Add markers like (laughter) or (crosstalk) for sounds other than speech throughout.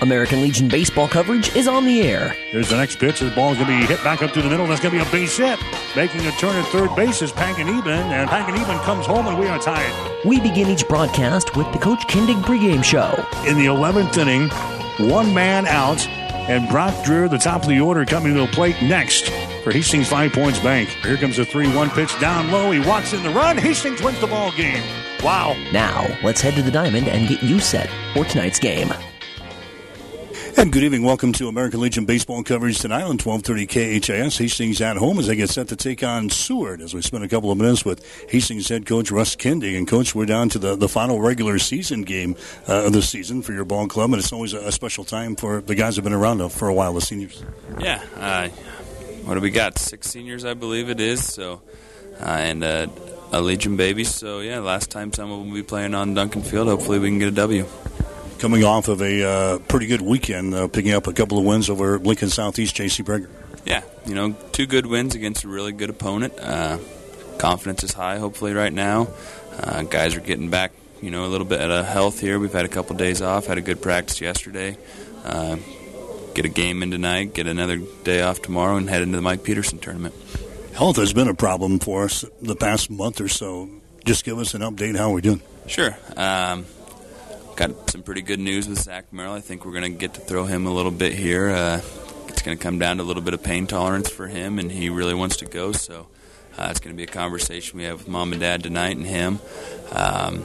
American Legion baseball coverage is on the air. There's the next pitch. The ball is going to be hit back up through the middle. That's going to be a base hit. Making a turn at third base is Panganiban, and Panganiban comes home, and we are tied. We begin each broadcast with the Coach Kindig pregame show. In the 11th inning, one man out, and Brock Dreer, the top of the order, coming to the plate next for Hastings Five Points Bank. Here comes a 3 1 pitch down low. He walks in the run. Hastings wins the ball game. Wow. Now, let's head to the diamond and get you set for tonight's game. And good evening. Welcome to American Legion baseball coverage tonight on 1230 KHAS. Hastings at home as they get set to take on Seward as we spend a couple of minutes with Hastings head coach Russ Kindig. And coach, we're down to the, the final regular season game uh, of the season for your ball club. And it's always a, a special time for the guys who have been around for a while, the seniors. Yeah. Uh, what do we got? Six seniors, I believe it is. So, uh, and uh, a Legion baby. So, yeah, last time someone will be playing on Duncan Field. Hopefully we can get a W coming off of a uh, pretty good weekend, uh, picking up a couple of wins over Lincoln Southeast, J.C. Prager. Yeah, you know, two good wins against a really good opponent. Uh, confidence is high, hopefully, right now. Uh, guys are getting back, you know, a little bit of health here. We've had a couple days off, had a good practice yesterday. Uh, get a game in tonight, get another day off tomorrow, and head into the Mike Peterson tournament. Health has been a problem for us the past month or so. Just give us an update how we're doing. Sure. Um, got some pretty good news with Zach Merrill. I think we're going to get to throw him a little bit here. Uh, it's going to come down to a little bit of pain tolerance for him, and he really wants to go. So uh, it's going to be a conversation we have with mom and dad tonight and him. Um,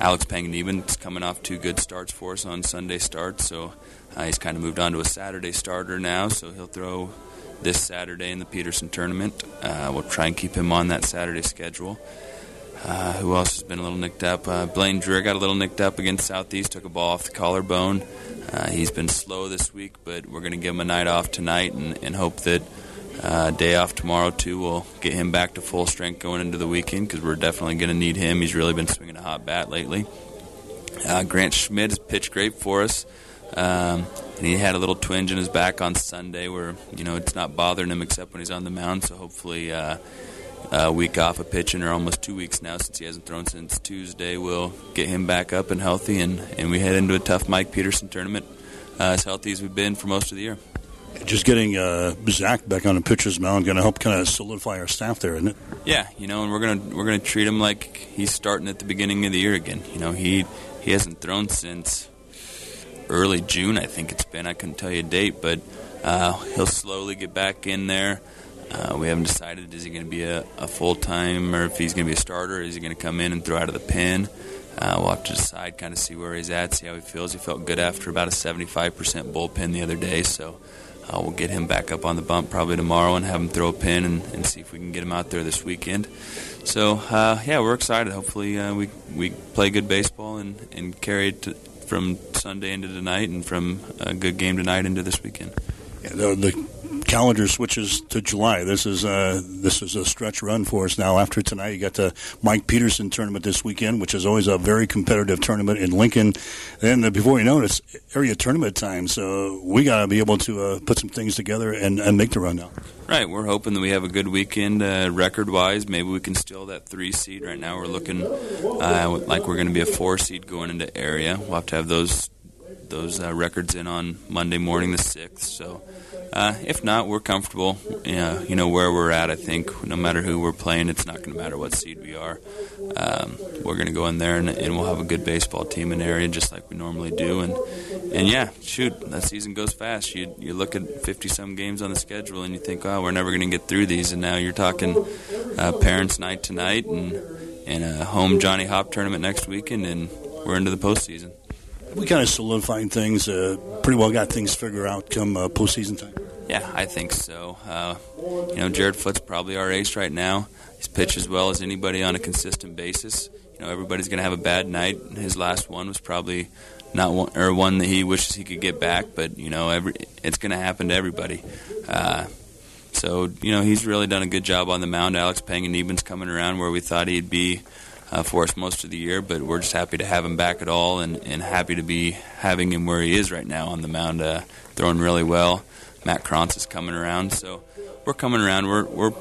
Alex Panganiban's coming off two good starts for us on Sunday starts, so uh, he's kind of moved on to a Saturday starter now. So he'll throw this Saturday in the Peterson tournament. Uh, we'll try and keep him on that Saturday schedule. Uh, who else has been a little nicked up? Uh, Blaine Dreer got a little nicked up against Southeast, took a ball off the collarbone. Uh, he's been slow this week, but we're going to give him a night off tonight and, and hope that uh, day off tomorrow, too, will get him back to full strength going into the weekend because we're definitely going to need him. He's really been swinging a hot bat lately. Uh, Grant Schmidt has pitched great for us. Um, and he had a little twinge in his back on Sunday where, you know, it's not bothering him except when he's on the mound. So hopefully uh, a week off of pitching, or almost two weeks now since he hasn't thrown since Tuesday. We'll get him back up and healthy, and, and we head into a tough Mike Peterson tournament uh, as healthy as we've been for most of the year. Just getting uh, Zach back on the pitcher's mound going to help kind of solidify our staff there, isn't it? Yeah, you know, and we're gonna we're gonna treat him like he's starting at the beginning of the year again. You know, he he hasn't thrown since early June, I think it's been. I couldn't tell you a date, but uh, he'll slowly get back in there. Uh, we haven't decided is he going to be a, a full time or if he's going to be a starter. Is he going to come in and throw out of the pen? Uh, we'll have to decide, kind of see where he's at, see how he feels. He felt good after about a 75% bullpen the other day, so uh, we'll get him back up on the bump probably tomorrow and have him throw a pin and, and see if we can get him out there this weekend. So uh, yeah, we're excited. Hopefully uh, we we play good baseball and and carry it to, from Sunday into tonight and from a good game tonight into this weekend. Yeah, the, the calendar switches to July. This is uh, this is a stretch run for us now. After tonight, you got the Mike Peterson tournament this weekend, which is always a very competitive tournament in Lincoln. Then uh, before you know it, it's area tournament time. So we got to be able to uh, put some things together and, and make the run now. Right, we're hoping that we have a good weekend uh, record-wise. Maybe we can steal that three seed. Right now, we're looking uh, like we're going to be a four seed going into area. We'll have to have those those uh, records in on Monday morning, the sixth. So uh, if not, we're comfortable. You know where we're at. I think no matter who we're playing, it's not going to matter what seed we are. Um, we're going to go in there and, and, we'll have a good baseball team in the area, just like we normally do. And and yeah, shoot, that season goes fast. You you look at fifty some games on the schedule and you think, oh, we're never going to get through these. And now you're talking uh, parents' night tonight and and a home Johnny Hopp tournament next weekend, and we're into the postseason we kind of solidified things. Uh, pretty well got things figured out come uh, postseason time. Yeah, I think so. Uh, you know, Jared Foot's probably our ace right now. He's pitched as well as anybody on a consistent basis. You know, everybody's going to have a bad night. His last one was probably not one or one that he wishes he could get back, but you know, every it's going to happen to everybody. Uh, so you know, he's really done a good job on the mound. Alex Panganiban's coming around where we thought he'd be uh, for us most of the year, but we're just happy to have him back at all and, and happy to be having him where he is right now on the mound, uh, throwing really well. Matt Krantz is coming around, so we're coming around. We're we're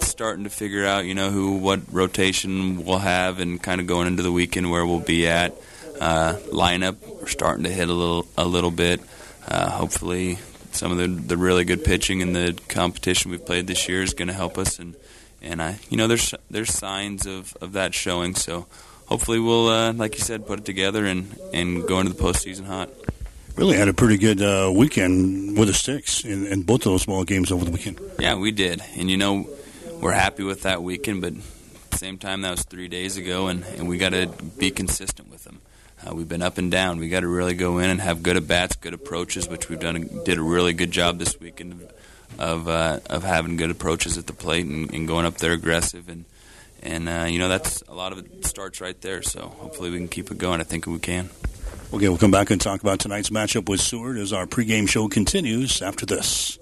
starting to figure out, you know, who what rotation we'll have, and kind of going into the weekend where we'll be at. uh, lineup. We're starting to hit a little a little bit. Uh, hopefully, some of the the really good pitching and the competition we've played this year is going to help us. And and I, you know, there's there's signs of, of that showing. So hopefully, we'll uh, like you said, put it together and and go into the postseason hot. Really had a pretty good uh, weekend with the sticks in, in both of those small games over the weekend. Yeah, we did, and you know, we're happy with that weekend, but at the same time, that was three days ago, and, and we got to be consistent with them. Uh, we've been up and down. We got to really go in and have good at bats, good approaches, which we've done. Did a really good job this weekend of uh, of having good approaches at the plate and, and going up there aggressive and and uh, you know that's a lot of it starts right there. So hopefully we can keep it going. I think we can. Okay, we'll come back and talk about tonight's matchup with Seward as our pregame show continues after this.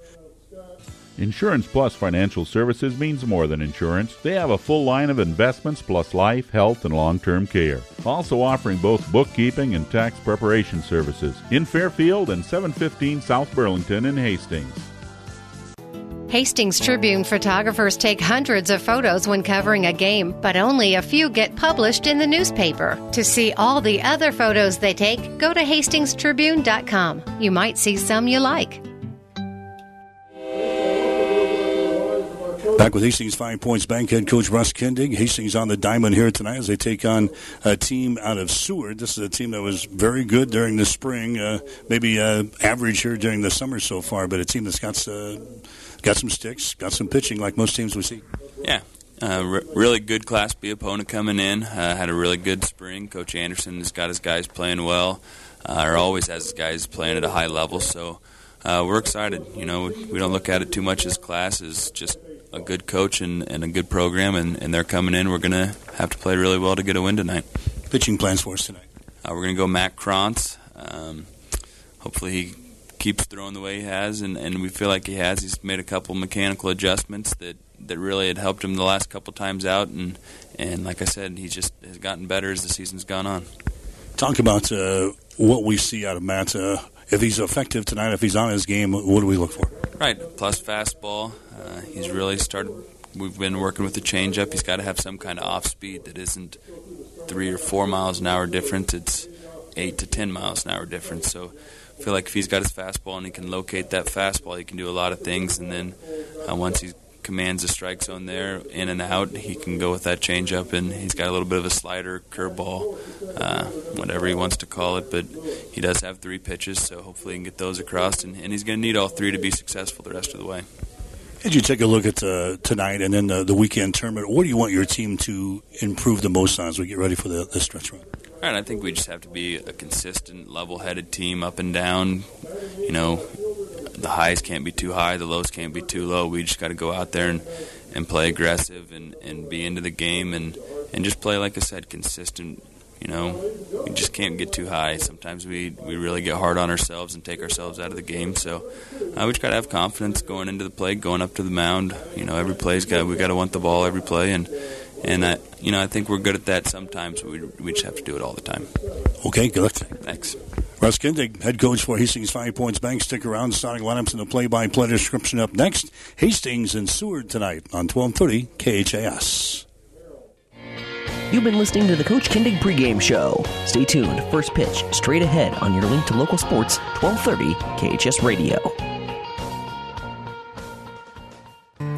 Insurance Plus Financial Services means more than insurance. They have a full line of investments plus life, health, and long term care. Also offering both bookkeeping and tax preparation services in Fairfield and 715 South Burlington in Hastings. Hastings Tribune photographers take hundreds of photos when covering a game, but only a few get published in the newspaper. To see all the other photos they take, go to hastingstribune.com. You might see some you like. Back with Hastings Five Points Bank head coach Russ Kindig. Hastings on the diamond here tonight as they take on a team out of Seward. This is a team that was very good during the spring, uh, maybe uh, average here during the summer so far, but a team that's got uh, got some sticks, got some pitching like most teams we see. Yeah, uh, re- really good Class B opponent coming in. Uh, had a really good spring. Coach Anderson has got his guys playing well, uh, or always has his guys playing at a high level. So uh, we're excited. You know, we don't look at it too much as class as just a good coach and, and a good program, and, and they're coming in. We're going to have to play really well to get a win tonight. Pitching plans for us tonight? Uh, we're going to go Matt Krantz. Um, hopefully he keeps throwing the way he has, and, and we feel like he has. He's made a couple mechanical adjustments that, that really had helped him the last couple times out, and and like I said, he just has gotten better as the season's gone on. Talk about uh, what we see out of Matt. Uh, if he's effective tonight, if he's on his game, what do we look for? Right, plus fastball. Uh, he's really started. We've been working with the changeup. He's got to have some kind of off speed that isn't three or four miles an hour difference. It's eight to ten miles an hour difference. So I feel like if he's got his fastball and he can locate that fastball, he can do a lot of things. And then uh, once he commands the strike zone there, in and out, he can go with that changeup. And he's got a little bit of a slider, curveball, uh, whatever he wants to call it. But he does have three pitches, so hopefully he can get those across. And, and he's going to need all three to be successful the rest of the way. As you take a look at uh, tonight and then the, the, weekend tournament, what do you want your team to improve the most on as we get ready for the, the stretch run? Right, I think we just have to be a consistent, level-headed team, up and down. You know, the highs can't be too high, the lows can't be too low. We just got to go out there and, and play aggressive and, and be into the game and, and just play, like I said, consistent. You know, we just can't get too high. Sometimes we, we really get hard on ourselves and take ourselves out of the game. So uh, we just got to have confidence going into the play, going up to the mound. You know, every play's got we got to want the ball every play, and and I, you know, I think we're good at that sometimes. We we just have to do it all the time. Okay, good. Thanks. Russ Kindig, head coach for Hastings Five Points Bank. Stick around. Starting lineups and the play-by-play description up next. Hastings and Seward tonight on 1230 KHAS. You've been listening to the Coach Kindig pregame show. Stay tuned. First pitch straight ahead on your link to local sports, 1230 KHS Radio.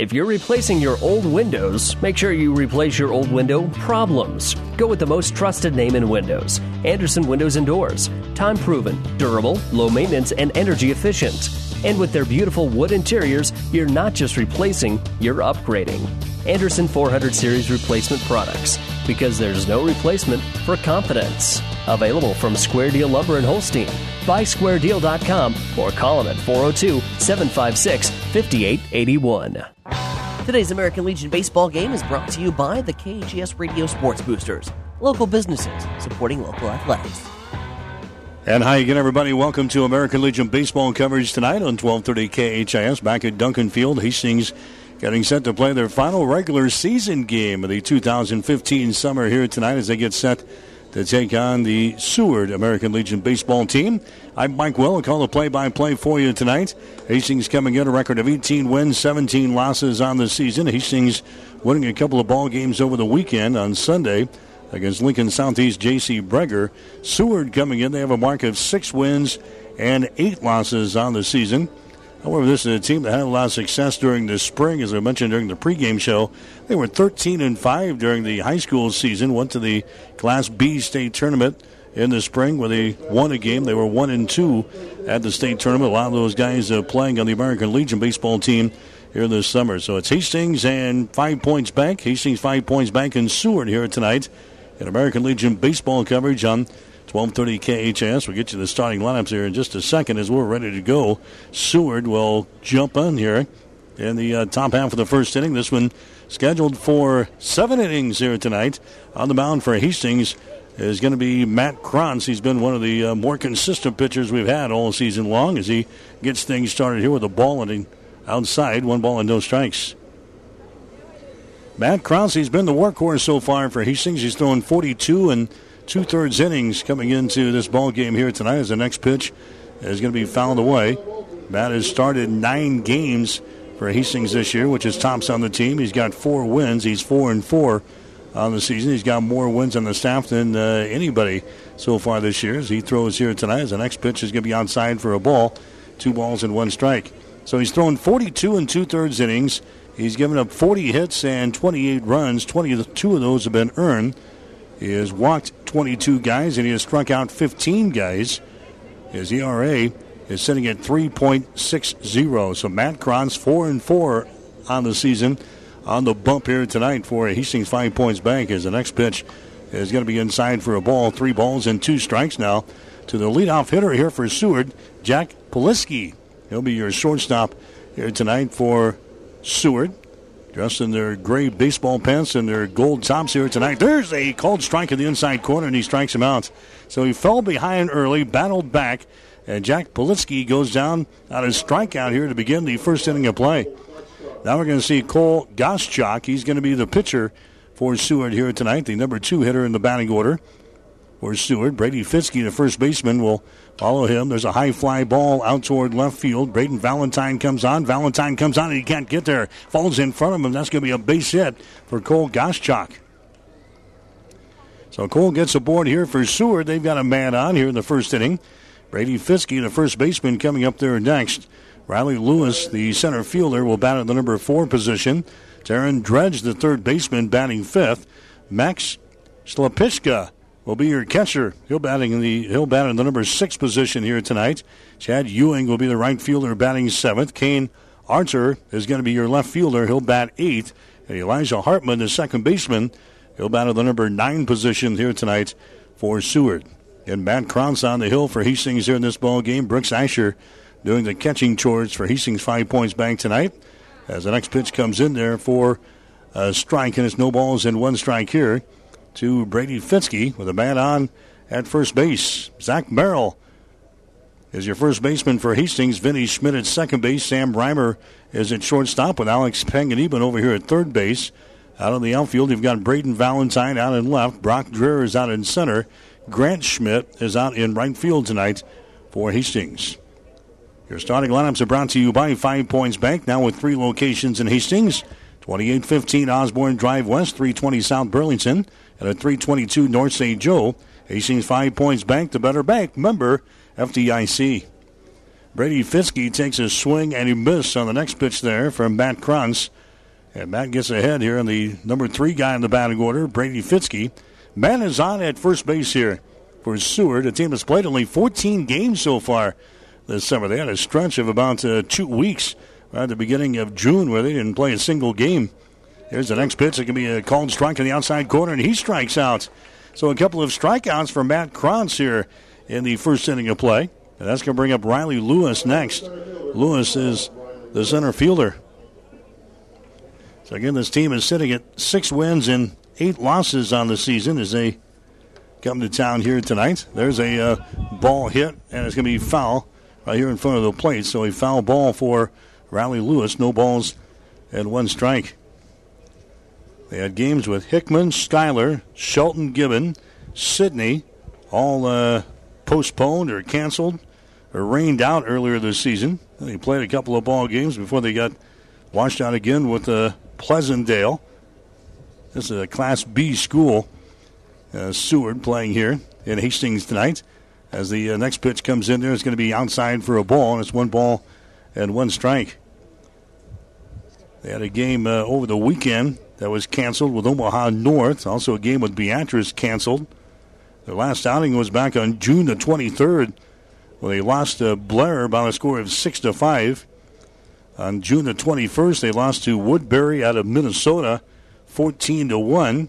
If you're replacing your old windows, make sure you replace your old window problems. Go with the most trusted name in Windows Andersen Windows and Doors. Time proven, durable, low maintenance, and energy efficient. And with their beautiful wood interiors, you're not just replacing, you're upgrading. Andersen 400 Series replacement products, because there's no replacement for confidence. Available from Square Deal Lumber and Holstein. Buy squaredeal.com or call them at 402 756 5881. Today's American Legion baseball game is brought to you by the KHS Radio Sports Boosters. local businesses supporting local athletics. And hi again, everybody. Welcome to American Legion baseball coverage tonight on 1230 KHAS back at Duncan Field. Hastings getting set to play their final regular season game of the 2015 summer here tonight as they get set to take on the Seward American Legion baseball team. I'm Mike Will. I'll call the play-by-play for you tonight. Hastings coming in a record of 18 wins, 17 losses on the season. Hastings winning a couple of ball games over the weekend on Sunday against Lincoln Southeast J.C. Breger. Seward coming in. They have a mark of six wins and eight losses on the season. However, this is a team that had a lot of success during the spring, as I mentioned during the pregame show. They were 13 and 5 during the high school season, went to the Class B state tournament in the spring where they won a game. They were 1 and 2 at the state tournament. A lot of those guys uh, playing on the American Legion baseball team here this summer. So it's Hastings and Five Points Bank. Hastings Five Points Bank and Seward here tonight in American Legion baseball coverage on 1230 KHAS. We'll get you the starting lineups here in just a second as we're ready to go. Seward will jump on here in the uh, top half of the first inning. This one scheduled for seven innings here tonight. On the mound for Hastings is going to be Matt Krantz. He's been one of the uh, more consistent pitchers we've had all season long as he gets things started here with a ball and outside, one ball and no strikes. Matt Krantz, he's been the workhorse so far for Hastings. He's thrown 42 and two thirds innings coming into this ball game here tonight as the next pitch is going to be fouled away. Matt has started nine games for Hastings this year, which is tops on the team. He's got four wins. He's four and four on the season. He's got more wins on the staff than uh, anybody so far this year. As he throws here tonight, as the next pitch is going to be outside for a ball, two balls and one strike. So he's thrown 42 and two thirds innings. He's given up 40 hits and 28 runs. 22 of those have been earned. He has walked 22 guys and he has struck out 15 guys. His ERA is sitting at 3.60. So Matt Krantz, 4 and 4 on the season on the bump here tonight for Hastings Five Points Bank as the next pitch is going to be inside for a ball. Three balls and two strikes now to the leadoff hitter here for Seward, Jack Poliski. He'll be your shortstop here tonight for Seward dressed in their gray baseball pants and their gold tops here tonight. There's a called strike in the inside corner, and he strikes him out. So he fell behind early, battled back, and Jack Politsky goes down on a strikeout here to begin the first inning of play. Now we're going to see Cole Goschak. He's going to be the pitcher for Seward here tonight, the number two hitter in the batting order for Seward. Brady Fitzke, the first baseman, will follow him. There's a high fly ball out toward left field. Braden Valentine comes on. Valentine comes on and he can't get there. Falls in front of him. That's going to be a base hit for Cole Goschak. So Cole gets aboard here for Seward. They've got a man on here in the first inning. Brady Fitzke, the first baseman, coming up there next. Riley Lewis, the center fielder, will bat at the number four position. Taryn Dredge, the third baseman, batting fifth. Max Slapishka will be your catcher. He'll batting in the he'll bat in the number six position here tonight. Chad Ewing will be the right fielder batting seventh. Kane Archer is going to be your left fielder. He'll bat eighth. And Elijah Hartman, the second baseman, he'll bat at the number nine position here tonight for Seward. And Matt Krantz on the hill for Hastings here in this ball game. Brooks Asher doing the catching chores for Hastings Five Points Bank tonight. As the next pitch comes in there for a strike, and it's no balls and one strike here to Brady Fitzke with a man on at first base. Zach Merrill is your first baseman for Hastings. Vinny Schmidt at second base. Sam Reimer is at shortstop with Alex Panganiban over here at third base. Out on the outfield, you've got Braden Valentine out in left. Brock Dreher is out in center. Grant Schmidt is out in right field tonight for Hastings. Your starting lineups are brought to you by Five Points Bank, now with three locations in Hastings. 2815 Osborne Drive West, 320 South Burlington, and at 322 North St. Joe. Hastings Five Points Bank, the better bank. Member FDIC. Brady Fitzke takes a swing and he missed on the next pitch there from Matt Krantz. And Matt gets ahead here on the number three guy in the batting order, Brady Fitzke. Matt is on at first base here for Seward. The team has played only 14 games so far this summer. They had a stretch of about uh, two weeks right at the beginning of June where they didn't play a single game. Here's the next pitch. It can be a called strike in the outside corner, and he strikes out. So a couple of strikeouts for Matt Krantz here in the first inning of play. And that's going to bring up Riley Lewis next. Lewis is the center fielder. So again, this team is sitting at six wins and eight losses on the season as they come to town here tonight. There's a uh, ball hit, and it's going to be foul right here in front of the plate. So a foul ball for Riley Lewis. No balls and one strike. They had games with Hickman, Schuyler, Shelton Gibbon, Sidney, all uh, postponed or canceled or rained out earlier this season. They played a couple of ball games before they got washed out again with uh, Pleasantdale. This is a Class B school. Uh, Seward playing here in Hastings tonight. As the uh, next pitch comes in there, it's going to be outside for a ball, and it's one ball and one strike. They had a game uh, over the weekend that was canceled with Omaha North. Also, a game with Beatrice canceled. Their last outing was back on June the 23rd, when they lost to Blair by a score of six to five. On June the 21st, they lost to Woodbury out of Minnesota, 14 to one.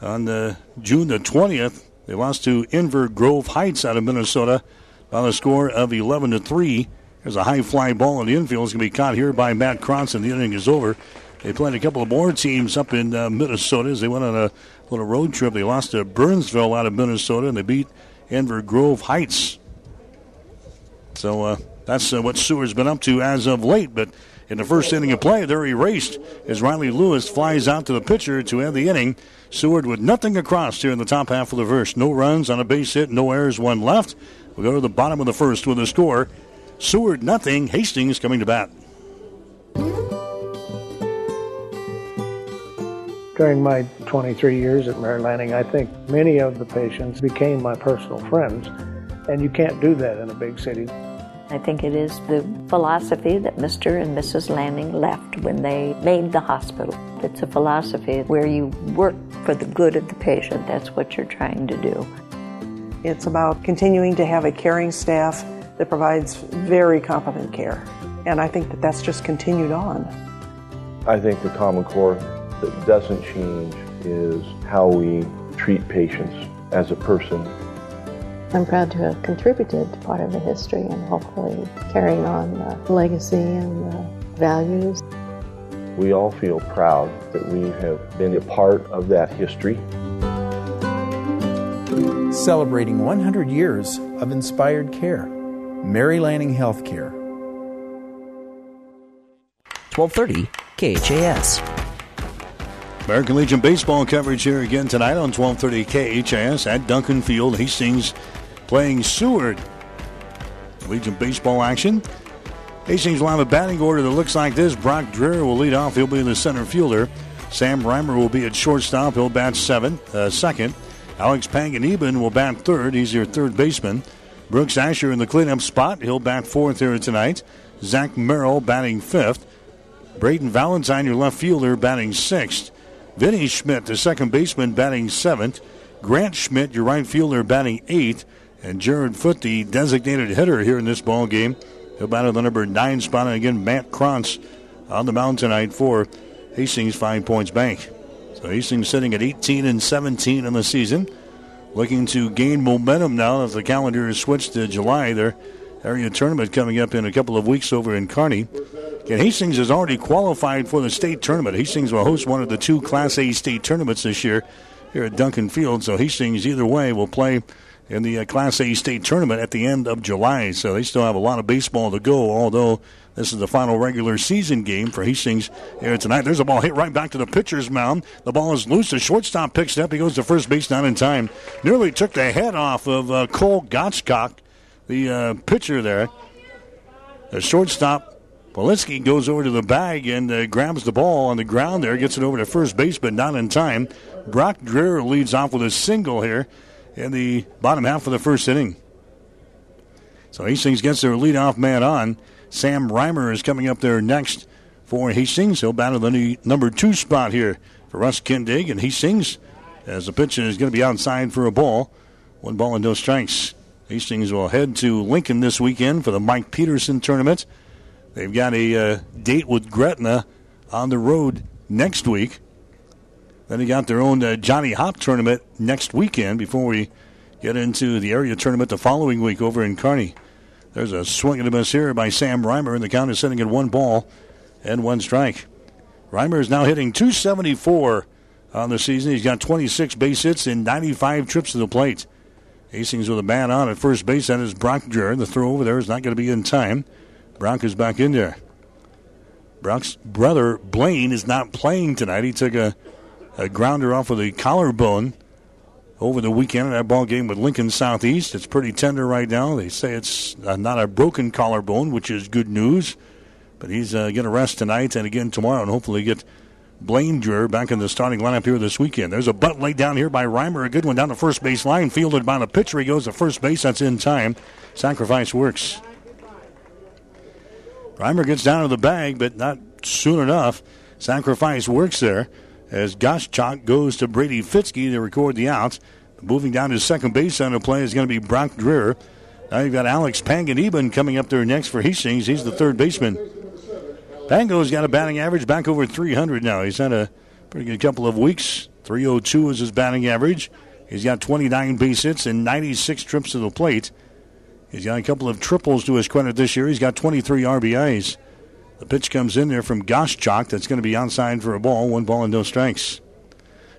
On the June the 20th, they lost to Inver Grove Heights out of Minnesota by a score of 11 to three. There's a high fly ball in the infield. It's going to be caught here by Matt Krantz. The inning is over. They played a couple of more teams up in uh, Minnesota as they went on a little road trip. They lost to Burnsville out of Minnesota and they beat Inver Grove Heights. So uh, that's uh, what Seward's been up to as of late. But in the first inning of play, they're erased as Riley Lewis flies out to the pitcher to end the inning. Seward with nothing across here in the top half of the first. No runs on a base hit, no errors, one left. We'll go to the bottom of the first with a score. Seward nothing. Hastings coming to bat. During my 23 years at Mary Lanning, I think many of the patients became my personal friends, and you can't do that in a big city. I think it is the philosophy that Mr. and Mrs. Lanning left when they made the hospital. It's a philosophy where you work for the good of the patient. That's what you're trying to do. It's about continuing to have a caring staff that provides very competent care. And I think that that's just continued on. I think the common core that doesn't change is how we treat patients as a person. I'm proud to have contributed to part of the history and hopefully carrying on the legacy and the values. We all feel proud that we have been a part of that history. Celebrating 100 years of inspired care. Mary Lanning Healthcare. 1230 KHAS. American Legion baseball coverage here again tonight on 1230 KHAS at Duncan Field. Hastings playing Seward. Legion baseball action. Hastings will have a batting order that looks like this. Brock Dreher will lead off. He'll be the center fielder. Sam Reimer will be at shortstop. He'll bat seven, uh, second. Alex Panganiban will bat third. He's your third baseman. Brooks Asher in the cleanup spot. He'll bat fourth here tonight. Zach Merrill batting fifth. Braden Valentine, your left fielder, batting sixth. Vinny Schmidt, the second baseman, batting seventh. Grant Schmidt, your right fielder, batting eighth. And Jared Foot, the designated hitter here in this ball game. He'll bat at the number nine spot. And again, Matt Krantz on the mound tonight for Hastings Five Points Bank. So Hastings sitting at 18 and 17 in the season. Looking to gain momentum now as the calendar is switched to July. Their area tournament coming up in a couple of weeks over in Kearney. And Hastings has already qualified for the state tournament. Hastings will host one of the two Class A state tournaments this year here at Duncan Field. So Hastings, either way, will play in the uh, Class A state tournament at the end of July. So they still have a lot of baseball to go, although this is the final regular season game for Hastings here tonight. There's a ball hit right back to the pitcher's mound. The ball is loose. The shortstop picks it up. He goes to first base not in time. Nearly took the head off of uh, Cole Gottschalk, the uh, pitcher there. The shortstop Walensky goes over to the bag and uh, grabs the ball on the ground there, gets it over to first base, but not in time. Brock Dreher leads off with a single here in the bottom half of the first inning. So Hastings gets their leadoff man on. Sam Reimer is coming up there next for Hastings. He'll battle the number two spot here for Russ Kindig, and Hastings, as the pitch is going to be outside for a ball. One ball and no strikes. Hastings will head to Lincoln this weekend for the Mike Peterson tournament. They've got a uh, date with Gretna on the road next week. Then they got their own uh, Johnny Hopp tournament next weekend before we get into the area tournament the following week over in Kearney. There's a swing and a miss here by Sam Reimer, and the count is sitting at one ball and one strike. Reimer is now hitting 274 on the season. He's got 26 base hits and 95 trips to the plate. Hastings with a man on at first base. That is Brock Dreher. The throw over there is not going to be in time. Brock is back in there. Brock's brother Blaine is not playing tonight. He took a, a grounder off of the collarbone over the weekend in that ball game with Lincoln Southeast. It's pretty tender right now. They say it's uh, not a broken collarbone, which is good news. But he's uh, going to rest tonight and again tomorrow, and hopefully get Blaine back in the starting lineup here this weekend. There's a butt laid down here by Reimer. A good one down the first base line, fielded by the pitcher. He goes to first base. That's in time. Sacrifice works. Reimer gets down to the bag, but not soon enough. Sacrifice works there as Goschak goes to Brady Fitzke to record the outs. Moving down to second base on the play is going to be Brock Dreher. Now you've got Alex Panganiban coming up there next for Hastings. He's the third baseman. Pango's got a batting average back over 300 now. He's had a pretty good couple of weeks. 302 is his batting average. He's got 29 base hits and 96 trips to the plate. He's got a couple of triples to his credit this year. He's got 23 RBIs. The pitch comes in there from Goschak. That's going to be onside for a ball. One ball and no strikes.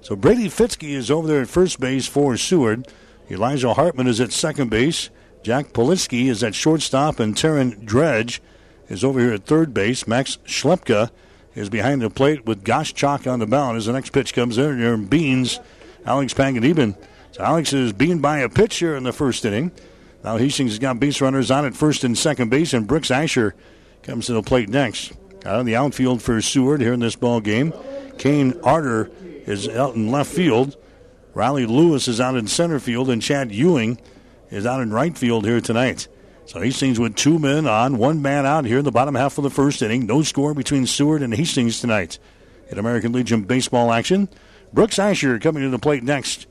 So Brady Fitzke is over there at first base for Seward. Elijah Hartman is at second base. Jack Politsky is at shortstop, and Taryn Dredge is over here at third base. Max Schlepka is behind the plate with Goschak on the mound as the next pitch comes in. And beans Alex Panganiban. So Alex is being by a pitch here in the first inning. Now Hastings has got base runners on at first and second base, and Brooks Asher comes to the plate next. Out on the outfield for Seward here in this ball game. Kane Arter is out in left field. Riley Lewis is out in center field, and Chad Ewing is out in right field here tonight. So Hastings with two men on, one man out here in the bottom half of the first inning. No score between Seward and Hastings tonight. In American Legion baseball action, Brooks Asher coming to the plate next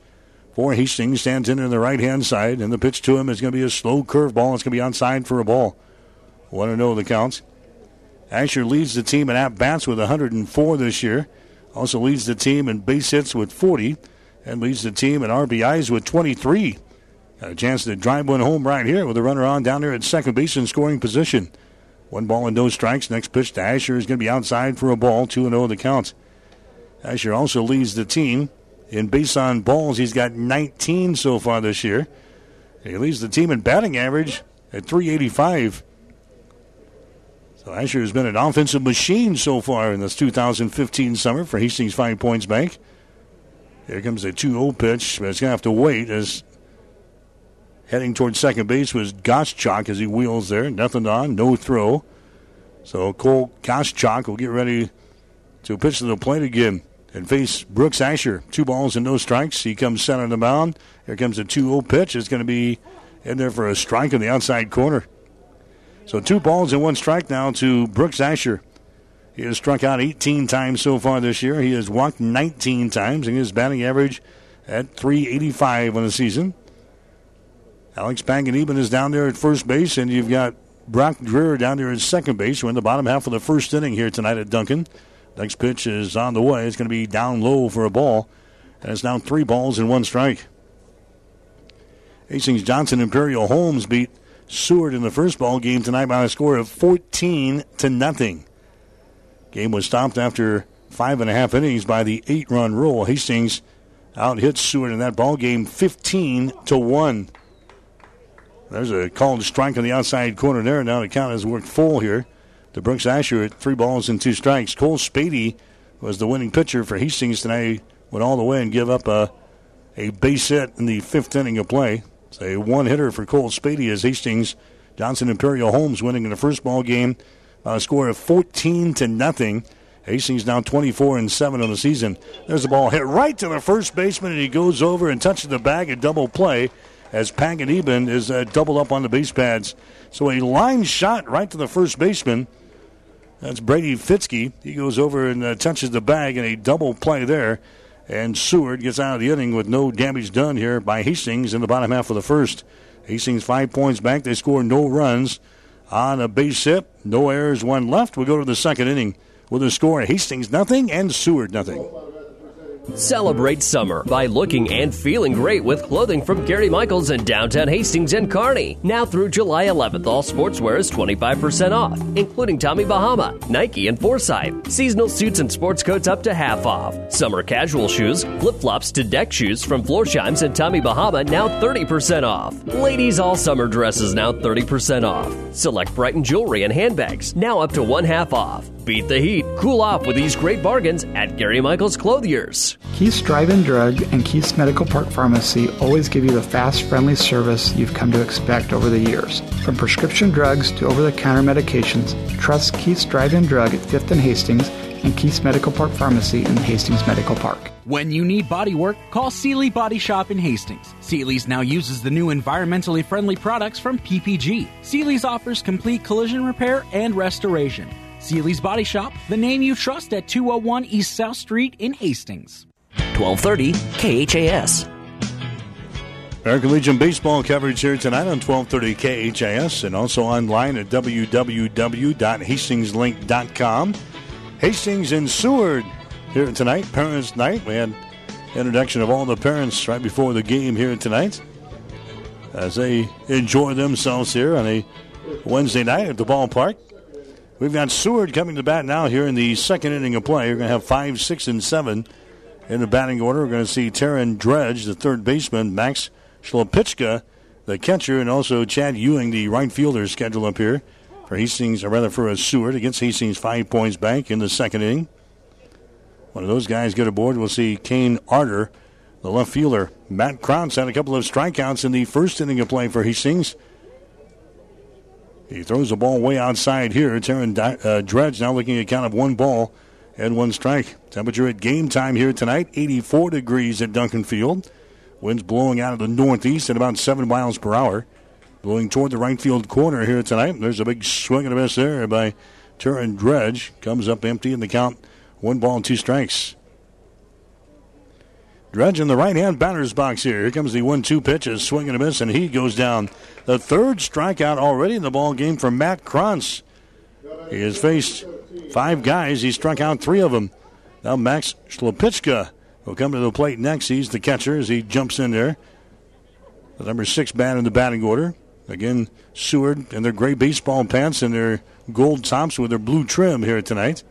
for Hastings. Stands in on the right hand side, and the pitch to him is going to be a slow curveball. It's going to be onside for a ball. Want to know the counts? Asher leads the team in at bats with 104 this year. Also leads the team in base hits with 40, and leads the team in RBIs with 23. Got a chance to drive one home right here with a runner on down there at second base in scoring position. One ball and no strikes. Next pitch to Asher is going to be outside for a ball. 2 0 the count. Asher also leads the team in base on balls. He's got 19 so far this year. He leads the team in batting average at 385. Asher has been an offensive machine so far in this 2015 summer for Hastings Five Points Bank. Here comes a 2 0 pitch, but it's going to have to wait as heading towards second base was Goschak as he wheels there. Nothing on, no throw. So Cole Goschak will get ready to pitch to the plate again and face Brooks Asher. Two balls and no strikes. He comes center the mound. Here comes a 2 0 pitch. It's going to be in there for a strike in the outside corner. So two balls and one strike now to Brooks Asher. He has struck out 18 times so far this year. He has walked 19 times, and his batting average at 385 on the season. Alex Panganiban is down there at first base, and you've got Brock Dreher down there at second base. We're in the bottom half of the first inning here tonight at Duncan. Next pitch is on the way. It's going to be down low for a ball. And it's now three balls and one strike. Hastings Johnson Imperial Homes beat Seward in the first ball game tonight by a score of 14 to nothing. Game was stopped after five and a half innings by the eight run rule. Hastings out hit Seward in that ball game 15 to 1. There's a called strike on the outside corner there. Now the count has worked full here to Brooks Asher at three balls and two strikes. Cole Spady was the winning pitcher for Hastings tonight. Went all the way and give up a, a base hit in the fifth inning of play. It's a one hitter for Cole Spady as Hastings Johnson Imperial Homes winning in the first ball game a score of 14 to nothing. Hastings now 24 and 7 on the season. There's a ball hit right to the first baseman, and he goes over and touches the bag. A double play as Panganiban is uh, doubled up on the base pads. So a line shot right to the first baseman. That's Brady Fitzke. He goes over and uh, touches the bag in a double play there. And Seward gets out of the inning with no damage done here by Hastings in the bottom half of the first. Hastings five points bank. They score no runs on a base hit. No errors, one left. We go to the second inning with a score Hastings nothing and Seward nothing. Celebrate summer by looking and feeling great with clothing from Gary Michaels in downtown Hastings and Kearney. Now through July 11th, all sportswear is 25% off, including Tommy Bahama, Nike, and Forsyth. Seasonal suits and sports coats up to half off. Summer casual shoes, flip flops to deck shoes from Florsheims and Tommy Bahama now 30% off. Ladies all summer dresses now 30% off. Select Brighton jewelry and handbags now up to one half off. Beat the heat. Cool off with these great bargains at Gary Michaels Clothiers. Keith's Drive-In Drug and Keith's Medical Park Pharmacy always give you the fast, friendly service you've come to expect over the years. From prescription drugs to over-the-counter medications, trust Keith's Drive-In Drug at 5th and Hastings and Keith's Medical Park Pharmacy in Hastings Medical Park. When you need body work, call Sealy Body Shop in Hastings. Sealy's now uses the new environmentally friendly products from PPG. Sealy's offers complete collision repair and restoration. Sealy's Body Shop, the name you trust at 201 East South Street in Hastings. 1230 KHAS. American Legion baseball coverage here tonight on 1230 KHAS and also online at www.hastingslink.com. Hastings and Seward here tonight, Parents Night. We had introduction of all the parents right before the game here tonight as they enjoy themselves here on a Wednesday night at the ballpark. We've got Seward coming to bat now here in the second inning of play. We're going to have five, six, and seven in the batting order. We're going to see Taryn Dredge, the third baseman, Max Shlopitchka, the catcher, and also Chad Ewing, the right fielder, scheduled up here for Hastings, or rather for a Seward against Hastings Five Points Bank in the second inning. One of those guys get aboard. We'll see Kane Arter, the left fielder. Matt Krantz had a couple of strikeouts in the first inning of play for Hastings. He throws the ball way outside here. Taryn uh, Dredge now looking at count of one ball and one strike. Temperature at game time here tonight 84 degrees at Duncan Field. Winds blowing out of the northeast at about 7 miles per hour. Blowing toward the right field corner here tonight. There's a big swing and a miss there by Taryn Dredge. Comes up empty in the count. One ball and two strikes. Dredge in the right hand batter's box here. Here comes the 1 2 pitches, swing and a miss, and he goes down. The third strikeout already in the ball game for Matt Krantz. He has faced five guys. He struck out three of them. Now Max Shlopitchka will come to the plate next. He's the catcher as he jumps in there. The number six bat in the batting order. Again, Seward in their gray baseball pants and their gold tops with their blue trim here tonight.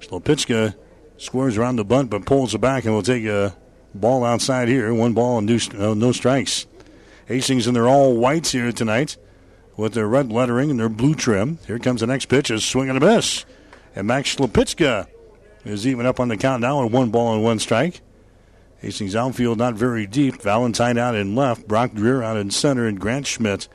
Shlopitchka squares around the bunt but pulls it back and will take a Ball outside here. One ball and no, uh, no strikes. Hastings in their all whites here tonight with their red lettering and their blue trim. Here comes the next pitch. A swing and a miss. And Max Shlopitska is even up on the count now with one ball and one strike. Hastings outfield not very deep. Valentine out in left. Brock Dreer out in center. And Grant Schmidt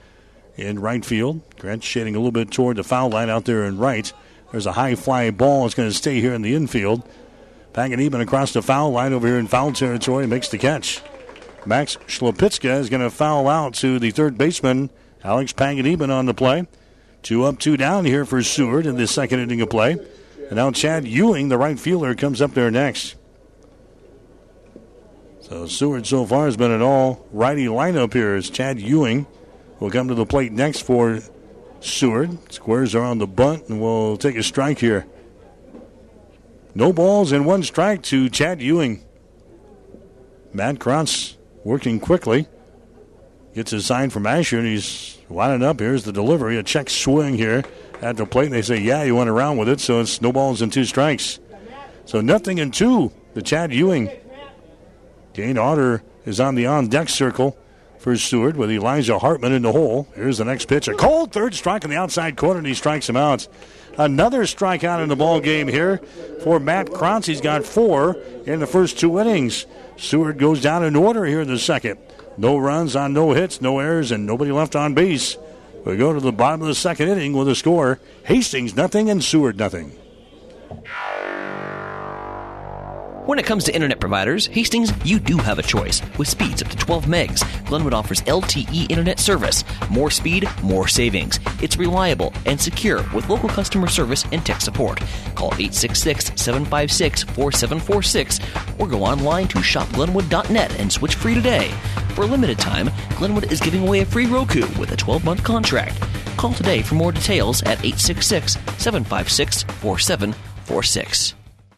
in right field. Grant shading a little bit toward the foul line out there in right. There's a high fly ball. It's going to stay here in the infield. Panganiban across the foul line over here in foul territory makes the catch. Max Shlopitska is going to foul out to the third baseman, Alex Panganiban on the play. Two up, two down here for Seward in the second inning of play. And now Chad Ewing, the right fielder, comes up there next. So Seward so far has been an all righty lineup here as Chad Ewing will come to the plate next for Seward. Squares are on the bunt and we'll take a strike here. No balls and one strike to Chad Ewing. Matt Krantz working quickly. Gets a sign from Asher, and he's winding up. Here's the delivery. A check swing here at the plate. And they say, yeah, you went around with it, so it's no balls and two strikes. So nothing in two The Chad Ewing. Dane Otter is on the on deck circle for Seward with Elijah Hartman in the hole. Here's the next pitch. A cold third strike in the outside corner, and he strikes him out. Another strikeout in the ball game here for Matt Krantz. He's got four in the first two innings. Seward goes down in order here in the second. No runs on no hits, no errors, and nobody left on base. We go to the bottom of the second inning with a score: Hastings nothing and Seward nothing. When it comes to internet providers, Hastings, you do have a choice. With speeds up to 12 megs, Glenwood offers LTE internet service. More speed, more savings. It's reliable and secure with local customer service and tech support. Call 866 756 4746 or go online to shopglenwood.net and switch free today. For a limited time, Glenwood is giving away a free Roku with a 12 month contract. Call today for more details at 866 756 4746.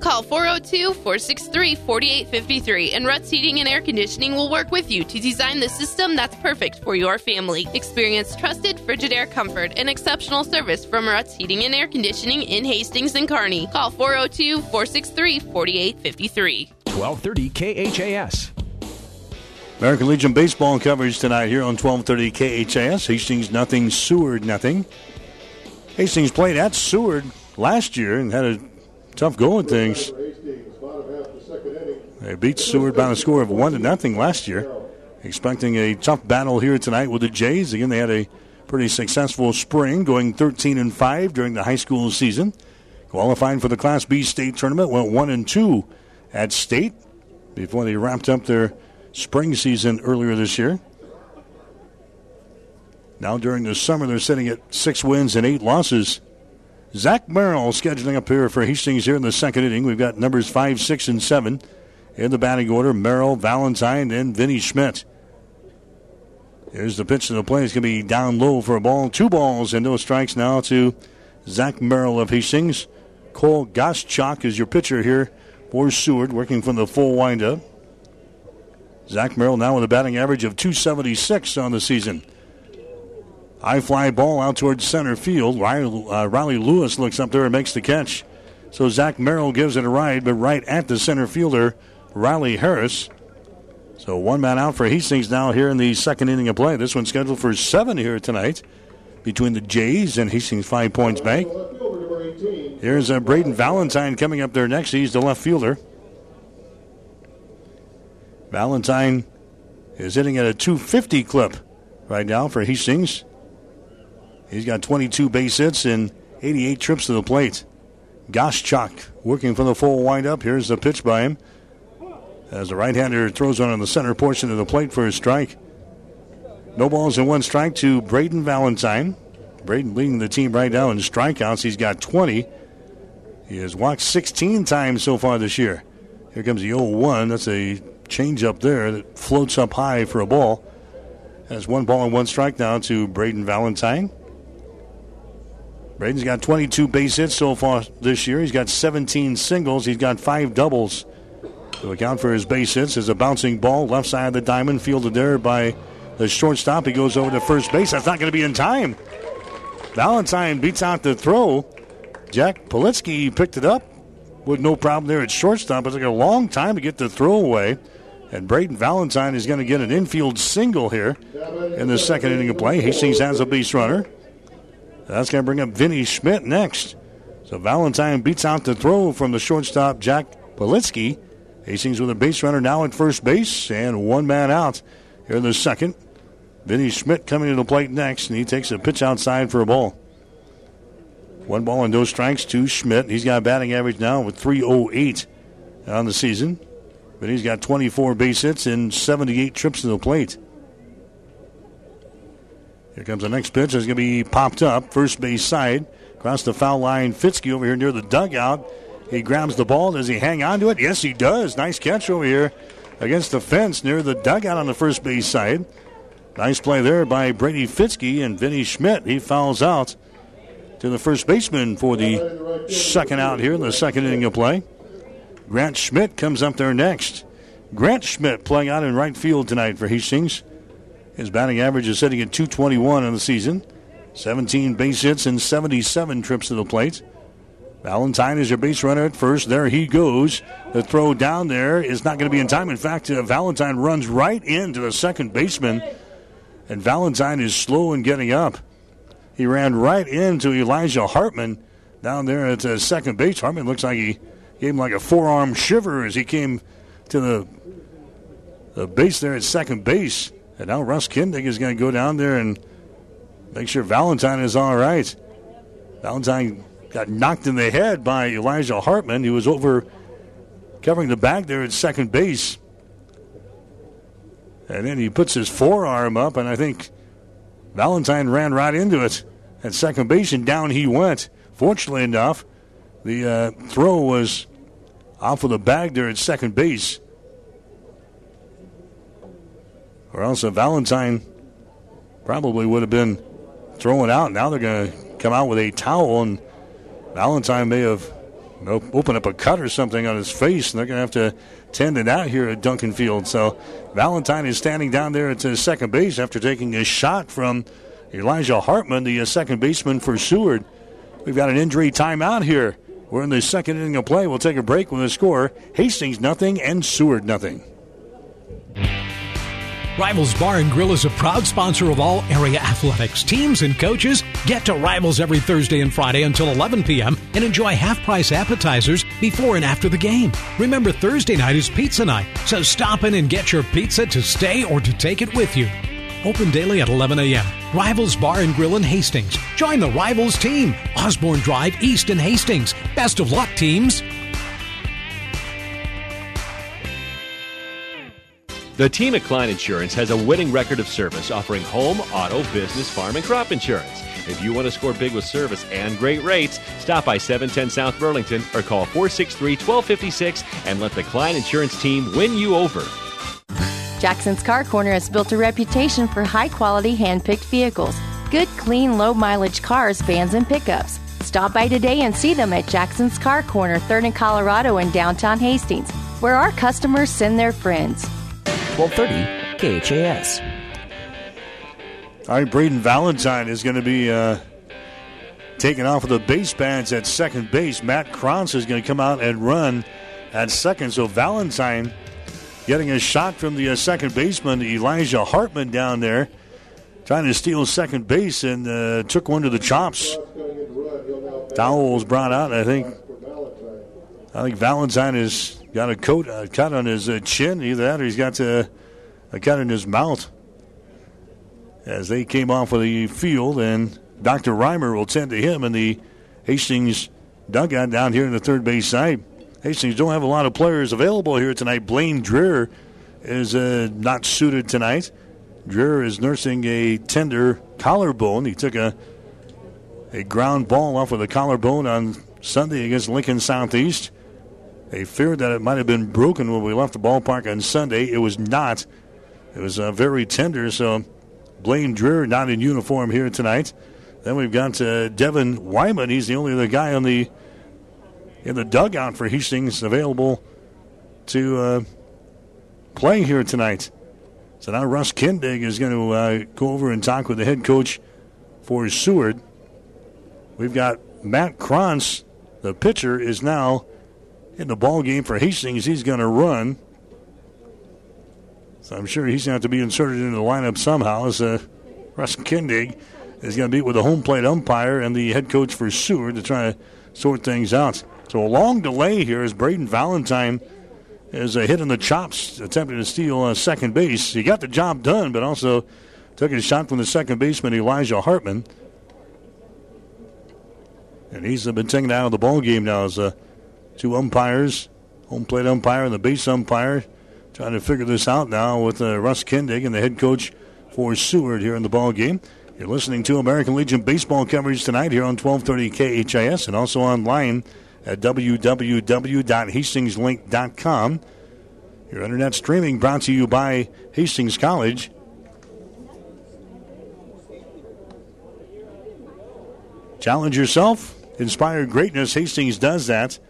Call 402 463 4853 and Ruts Heating and Air Conditioning will work with you to design the system that's perfect for your family. Experience trusted Frigidaire comfort and exceptional service from Ruts Heating and Air Conditioning in Hastings and Kearney. Call 402 463 4853. 1230 KHAS. American Legion baseball coverage tonight here on 1230 KHAS. Hastings nothing, Seward nothing. Hastings played at Seward last year and had a tough going things. They beat Seward by a score of one to nothing last year. Expecting a tough battle here tonight with the Jays. Again, they had a pretty successful spring, going 13 and five during the high school season. Qualifying for the Class B state tournament, went one and two at state before they wrapped up their spring season earlier this year. Now during the summer, they're sitting at six wins and eight losses. Zach Merrill scheduling up here for Hastings here in the second inning. We've got numbers five, six, and seven in the batting order. Merrill, Valentine, and Vinny Schmidt. Here's the pitch to the play. It's going to be down low for a ball. Two balls and no strikes now to Zach Merrill of Hastings. Cole Goschak is your pitcher here for Seward, working from the full windup. Zach Merrill now with a batting average of 276 on the season. High fly ball out towards center field. Riley, uh, Riley, Lewis looks up there and makes the catch. So Zach Merrill gives it a ride, but right at the center fielder, Riley Harris. So one man out for Hastings now here in the second inning of play. This one's scheduled for seven here tonight between the Jays and Hastings Five Points Bank. Here's uh, Braden Valentine coming up there next. He's the left fielder. Valentine is hitting at a 250 clip right now for Hastings. He's got 22 base hits and 88 trips to the plate. Goschak working from the full windup. Here's the pitch by him. As the right-hander throws one on the center portion of the plate for a strike. No balls and one strike to Braden Valentine. Braden leading the team right now in strikeouts. He's got 20. He has walked 16 times so far this year. Here comes the 0-1. That's a change up there that floats up high for a ball. That's one ball and one strike now to Braden Valentine. Braden's got 22 base hits so far this year. He's got 17 singles. He's got five doubles. To account for his base hits is a bouncing ball left side of the diamond, fielded there by the shortstop. He goes over to first base. That's not going to be in time. Valentine beats out the throw. Jack Politsky picked it up with no problem there at shortstop. It took a long time to get the throw away. And Braden Valentine is going to get an infield single here in the second inning of play. Hastings has a base runner. That's going to bring up Vinny Schmidt next. So Valentine beats out the throw from the shortstop, Jack Politsky. Hastings with a base runner now at first base and one man out here in the second. Vinny Schmidt coming to the plate next, and he takes a pitch outside for a ball. One ball and no strikes to Schmidt. He's got a batting average now with 308 on the season. But he's got 24 base hits and 78 trips to the plate. Here comes the next pitch. It's going to be popped up. First base side. Across the foul line. Fitzke over here near the dugout. He grabs the ball. Does he hang on to it? Yes, he does. Nice catch over here against the fence near the dugout on the first base side. Nice play there by Brady Fitzke and Vinny Schmidt. He fouls out to the first baseman for the second out here in the second inning of play. Grant Schmidt comes up there next. Grant Schmidt playing out in right field tonight for Hastings. His batting average is sitting at 221 on the season. 17 base hits and 77 trips to the plate. Valentine is your base runner at first. There he goes. The throw down there is not going to be in time. In fact, uh, Valentine runs right into the second baseman, and Valentine is slow in getting up. He ran right into Elijah Hartman down there at uh, second base. Hartman looks like he gave him like a forearm shiver as he came to the, the base there at second base. And now Russ Kindig is going to go down there and make sure Valentine is all right. Valentine got knocked in the head by Elijah Hartman. He was over covering the bag there at second base. And then he puts his forearm up, and I think Valentine ran right into it at second base, and down he went. Fortunately enough, the uh, throw was off of the bag there at second base. Or else a Valentine probably would have been thrown out. Now they're going to come out with a towel, and Valentine may have opened up a cut or something on his face, and they're going to have to tend it out here at Duncan Field. So Valentine is standing down there at second base after taking a shot from Elijah Hartman, the uh, second baseman for Seward. We've got an injury timeout here. We're in the second inning of play. We'll take a break with the score. Hastings nothing and Seward nothing. Rivals Bar and Grill is a proud sponsor of all area athletics. Teams and coaches get to Rivals every Thursday and Friday until 11 p.m. and enjoy half price appetizers before and after the game. Remember, Thursday night is pizza night, so stop in and get your pizza to stay or to take it with you. Open daily at 11 a.m. Rivals Bar and Grill in Hastings. Join the Rivals team. Osborne Drive East in Hastings. Best of luck, teams. The team at Klein Insurance has a winning record of service offering home, auto, business, farm, and crop insurance. If you want to score big with service and great rates, stop by 710 South Burlington or call 463 1256 and let the Klein Insurance team win you over. Jackson's Car Corner has built a reputation for high quality hand picked vehicles, good, clean, low mileage cars, vans, and pickups. Stop by today and see them at Jackson's Car Corner, 3rd and Colorado in downtown Hastings, where our customers send their friends. 1230 KHAS. All right, Braden Valentine is going to be uh, taken off of the base pads at second base. Matt Krantz is going to come out and run at second. So Valentine getting a shot from the uh, second baseman, Elijah Hartman, down there, trying to steal second base and uh, took one to the chops. Towel was brought out. I think. I think Valentine has got a coat, cut on his uh, chin. Either that, or he's got a, uh, a cut in his mouth. As they came off of the field, and Dr. Reimer will tend to him in the Hastings dugout down here in the third base side. Hastings don't have a lot of players available here tonight. Blaine Dreher is uh, not suited tonight. Dreher is nursing a tender collarbone. He took a a ground ball off of the collarbone on Sunday against Lincoln Southeast. They feared that it might have been broken when we left the ballpark on Sunday. It was not. It was uh, very tender, so Blaine Dreher not in uniform here tonight. Then we've got uh, Devin Wyman. He's the only other guy on the in the dugout for Hastings available to uh, play here tonight. So now Russ Kindig is going to uh, go over and talk with the head coach for Seward. We've got Matt Krantz, the pitcher, is now in the ball game for Hastings. He's going to run. So I'm sure he's going to have to be inserted into the lineup somehow. As uh, Russ Kindig is going to be with the home plate umpire and the head coach for Seward to try to sort things out. So a long delay here as Braden Valentine is a hit in the chops, attempting to steal uh, second base. He got the job done, but also took a shot from the second baseman Elijah Hartman. And he's been taken out of the ball game now as uh, two umpires, home plate umpire and the base umpire, trying to figure this out now with uh, Russ Kindig and the head coach for Seward here in the ball game. You're listening to American Legion baseball coverage tonight here on 1230 KHAS and also online at www.hastingslink.com. Your internet streaming brought to you by Hastings College. Challenge yourself, inspire greatness. Hastings does that.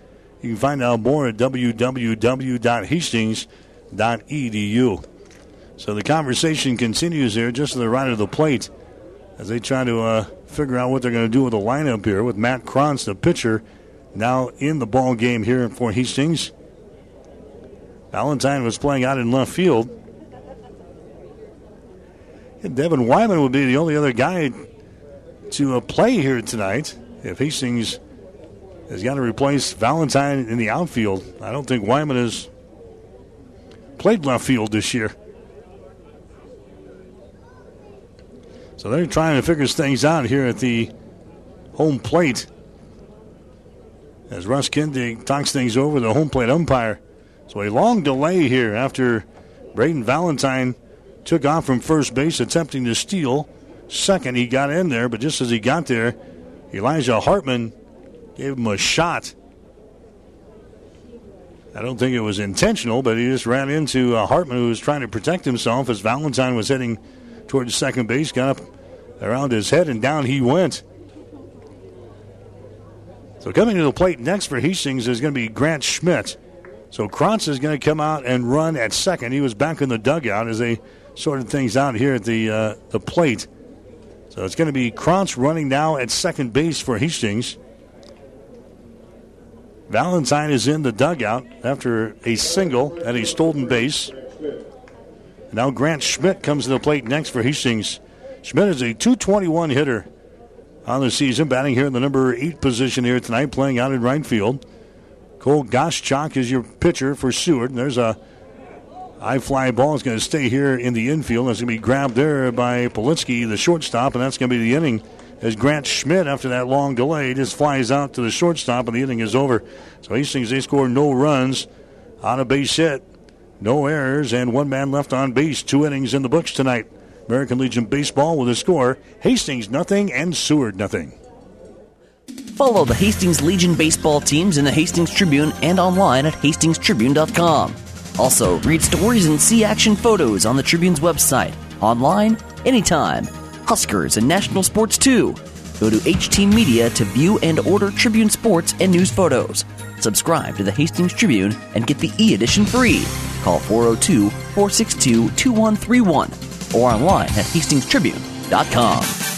You can find out more at www.hastings.edu. So the conversation continues here just to the right of the plate as they try to uh, figure out what they're going to do with the lineup here with Matt Krantz, the pitcher, now in the ball game here for Hastings. Valentine was playing out in left field. And Devin Wyman would be the only other guy to uh, play here tonight if Hastings has got to replace Valentine in the outfield. I don't think Wyman has played left field this year. So they're trying to figure things out here at the home plate as Russ Kindig talks things over the home plate umpire. So a long delay here after Braden Valentine took off from first base attempting to steal. Second, he got in there, but just as he got there, Elijah Hartman gave him a shot. I don't think it was intentional, but he just ran into uh, Hartman, who was trying to protect himself as Valentine was heading towards second base, got up around his head, and down he went. So coming to the plate next for Hastings is going to be Grant Schmidt. So Krantz is going to come out and run at second. He was back in the dugout as they sorted things out here at the uh, the plate. So it's going to be Krantz running now at second base for Hastings. Valentine is in the dugout after a single at a stolen base. Now Grant Schmidt comes to the plate next for Hastings. Schmidt is a 221 hitter on the season, batting here in the number eight position here tonight, playing out in right field. Cole Goschak is your pitcher for Seward. And there's a high fly ball. It's going to stay here in the infield. That's going to be grabbed there by Politsky, the shortstop, and that's going to be the inning as Grant Schmidt, after that long delay, just flies out to the shortstop and the inning is over. So Hastings, they score no runs on a base hit, no errors, and one man left on base. Two innings in the books tonight. American Legion Baseball with a score Hastings nothing and Seward nothing. Follow the Hastings Legion baseball teams in the Hastings Tribune and online at hastingstribune.com. Also, read stories and see action photos on the Tribune's website, online, anytime. Huskers and national sports too. Go to HT Media to view and order Tribune sports and news photos. Subscribe to the Hastings Tribune and get the e edition free. Call 402 462 2131 or online at hastingstribune.com.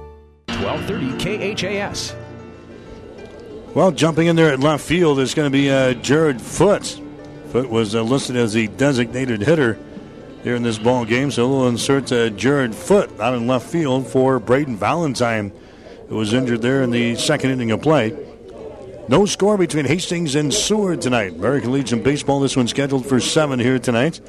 1230 KHAS. Well, jumping in there at left field is going to be uh, Jared Foot. Foot was uh, listed as the designated hitter here in this ball game, so we'll insert uh, Jared Foot out in left field for Braden Valentine, who was injured there in the second inning of play. No score between Hastings and Seward tonight. American Legion Baseball, this one scheduled for 7 here tonight.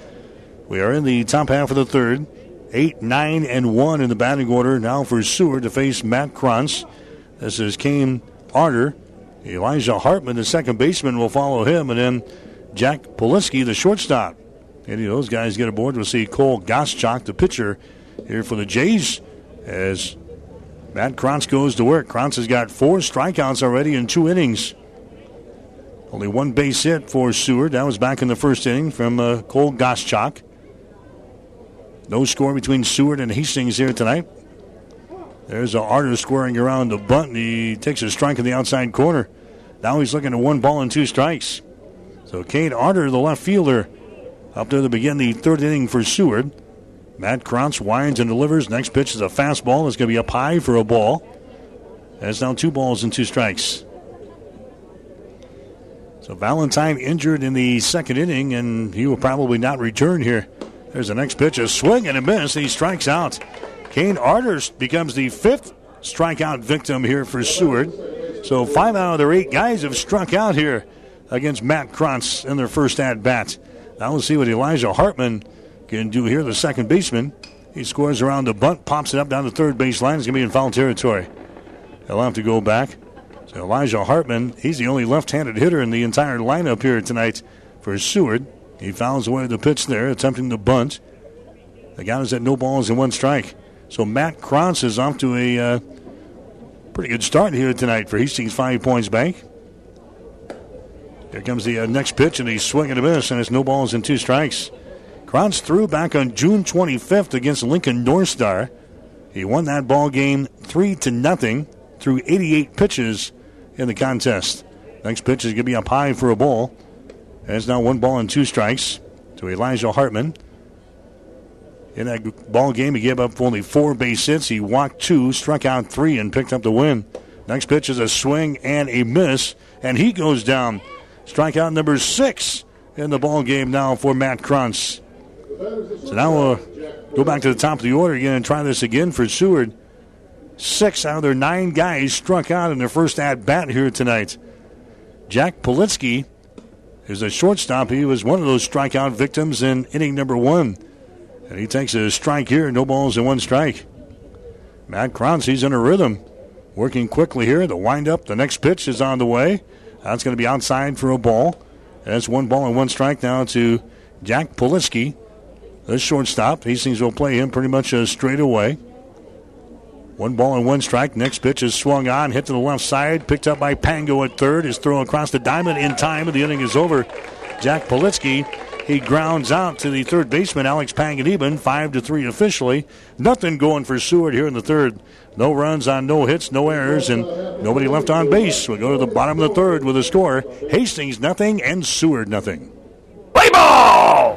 We are in the top half of the third. 8, 9, and 1 in the batting order now for Seward to face Matt Krantz. This is Kane Arter. Elijah Hartman, the second baseman, will follow him, and then Jack Politsky, the shortstop. Any of those guys get aboard, we'll see Cole Goschak, the pitcher, here for the Jays, as Matt Krantz goes to work. Krantz has got four strikeouts already in two innings. Only one base hit for Seward. That was back in the first inning from uh, Cole Goschak. No score between Seward and Hastings here tonight. There's an Arter squaring around the bunt. And he takes a strike in the outside corner. Now he's looking at one ball and two strikes. So Kane Arter, the left fielder, up there to begin the third inning for Seward. Matt Krantz winds and delivers. Next pitch is a fastball. It's going to be up high for a ball. It's now two balls and two strikes. So Valentine injured in the second inning, and he will probably not return here. There's the next pitch, a swing and a miss. He strikes out. Kane Arter becomes the fifth strikeout victim here for Seward. So five out of their eight guys have struck out here against Matt Krantz in their first at bat. Now we'll see what Elijah Hartman can do here, the second baseman. He scores around the bunt, pops it up down the third base line. He's going to be in foul territory. He'll have to go back. So Elijah Hartman, he's the only left-handed hitter in the entire lineup here tonight for Seward. He fouls away the pitch there, attempting to bunt. The guy is at no balls and one strike. So Matt Krantz is off to a uh, pretty good start here tonight for Hastings Five Points Bank. Here comes the uh, next pitch, and he's swinging a miss, and it's no balls and two strikes. Krantz threw back on June 25th against Lincoln North Star. He won that ball game three to nothing through 88 pitches in the contest. Next pitch is going to be up high for a ball. It's now one ball and two strikes to Elijah Hartman. In that ball game, he gave up only four base hits. He walked two, struck out three, and picked up the win. Next pitch is a swing and a miss, and he goes down. Strikeout number six in the ball game now for Matt Krantz. So now we'll go back to the top of the order again and try this again for Seward. Six out of their nine guys struck out in their first at bat here tonight. Jack Politsky is a shortstop. He was one of those strikeout victims in inning number one. And he takes a strike here, no balls and one strike. Matt Cronsy's in a rhythm, working quickly here. The windup, the next pitch is on the way. That's going to be outside for a ball. That's one ball and one strike now to Jack Politsky, the shortstop. Hastings will play him pretty much uh, straight away. One ball and one strike. Next pitch is swung on, hit to the left side, picked up by Pango at third. Is thrown across the diamond in time, and the inning is over. Jack Politsky, he grounds out to the third baseman, Alex Panganiban, five to three officially. Nothing going for Seward here in the third. No runs on no hits, no errors, and nobody left on base. We go to the bottom of the third with a score: Hastings nothing and Seward nothing. Play ball!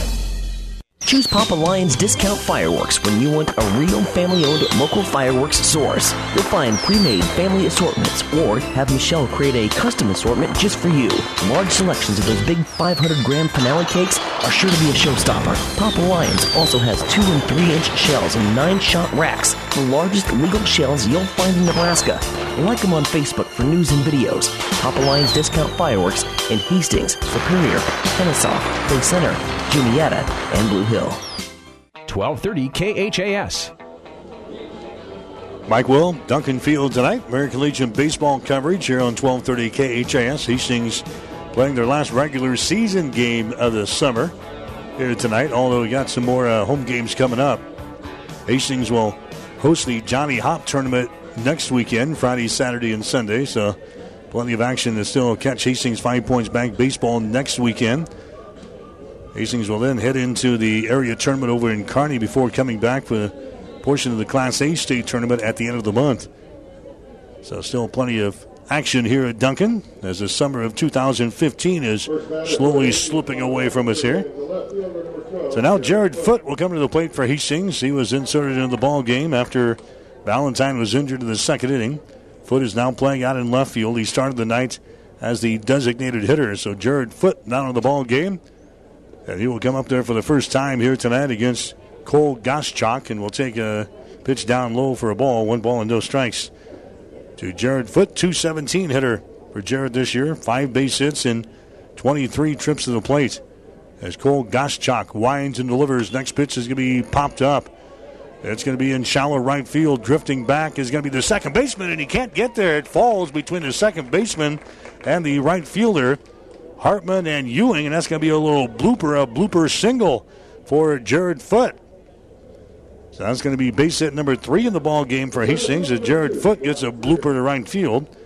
Choose Papa Lion's Discount Fireworks when you want a real family owned local fireworks source. You'll find pre made family assortments or have Michelle create a custom assortment just for you. Large selections of those big 500 gram finale cakes are sure to be a showstopper. Papa Lion's also has 2 and 3 inch shells and 9 shot racks, the largest legal shells you'll find in Nebraska. Like them on Facebook for news and videos. Papa Lion's Discount Fireworks in Hastings, Superior, Kenesaw, Clay Center, Juniata, and Blue Hill. 1230 KHAS. Mike Will, Duncan Field tonight. American Legion baseball coverage here on 1230 KHAS. Hastings playing their last regular season game of the summer here tonight, although we got some more uh, home games coming up. Hastings will host the Johnny Hopp tournament next weekend, Friday, Saturday, and Sunday. So plenty of action to still catch Hastings Five Points Bank baseball next weekend. Hastings will then head into the area tournament over in Kearney before coming back for a portion of the Class A state tournament at the end of the month. So, still plenty of action here at Duncan as the summer of 2015 is slowly slipping away from us here. So now Jared Foote will come to the plate for Hastings. He was inserted into the ball game after Valentine was injured in the second inning. Foote is now playing out in left field. He started the night as the designated hitter. So Jared Foote down in the ball game. And he will come up there for the first time here tonight against Cole Goschak and will take a pitch down low for a ball. One ball and no strikes to Jared Foot, 217 hitter for Jared this year. Five base hits and 23 trips to the plate. As Cole Goschak winds and delivers. Next pitch is going to be popped up. It's going to be in shallow right field. Drifting back is going to be the second baseman, and he can't get there. It falls between the second baseman and the right fielder. Hartman and Ewing, and that's going to be a little blooper, a blooper single for Jared Foote. So that's going to be base hit number three in the ball game for Hastings as Jared Foote gets a blooper to right field.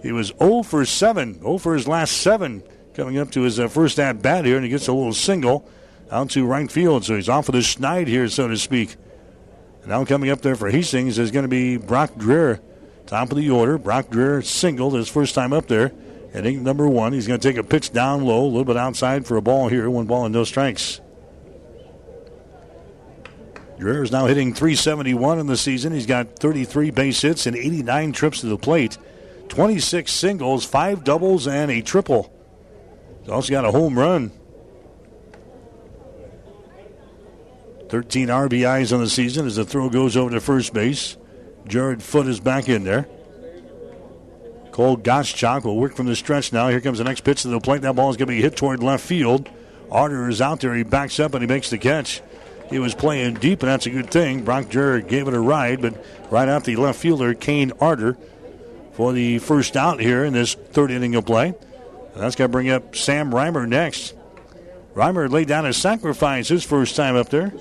He was 0 for 7, 0 for his last seven coming up to his uh, first at bat here, and he gets a little single out to right field. So he's off of the schneid here, so to speak. And now coming up there for Hastings is going to be Brock Dreher, top of the order. Brock Dreher singled his first time up there. Inning number one. He's going to take a pitch down low, a little bit outside for a ball here. One ball and no strikes. Dreher is now hitting 371 in the season. He's got 33 base hits and 89 trips to the plate, 26 singles, five doubles, and a triple. He's also got a home run. 13 RBIs on the season as the throw goes over to first base. Jared Foot is back in there. Cole Goschak will work from the stretch now. Here comes the next pitch to the plate. That ball is going to be hit toward left field. Arter is out there. He backs up and he makes the catch. He was playing deep, and that's a good thing. Brock Dreher gave it a ride, but right out the left fielder, Kane Arter, for the first out here in this third inning of play. And that's going to bring up Sam Reimer next. Reimer laid down a sacrifice his first time up there.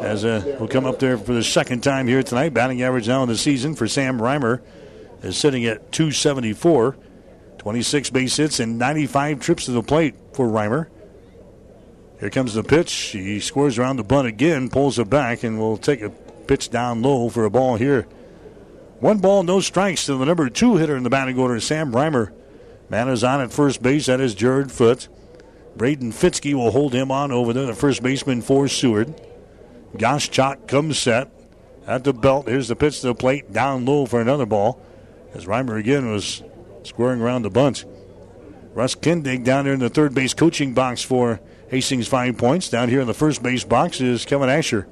As uh, will come up there for the second time here tonight. Batting average now in the season for Sam Reimer is sitting at 274. 26 base hits and 95 trips to the plate for Reimer. Here comes the pitch. He scores around the bunt again, pulls it back, and will take a pitch down low for a ball here. One ball, no strikes to the number two hitter in the batting order, Sam Reimer. Man is on at first base. That is Jared Foote. Braden Fitzke will hold him on over there, the first baseman for Seward. Goschak comes set at the belt. Here's the pitch to the plate, down low for another ball. As Reimer again was squaring around the bunt. Russ Kindig down there in the third base coaching box for Hastings Five Points. Down here in the first base box is Kevin Asher.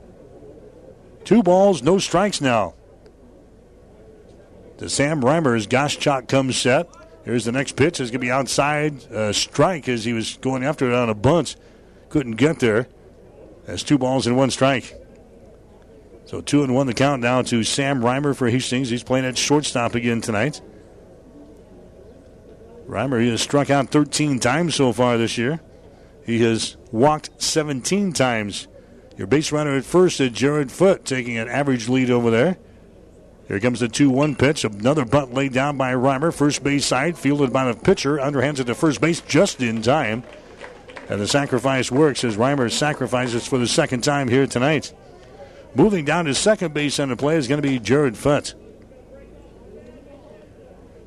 Two balls, no strikes now. To Sam Reimer as Goschak comes set. Here's the next pitch. It's going to be outside uh, strike as he was going after it on a bunt. Couldn't get there. That's two balls and one strike. So two and one the count now to Sam Reimer for Hastings. He's playing at shortstop again tonight. Reimer he has struck out 13 times so far this year. He has walked 17 times. Your base runner at first is Jared Foot taking an average lead over there. Here comes the 2 1 pitch. Another bunt laid down by Reimer. First base side, fielded by the pitcher. Underhands it to first base just in time. And the sacrifice works as Reimer sacrifices for the second time here tonight. Moving down to second base on the play is going to be Jared Foot.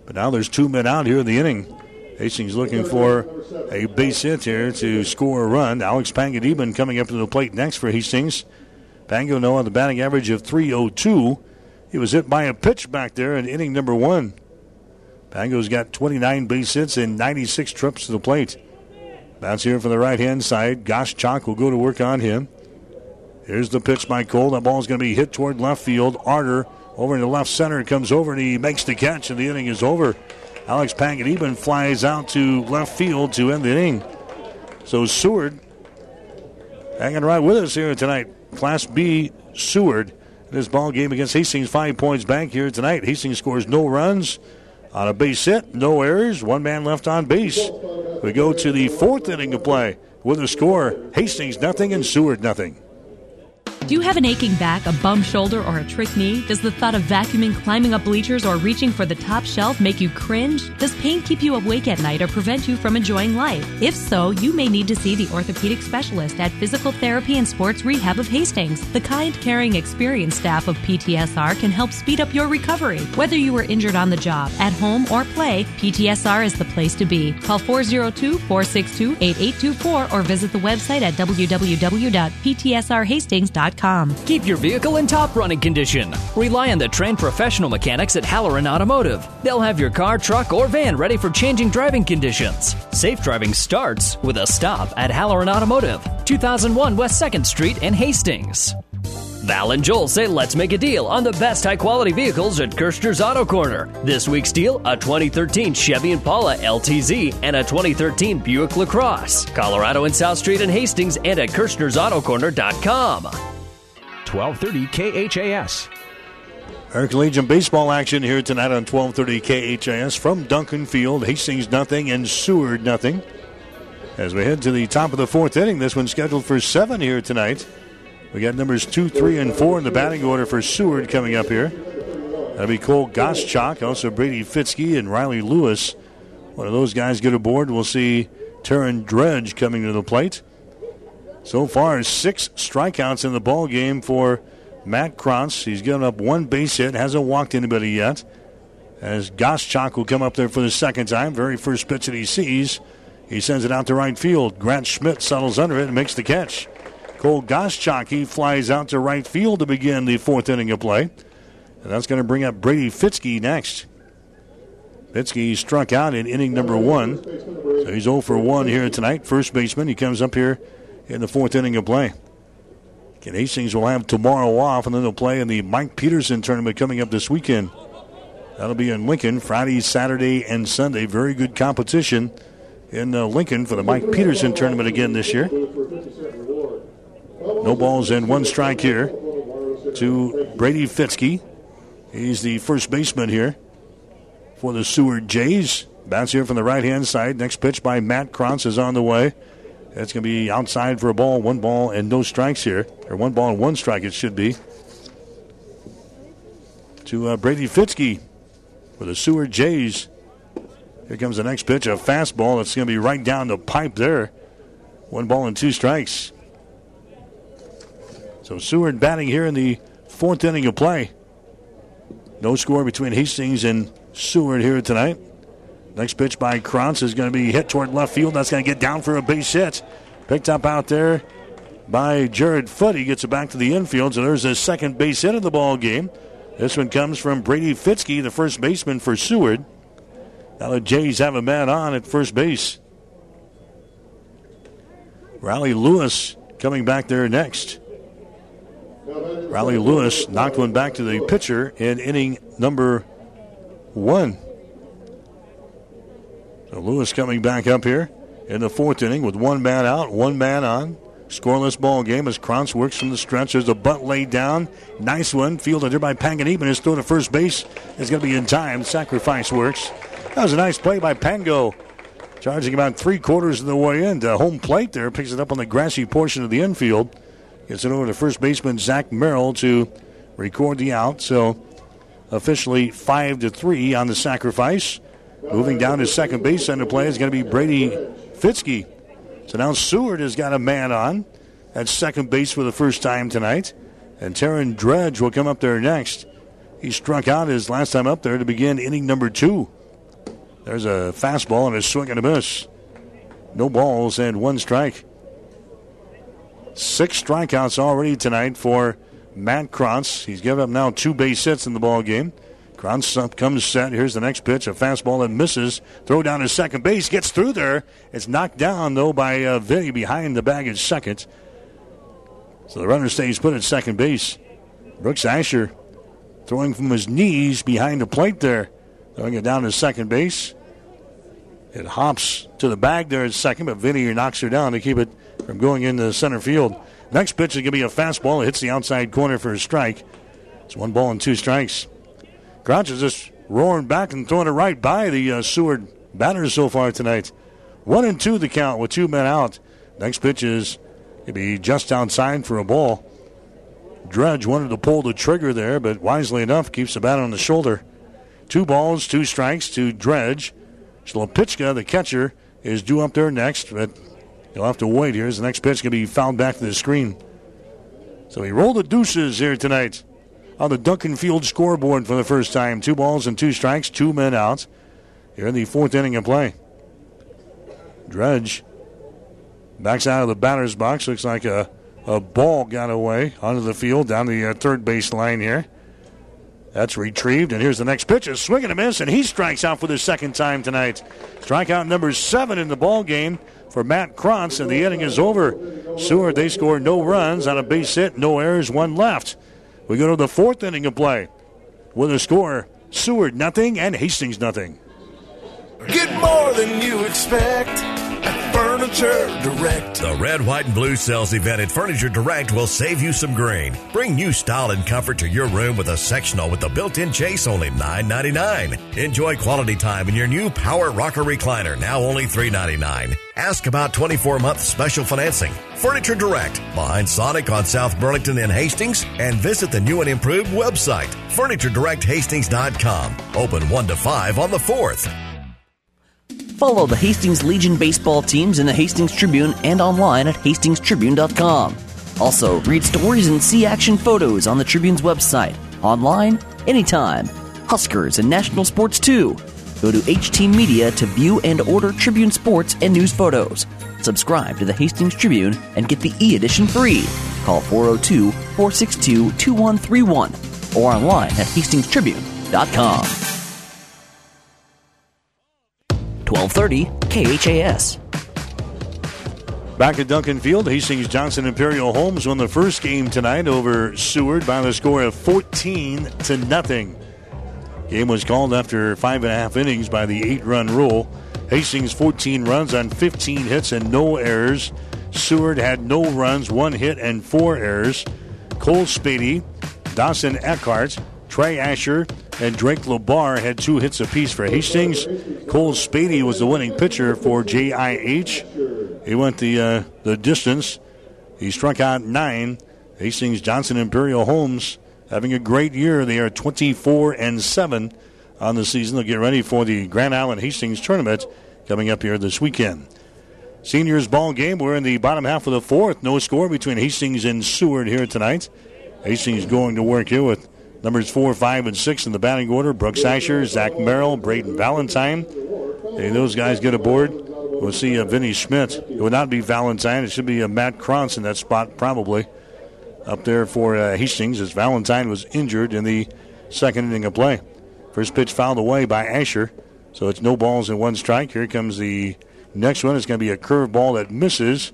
But now there's two men out here in the inning. Hastings looking for a base hit here to score a run. Alex Panganiban coming up to the plate next for Hastings. Pango now on the batting average of 302. He was hit by a pitch back there in inning number one. Pango's got 29 base hits and 96 trips to the plate. Bounce here from the right hand side. Goschak will go to work on him. Here's the pitch by Cole. That ball is going to be hit toward left field. Arter over in the left center comes over and he makes the catch, and the inning is over. Alex Panganiban flies out to left field to end the inning. So Seward hanging right with us here tonight. Class B Seward in this ball game against Hastings Five Points Bank here tonight. Hastings scores no runs on a base hit, no errors, one man left on base. We go to the fourth inning of play with a score: Hastings nothing and Seward nothing. Do you have an aching back, a bum shoulder, or a trick knee? Does the thought of vacuuming, climbing up bleachers, or reaching for the top shelf make you cringe? Does pain keep you awake at night or prevent you from enjoying life? If so, you may need to see the orthopedic specialist at Physical Therapy and Sports Rehab of Hastings. The kind, caring, experienced staff of PTSR can help speed up your recovery. Whether you were injured on the job, at home, or play, PTSR is the place to be. Call 402 462 8824 or visit the website at www.ptsrhastings.com. Keep your vehicle in top running condition. Rely on the trained professional mechanics at Halloran Automotive. They'll have your car, truck, or van ready for changing driving conditions. Safe driving starts with a stop at Halloran Automotive, 2001 West 2nd Street in Hastings. Val and Joel say let's make a deal on the best high quality vehicles at Kirshner's Auto Corner. This week's deal a 2013 Chevy Impala LTZ and a 2013 Buick LaCrosse. Colorado and South Street in Hastings and at Kirshner'sAutoCorner.com. 1230 KHAS. American Legion baseball action here tonight on 1230 KHAS from Duncan Field. Hastings nothing and Seward nothing. As we head to the top of the fourth inning, this one's scheduled for seven here tonight. We got numbers two, three, and four in the batting order for Seward coming up here. That'll be Cole Goschak, also Brady Fitzke and Riley Lewis. One of those guys get aboard. We'll see Taryn Dredge coming to the plate. So far, six strikeouts in the ball game for Matt Krantz. He's given up one base hit, hasn't walked anybody yet. As Goschak will come up there for the second time, very first pitch that he sees, he sends it out to right field. Grant Schmidt settles under it and makes the catch. Cole Goschak, he flies out to right field to begin the fourth inning of play. And that's going to bring up Brady Fitzke next. Fitzke struck out in inning number one. So he's 0 for 1 here tonight. First baseman. He comes up here in the fourth inning of play. Ken Hastings will have tomorrow off, and then they'll play in the Mike Peterson tournament coming up this weekend. That'll be in Lincoln Friday, Saturday, and Sunday. Very good competition in uh, Lincoln for the Mike Peterson tournament again this year. No balls and one strike here to Brady Fitzke. He's the first baseman here for the Seward Jays. Bounce here from the right hand side. Next pitch by Matt Krantz is on the way. That's going to be outside for a ball. One ball and no strikes here. Or one ball and one strike, it should be. To uh, Brady Fitzke for the Seward Jays. Here comes the next pitch, a fastball that's going to be right down the pipe there. One ball and two strikes. So Seward batting here in the fourth inning of play. No score between Hastings and Seward here tonight. Next pitch by Krantz is going to be hit toward left field. That's going to get down for a base hit. Picked up out there by Jared Foote. He gets it back to the infield. So there's a second base hit of the ball game. This one comes from Brady Fitzke, the first baseman for Seward. Now the Jays have a man on at first base. Riley Lewis coming back there next. Riley Lewis knocked one back to the pitcher in inning number one. So Lewis coming back up here in the fourth inning with one man out, one man on. Scoreless ball game as Krantz works from the stretch. There's a butt laid down. Nice one. Fielded there by Panganiban. His throw to first base is going to be in time. Sacrifice works. That was a nice play by Pango. Charging about three quarters of the way in to home plate there. Picks it up on the grassy portion of the infield. Gets it over to first baseman Zach Merrill to record the out. So officially 5 to 3 on the sacrifice. Moving down to second base center play is going to be Brady Fitzke. So now Seward has got a man on at second base for the first time tonight. And Taryn Dredge will come up there next. He struck out his last time up there to begin inning number two. There's a fastball and a swing and a miss. No balls and one strike. Six strikeouts already tonight for Matt Krantz. He's given up now two base hits in the ball game. Krantz comes set. Here's the next pitch. A fastball that misses. Throw down to second base. Gets through there. It's knocked down, though, by uh, Vinny behind the bag at second. So the runner stays put at second base. Brooks Asher throwing from his knees behind the plate there. Throwing it down to second base. It hops to the bag there at second, but Vinny knocks her down to keep it from going into center field. Next pitch is going to be a fastball. It hits the outside corner for a strike. It's one ball and two strikes. Crouch is just roaring back and throwing it right by the uh, Seward batters so far tonight. One and two the count with two men out. Next pitch is to be just outside for a ball. Dredge wanted to pull the trigger there, but wisely enough keeps the bat on the shoulder. Two balls, two strikes to Dredge. Slopitchka, the catcher, is due up there next, but he'll have to wait here as the next pitch going to be fouled back to the screen. So he rolled the deuces here tonight on the Duncan Field scoreboard for the first time. Two balls and two strikes, two men out here in the fourth inning of play. Dredge backs out of the batter's box. Looks like a, a ball got away onto the field down the uh, third base line here. That's retrieved, and here's the next pitch. A swing and a miss, and he strikes out for the second time tonight. Strikeout number seven in the ball game for Matt Krantz, and the inning is over. Seward, they score no runs on a base hit, no errors, one left. We go to the fourth inning of play with a score Seward nothing and Hastings nothing. Get more than you expect Furniture Direct. The Red, White, and Blue Sales event at Furniture Direct will save you some green. Bring new style and comfort to your room with a sectional with a built-in chase, only $9.99. Enjoy quality time in your new Power Rocker recliner, now only $3.99. Ask about 24-month special financing. Furniture Direct, behind Sonic on South Burlington and Hastings, and visit the new and improved website, FurnitureDirectHastings.com. Open 1 to 5 on the 4th. Follow the Hastings Legion baseball teams in the Hastings Tribune and online at hastingstribune.com. Also, read stories and see action photos on the Tribune's website, online, anytime. Huskers and national sports too. Go to HT Media to view and order Tribune sports and news photos. Subscribe to the Hastings Tribune and get the e edition free. Call 402 462 2131 or online at hastingstribune.com. 1230 KHAS. Back at Duncan Field, Hastings Johnson Imperial Homes won the first game tonight over Seward by the score of 14 to nothing. Game was called after five and a half innings by the eight run rule. Hastings 14 runs on 15 hits and no errors. Seward had no runs, one hit, and four errors. Cole Spady, Dawson Eckhart, Trey Asher, and Drake Labar had two hits apiece for Hastings. Cole Spady was the winning pitcher for JIH. He went the uh, the distance. He struck out nine. Hastings Johnson Imperial Homes having a great year. They are 24 and 7 on the season. They'll get ready for the Grand Island Hastings tournament coming up here this weekend. Seniors ball game. We're in the bottom half of the fourth. No score between Hastings and Seward here tonight. Hastings going to work here with Numbers four, five, and six in the batting order. Brooks Asher, Zach Merrill, Braden Valentine. Hey, those guys get aboard. We'll see uh, Vinny Schmidt. It would not be Valentine. It should be uh, Matt Krantz in that spot, probably. Up there for uh, Hastings as Valentine was injured in the second inning of play. First pitch fouled away by Asher. So it's no balls and one strike. Here comes the next one. It's going to be a curveball that misses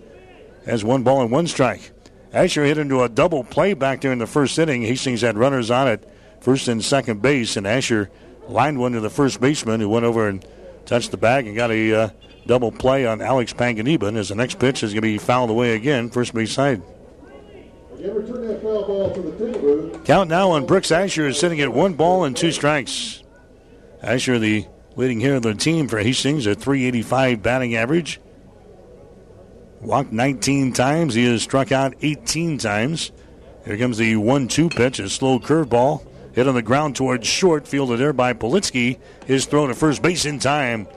as one ball and one strike. Asher hit into a double play back there in the first inning. Hastings had runners on it, first and second base, and Asher lined one to the first baseman who went over and touched the bag and got a uh, double play on Alex Panganiban as the next pitch is going to be fouled away again, first base side. Count now on Brooks Asher is sitting at one ball and two strikes. Asher, the leading hitter of the team for Hastings, at 385 batting average. Walked 19 times. He has struck out 18 times. Here comes the 1 2 pitch, a slow curveball. Hit on the ground towards short, fielded there by Politsky. His throw to first base in time.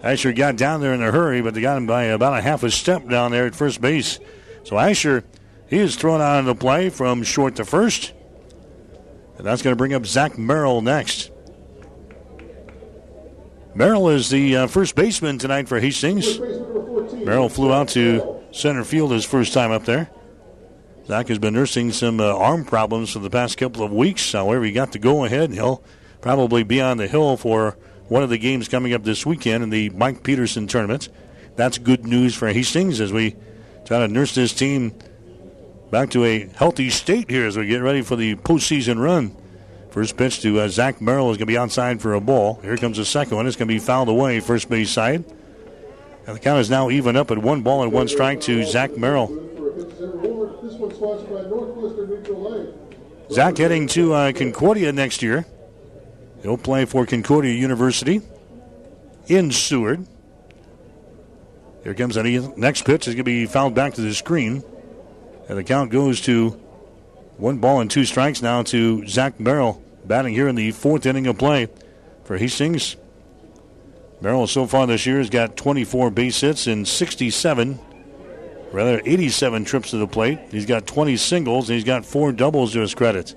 Asher got down there in a hurry, but they got him by about a half a step down there at first base. So Asher, he is thrown out of the play from short to first. And that's going to bring up Zach Merrill next. Merrill is the uh, first baseman tonight for Hastings. Merrill flew out to center field his first time up there. Zach has been nursing some uh, arm problems for the past couple of weeks. However, he got to go ahead. and He'll probably be on the hill for one of the games coming up this weekend in the Mike Peterson tournament. That's good news for Hastings as we try to nurse this team back to a healthy state here as we get ready for the postseason run. First pitch to uh, Zach Merrill is going to be outside for a ball. Here comes the second one. It's going to be fouled away, first base side. And the count is now even up at one ball and one strike to Zach Merrill. Zach heading to uh, Concordia next year. He'll play for Concordia University in Seward. Here comes the next pitch. Is going to be fouled back to the screen. And the count goes to one ball and two strikes now to Zach Merrill, batting here in the fourth inning of play for Hastings. Merrill so far this year has got 24 base hits and 67, rather 87 trips to the plate. He's got 20 singles and he's got four doubles to his credit.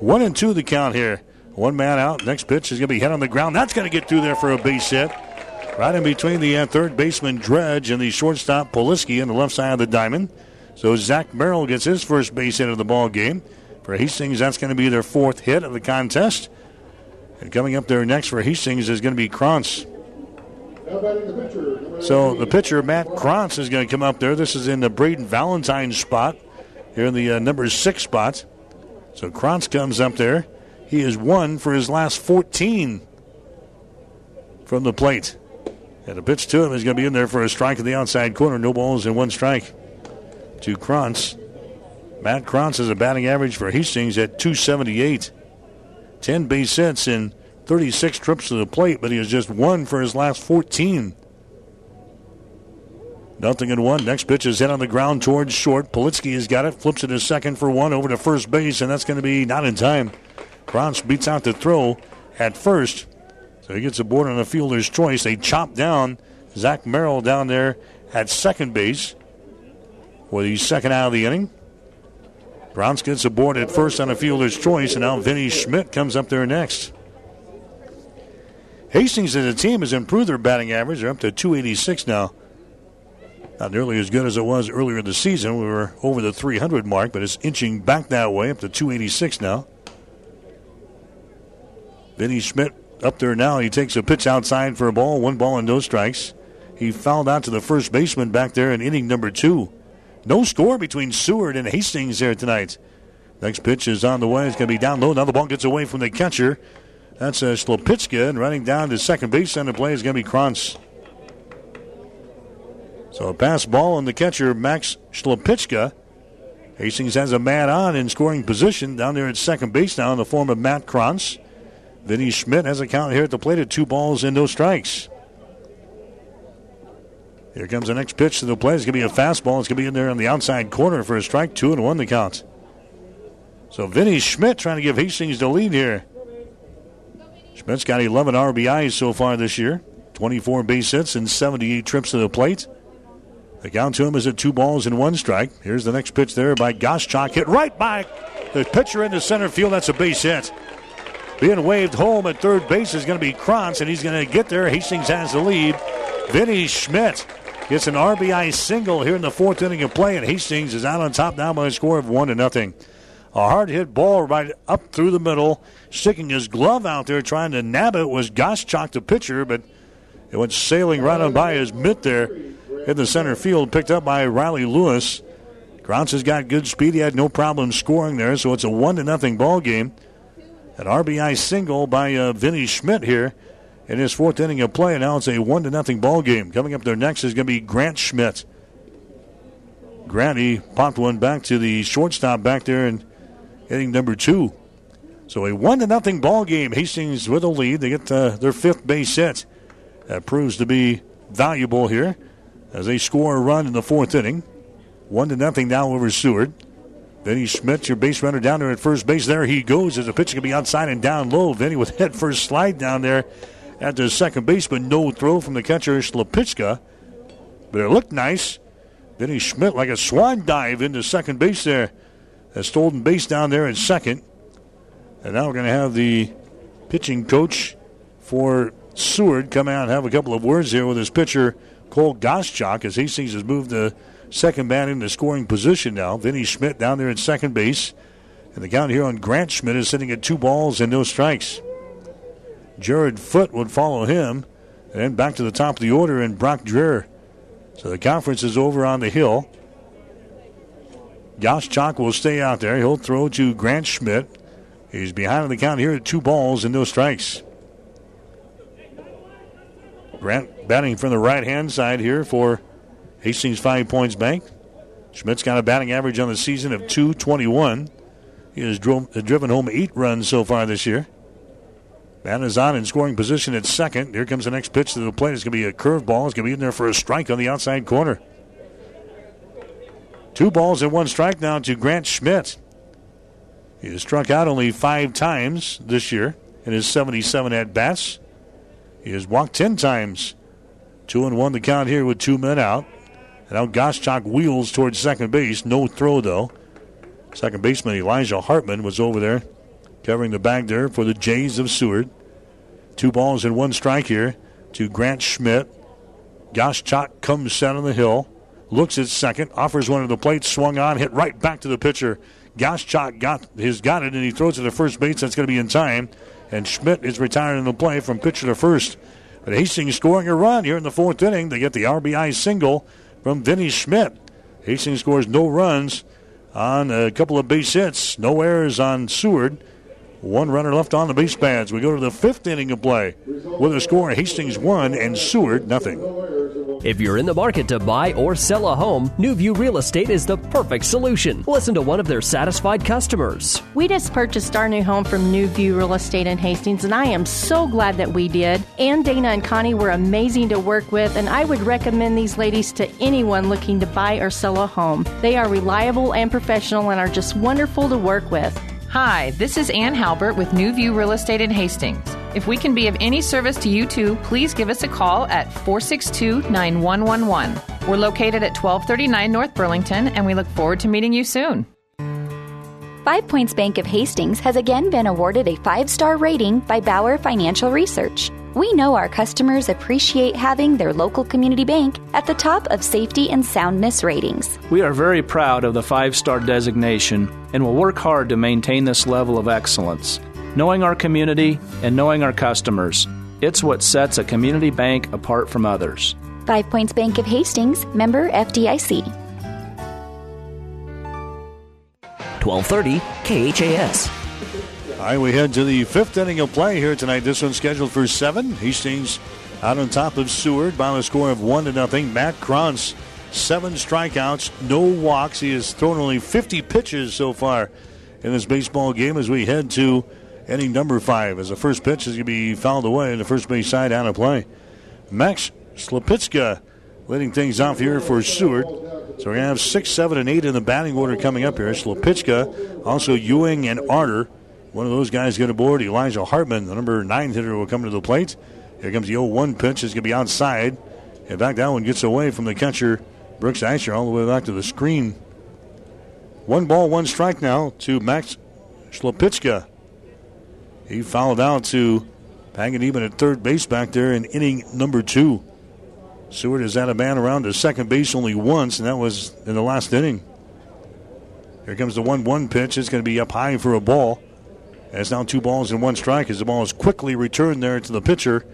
One and two the count here. One man out. Next pitch is going to be hit on the ground. That's going to get through there for a base hit. Right in between the uh, third baseman Dredge and the shortstop Politsky on the left side of the diamond. So Zach Merrill gets his first base hit of the ball game. For Hastings, that's going to be their fourth hit of the contest. And coming up there next for Hastings is going to be Krantz. So the pitcher, Matt Krantz, is going to come up there. This is in the Braden Valentine spot, here in the uh, number six spot. So Krantz comes up there. He is one for his last 14 from the plate. And a pitch to him is going to be in there for a strike in the outside corner. No balls and one strike to Krantz. Matt Krantz has a batting average for Hastings at 278. 10 base hits and 36 trips to the plate, but he has just one for his last 14. Nothing in one. Next pitch is hit on the ground towards short. Politsky has got it, flips it to second for one over to first base, and that's going to be not in time. Krantz beats out the throw at first. So he gets a board on the fielder's choice. They chop down Zach Merrill down there at second base for the second out of the inning. Browns gets a board at first on a fielder's choice, and now Vinny Schmidt comes up there next. Hastings as a team has improved their batting average. They're up to 286 now. Not nearly as good as it was earlier in the season. We were over the 300 mark, but it's inching back that way up to 286 now. Vinny Schmidt up there now. He takes a pitch outside for a ball, one ball and no strikes. He fouled out to the first baseman back there in inning number two. No score between Seward and Hastings there tonight. Next pitch is on the way. It's going to be down low. Now the ball gets away from the catcher. That's uh, Slopitska, and running down to second base on the play is going to be Krantz. So a pass ball on the catcher, Max Slopitska. Hastings has a man on in scoring position down there at second base now in the form of Matt Krantz. Vinny Schmidt has a count here at the plate at two balls and no strikes. Here comes the next pitch to the plate. It's going to be a fastball. It's going to be in there on the outside corner for a strike. Two and one the count. So Vinny Schmidt trying to give Hastings the lead here. Schmidt's got 11 RBIs so far this year, 24 base hits, and 78 trips to the plate. The count to him is at two balls and one strike. Here's the next pitch there by Goschak. Hit right by The pitcher into center field. That's a base hit. Being waved home at third base is going to be Krantz, and he's going to get there. Hastings has the lead. Vinny Schmidt gets an RBI single here in the fourth inning of play, and Hastings is out on top now by a score of one to nothing. A hard hit ball right up through the middle, sticking his glove out there, trying to nab it was Goschak, the pitcher, but it went sailing right on by his mitt there in the center field, picked up by Riley Lewis. Krantz has got good speed. He had no problem scoring there, so it's a one to nothing ball game. An RBI single by uh, Vinny Schmidt here in his fourth inning of play. And now it's a one to nothing ball game. Coming up there next is going to be Grant Schmidt. Grant he popped one back to the shortstop back there in inning number two. So a one to nothing ball game. Hastings with a lead. They get uh, their fifth base hit. That proves to be valuable here as they score a run in the fourth inning. One to nothing now over Seward. Vinny Schmidt, your base runner down there at first base. There he goes as a pitch can be outside and down low. Vinny with (laughs) head first slide down there at the second base, but no throw from the catcher Slapitska. But it looked nice. Vinny Schmidt like a swan dive into second base there. A stolen base down there at second. And now we're going to have the pitching coach for Seward come out and have a couple of words here with his pitcher, Cole Goschak, as Hastings has moved the second man into scoring position now. Vinny Schmidt down there at second base. And the count here on Grant Schmidt is sitting at two balls and no strikes. Jared Foot would follow him. And back to the top of the order in Brock Dreher. So the conference is over on the hill. Goschak will stay out there. He'll throw to Grant Schmidt. He's behind on the count here at two balls and no strikes. Grant batting from the right hand side here for Hastings Five Points Bank. Schmidt's got a batting average on the season of 221. He has driven home eight runs so far this year. Man is on in scoring position at second. Here comes the next pitch to the plate. It's going to be a curveball. It's going to be in there for a strike on the outside corner. Two balls and one strike now to Grant Schmidt. He has struck out only five times this year in his 77 at bats. He has walked 10 times. Two and one to count here with two men out. And now Goschak wheels towards second base. No throw, though. Second baseman Elijah Hartman was over there covering the bag there for the Jays of Seward. Two balls and one strike here to Grant Schmidt. Goschak comes set on the hill, looks at second, offers one to the plate, swung on, hit right back to the pitcher. Goschak got his got it, and he throws it to first base. That's going to be in time. And Schmidt is retired in the play from pitcher to first. But Hastings scoring a run here in the fourth inning. They get the RBI single from Vinny Schmidt. Hastings scores no runs on a couple of base hits, no errors on Seward. One runner left on the base pads. We go to the fifth inning of play with a score Hastings 1 and Seward nothing. If you're in the market to buy or sell a home, New View Real Estate is the perfect solution. Listen to one of their satisfied customers. We just purchased our new home from New View Real Estate in Hastings, and I am so glad that we did. Ann, Dana, and Connie were amazing to work with, and I would recommend these ladies to anyone looking to buy or sell a home. They are reliable and professional and are just wonderful to work with. Hi, this is Ann Halbert with New View Real Estate in Hastings. If we can be of any service to you too, please give us a call at 462 9111. We're located at 1239 North Burlington, and we look forward to meeting you soon. Five Points Bank of Hastings has again been awarded a five star rating by Bauer Financial Research. We know our customers appreciate having their local community bank at the top of safety and soundness ratings. We are very proud of the five star designation and will work hard to maintain this level of excellence. Knowing our community and knowing our customers, it's what sets a community bank apart from others. Five Points Bank of Hastings, member FDIC. 1230 KHAS. All right, we head to the fifth inning of play here tonight. This one's scheduled for seven. Hastings out on top of Seward by a score of one to nothing. Matt Krantz, seven strikeouts, no walks. He has thrown only 50 pitches so far in this baseball game as we head to inning number five. As the first pitch is going to be fouled away, and the first base side out of play. Max Slapitska leading things off here for Seward. So we're going to have six, seven, and eight in the batting order coming up here. Slapitska, also Ewing and Arter. One of those guys get aboard. Elijah Hartman, the number nine hitter, will come to the plate. Here comes the 0 1 pitch. It's going to be outside. In fact, that one gets away from the catcher, Brooks Asher, all the way back to the screen. One ball, one strike now to Max Shlapitska. He fouled out to Panganiban at third base back there in inning number two. Seward has had a man around to second base only once, and that was in the last inning. Here comes the 1 1 pitch. It's going to be up high for a ball. And it's now two balls and one strike as the ball is quickly returned there to the pitcher,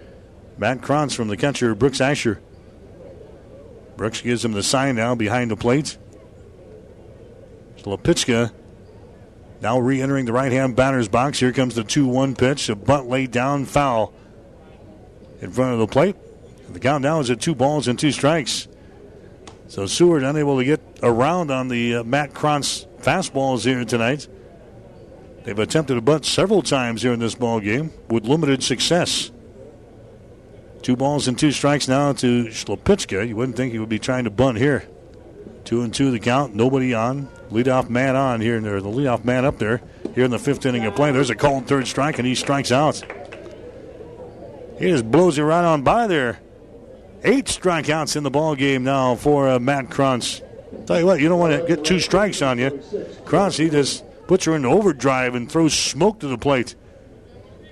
Matt Krantz from the catcher, Brooks Asher. Brooks gives him the sign now behind the plate. Slepitska now re entering the right hand batter's box. Here comes the 2 1 pitch. A bunt laid down, foul in front of the plate. The count now is at two balls and two strikes. So Seward unable to get around on the uh, Matt Krantz fastballs here tonight. They've attempted a bunt several times here in this ball game with limited success. Two balls and two strikes now to Shlapitska. You wouldn't think he would be trying to bunt here. Two and two the count. Nobody on. Leadoff man on here. and There, the leadoff man up there here in the fifth inning of play. There's a cold third strike, and he strikes out. He just blows it right on by there. Eight strikeouts in the ball game now for uh, Matt Krantz. Tell you what, you don't want to get two strikes on you. Krantz, he just puts her into overdrive and throws smoke to the plate.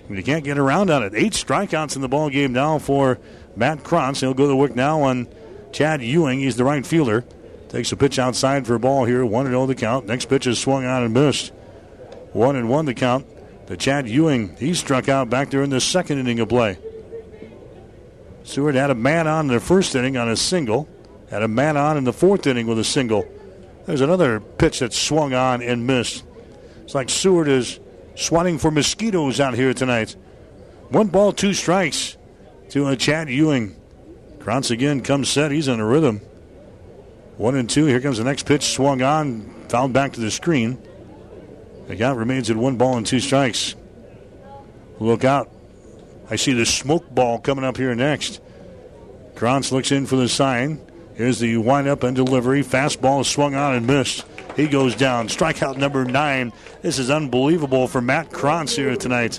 You can't get around on it. Eight strikeouts in the ball game now for Matt Krantz. He'll go to work now on Chad Ewing. He's the right fielder. Takes a pitch outside for a ball here. 1 and 0 the count. Next pitch is swung on and missed. 1 and 1 the count. The Chad Ewing, he struck out back there in the second inning of play. Seward had a man on in the first inning on a single. Had a man on in the fourth inning with a single. There's another pitch that swung on and missed. It's like Seward is swatting for mosquitoes out here tonight. One ball, two strikes to a Chad Ewing. Krantz again comes set. He's in a rhythm. One and two. Here comes the next pitch. Swung on. Fouled back to the screen. The count remains at one ball and two strikes. Look out. I see the smoke ball coming up here next. Krantz looks in for the sign. Here's the windup and delivery. Fastball swung on and missed. He goes down. Strikeout number nine. This is unbelievable for Matt Krantz here tonight.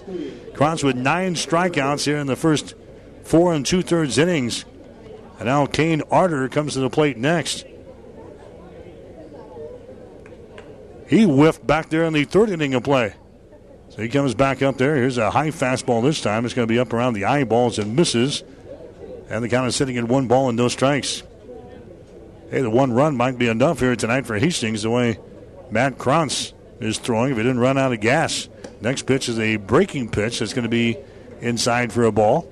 Krantz with nine strikeouts here in the first four and two thirds innings. And now Kane Arter comes to the plate next. He whiffed back there in the third inning of play. So he comes back up there. Here's a high fastball this time. It's going to be up around the eyeballs and misses. And the count is sitting at one ball and no strikes. Hey, the one run might be enough here tonight for Hastings the way Matt Krantz is throwing if he didn't run out of gas. Next pitch is a breaking pitch that's going to be inside for a ball.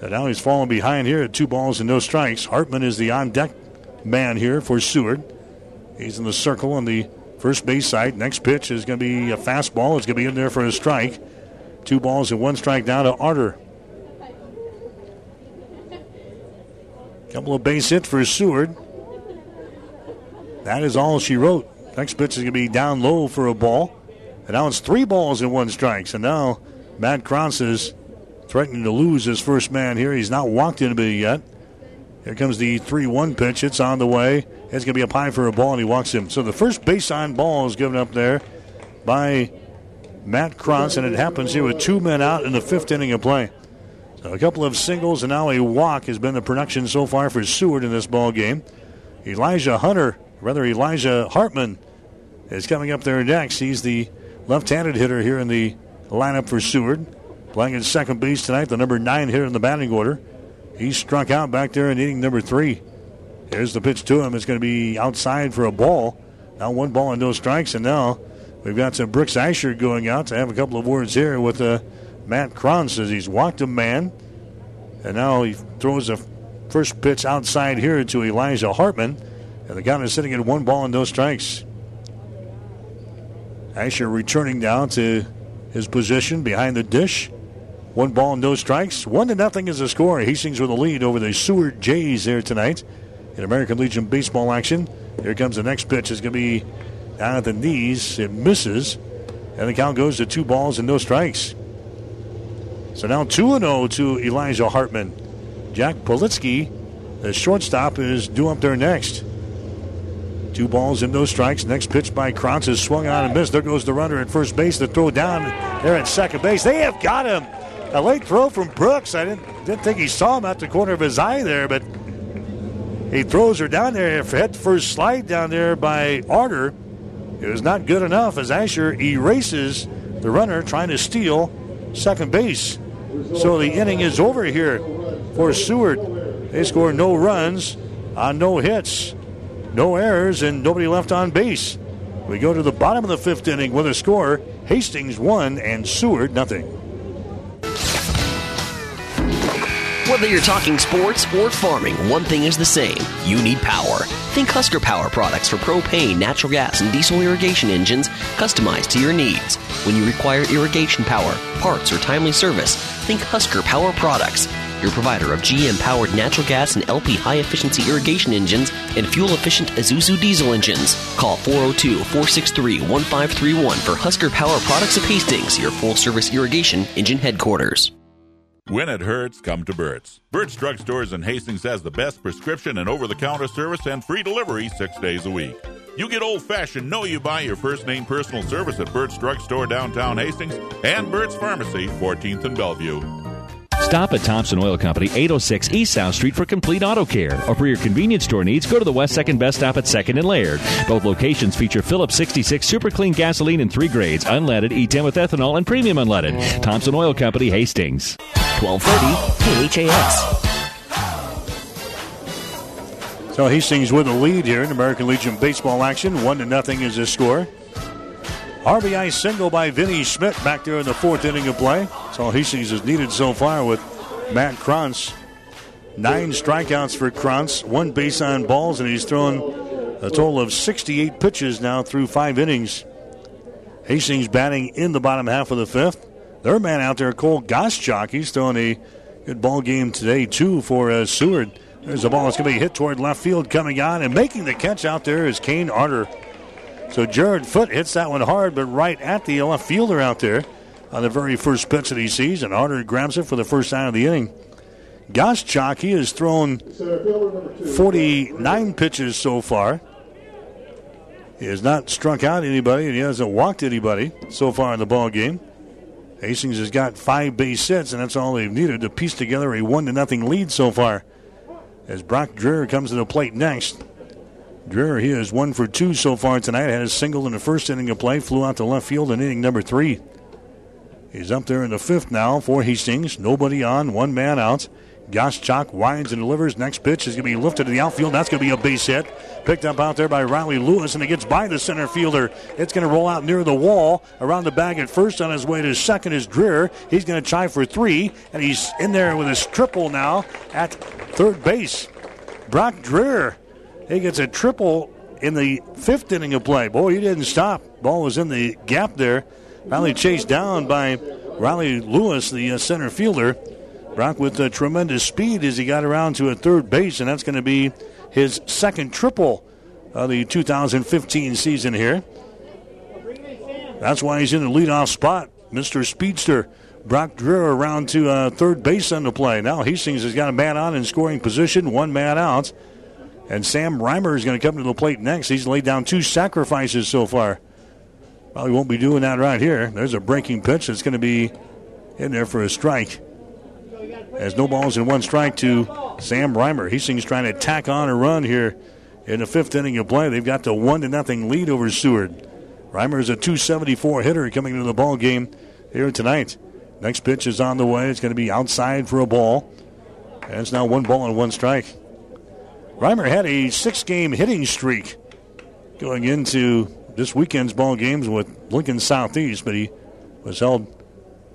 And now he's falling behind here at two balls and no strikes. Hartman is the on deck man here for Seward. He's in the circle on the first base side. Next pitch is going to be a fastball. It's going to be in there for a strike. Two balls and one strike down to Arter. Couple of base hits for Seward. That is all she wrote. Next pitch is going to be down low for a ball. And now it's three balls and one strike. So now Matt Krantz is threatening to lose his first man here. He's not walked anybody yet. Here comes the 3 1 pitch. It's on the way. It's going to be a pie for a ball, and he walks him. So the first base on ball is given up there by Matt Krantz, and it happens here with two men out in the fifth inning of play. So a couple of singles and now a walk has been the production so far for Seward in this ball game. Elijah Hunter, rather Elijah Hartman, is coming up there next. He's the left-handed hitter here in the lineup for Seward. Playing at second base tonight, the number nine hitter in the batting order. He struck out back there in inning number three. Here's the pitch to him. It's going to be outside for a ball. Now one ball and no strikes, and now we've got some Brooks Asher going out to have a couple of words here with uh, Matt Krantz as he's walked a man, and now he throws a first pitch outside here to Elijah Hartman, and the count is sitting at one ball and no strikes. Asher returning down to his position behind the dish. One ball and no strikes. One to nothing is the score. Hastings with a lead over the Seward Jays there tonight in American Legion baseball action. Here comes the next pitch. It's going to be down at the knees. It misses. And the count goes to two balls and no strikes. So now 2 0 to Elijah Hartman. Jack Politsky, the shortstop, is due up there next. Two balls and no strikes. Next pitch by Krantz is swung on and missed. There goes the runner at first base. The throw down there at second base. They have got him. A late throw from Brooks. I didn't, didn't think he saw him at the corner of his eye there, but he throws her down there. Head first slide down there by Arter. was not good enough as Asher erases the runner trying to steal second base. So the inning is over here for Seward. They score no runs on no hits, no errors, and nobody left on base. We go to the bottom of the fifth inning with a score Hastings 1 and Seward nothing. Whether you're talking sports or farming, one thing is the same. You need power. Think Husker Power products for propane, natural gas, and diesel irrigation engines customized to your needs. When you require irrigation power, parts, or timely service, think Husker Power products. Your provider of GM powered natural gas and LP high efficiency irrigation engines and fuel efficient Isuzu diesel engines. Call 402 463 1531 for Husker Power Products of Hastings, your full service irrigation engine headquarters. When it hurts, come to Burt's. Burt's Drugstores in Hastings has the best prescription and over the counter service and free delivery six days a week. You get old fashioned, know you buy your first name personal service at Burt's Drugstore downtown Hastings and Burt's Pharmacy, 14th and Bellevue. Stop at Thompson Oil Company, 806 East South Street for complete auto care. Or for your convenience store needs, go to the West 2nd Best Stop at 2nd and Laird. Both locations feature Phillips 66 Super Clean gasoline in three grades unleaded, E10 with ethanol, and premium unleaded. Thompson Oil Company, Hastings. 1230 KHAS. So Hastings with a lead here in American Legion baseball action. One to nothing is the score. RBI single by Vinny Schmidt back there in the fourth inning of play. That's all Hastings has needed so far with Matt Krantz. Nine strikeouts for Krantz, one base on balls, and he's thrown a total of 68 pitches now through five innings. Hastings batting in the bottom half of the fifth. Their man out there, Cole Goschak, he's throwing a good ball game today, too, for uh, Seward. There's a ball that's going to be hit toward left field coming on, and making the catch out there is Kane Arter. So Jared Foot hits that one hard, but right at the left fielder out there on the very first pitch that he sees, and Arter grabs it for the first time of the inning. Goschak, he has thrown 49 pitches so far. He has not struck out anybody, and he hasn't walked anybody so far in the ball game. Hastings has got five base hits, and that's all they've needed to piece together a one to nothing lead so far. As Brock Dreher comes to the plate next. Dreher, he is one for two so far tonight. Had a single in the first inning of play, flew out to left field in inning number three. He's up there in the fifth now for Hastings. Nobody on, one man out. Goschak winds and delivers. Next pitch is going to be lifted to the outfield. That's going to be a base hit. Picked up out there by Riley Lewis, and it gets by the center fielder. It's going to roll out near the wall. Around the bag at first on his way to second is Dreher. He's going to try for three, and he's in there with his triple now at third base. Brock Dreher, he gets a triple in the fifth inning of play. Boy, he didn't stop. Ball was in the gap there. Finally chased down by Riley Lewis, the uh, center fielder. Brock with uh, tremendous speed as he got around to a third base, and that's going to be his second triple of the 2015 season here. That's why he's in the leadoff spot. Mr. Speedster, Brock Dreher around to uh, third base on the play. Now Hastings has got a man on in scoring position, one man out. And Sam Reimer is going to come to the plate next. He's laid down two sacrifices so far. Probably won't be doing that right here. There's a breaking pitch that's going to be in there for a strike. As no balls in one strike to Sam Reimer. Hastings trying to tack on a run here in the fifth inning of play. They've got the one to nothing lead over Seward. Reimer is a 274 hitter coming into the ball game here tonight. Next pitch is on the way. It's going to be outside for a ball. And it's now one ball and one strike. Reimer had a six game hitting streak going into this weekend's ball games with Lincoln Southeast, but he was held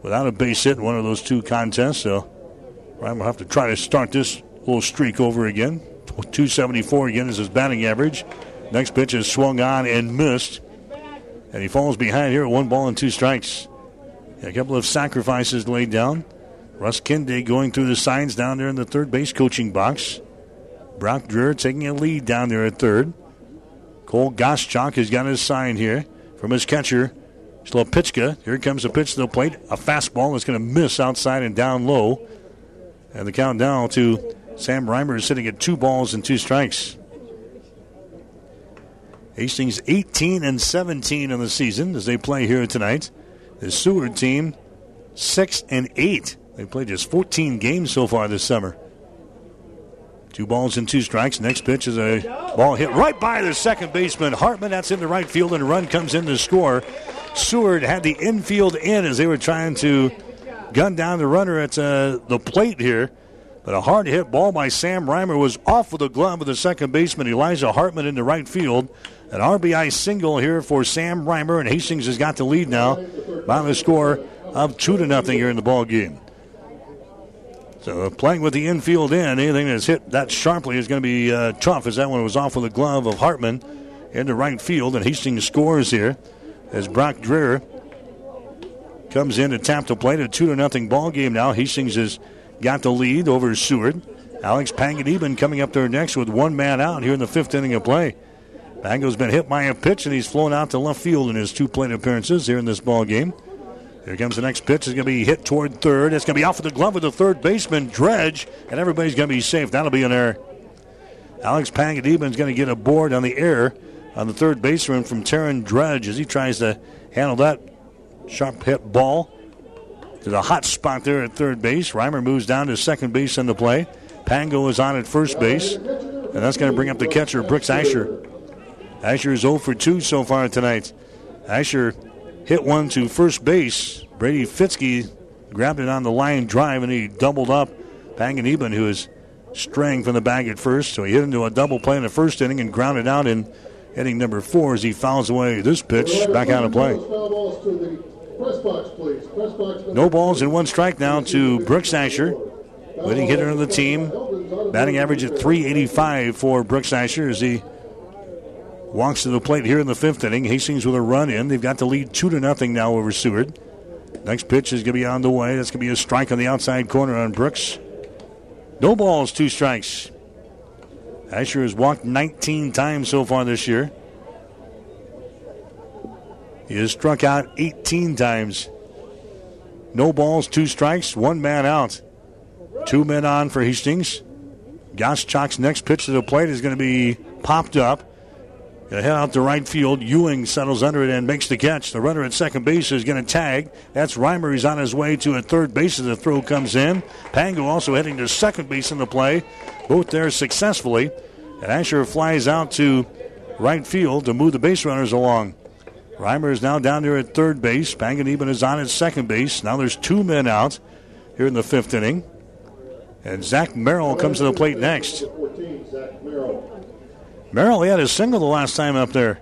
without a base hit in one of those two contests. So Reimer will have to try to start this little streak over again. 274 again is his batting average. Next pitch is swung on and missed. And he falls behind here at one ball and two strikes. A couple of sacrifices laid down. Russ Kindig going through the signs down there in the third base coaching box. Brock Dreher taking a lead down there at third. Cole Goschak has got his sign here from his catcher, Slopitska. Here comes a pitch to the plate. A fastball is going to miss outside and down low. And the count down to Sam Reimer is sitting at two balls and two strikes. Hastings 18 and 17 in the season as they play here tonight. The Seward team 6 and 8. They played just 14 games so far this summer. Two balls and two strikes. Next pitch is a ball hit right by the second baseman Hartman. That's in the right field, and a run comes in to score. Seward had the infield in as they were trying to gun down the runner at uh, the plate here. But a hard hit ball by Sam Reimer was off with the glove of the second baseman Elijah Hartman in the right field. An RBI single here for Sam Reimer, and Hastings has got the lead now by the score of two to nothing here in the ball game. So playing with the infield in, anything that's hit that sharply is going to be uh, tough. As that one was off with the glove of Hartman in the right field, and Hastings scores here as Brock Dreher comes in to tap the plate. A two to nothing ball game now. Hastings has got the lead over Seward. Alex Panganiban coming up there next with one man out here in the fifth inning of play. Pango's been hit by a pitch and he's flown out to left field in his two plate appearances here in this ball game. Here comes the next pitch. It's going to be hit toward third. It's going to be off of the glove of the third baseman, Dredge, and everybody's going to be safe. That'll be an error. Alex Panganiban's going to get a board on the air on the third baseman from Taryn Dredge as he tries to handle that sharp hit ball. There's a hot spot there at third base. Reimer moves down to second base in the play. Pango is on at first base, and that's going to bring up the catcher, Brooks Asher. Asher is 0 for 2 so far tonight. Asher hit one to first base. Brady Fitzke grabbed it on the line drive, and he doubled up Panganiban, who is straying from the bag at first. So he hit into a double play in the first inning and grounded out in inning number four as he fouls away this pitch back out of play. No balls and one strike now to Brooks Asher, leading hitter of the team. Batting average at 385 for Brooks Asher as he walks to the plate here in the fifth inning. Hastings with a run in. They've got the lead two to nothing now over Seward. Next pitch is going to be on the way. That's going to be a strike on the outside corner on Brooks. No balls, two strikes. Asher has walked 19 times so far this year. He has struck out 18 times. No balls, two strikes, one man out. Two men on for Hastings. Goschak's next pitch to the plate is going to be popped up. Gonna head out to right field. Ewing settles under it and makes the catch. The runner at second base is going to tag. That's Reimer. He's on his way to a third base as the throw comes in. Pango also heading to second base in the play. Both there successfully. And Asher flies out to right field to move the base runners along. Reimer is now down there at third base. Panganiban is on at second base. Now there's two men out here in the fifth inning. And Zach Merrill comes to the plate next. Merrill, he had a single the last time up there.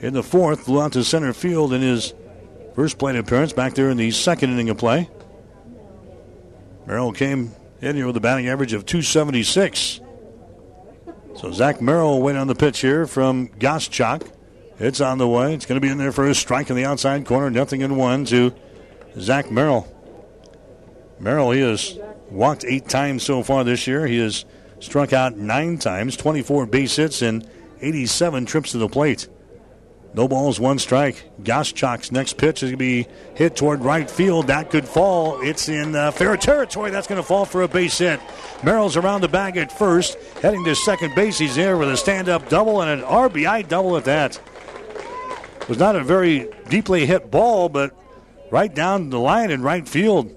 In the fourth, flew out to center field in his first plate appearance back there in the second inning of play. Merrill came in here with a batting average of 276. So Zach Merrill went on the pitch here from Goschak. It's on the way. It's going to be in there for a strike in the outside corner. Nothing in one to Zach Merrill. Merrill, he has walked eight times so far this year. He has struck out nine times, 24 base hits, and 87 trips to the plate. No balls, one strike. Goschak's next pitch is going to be hit toward right field. That could fall. It's in uh, fair territory. That's going to fall for a base hit. Merrill's around the bag at first, heading to second base. He's there with a stand-up double and an RBI double at that. It was not a very deeply hit ball, but right down the line in right field.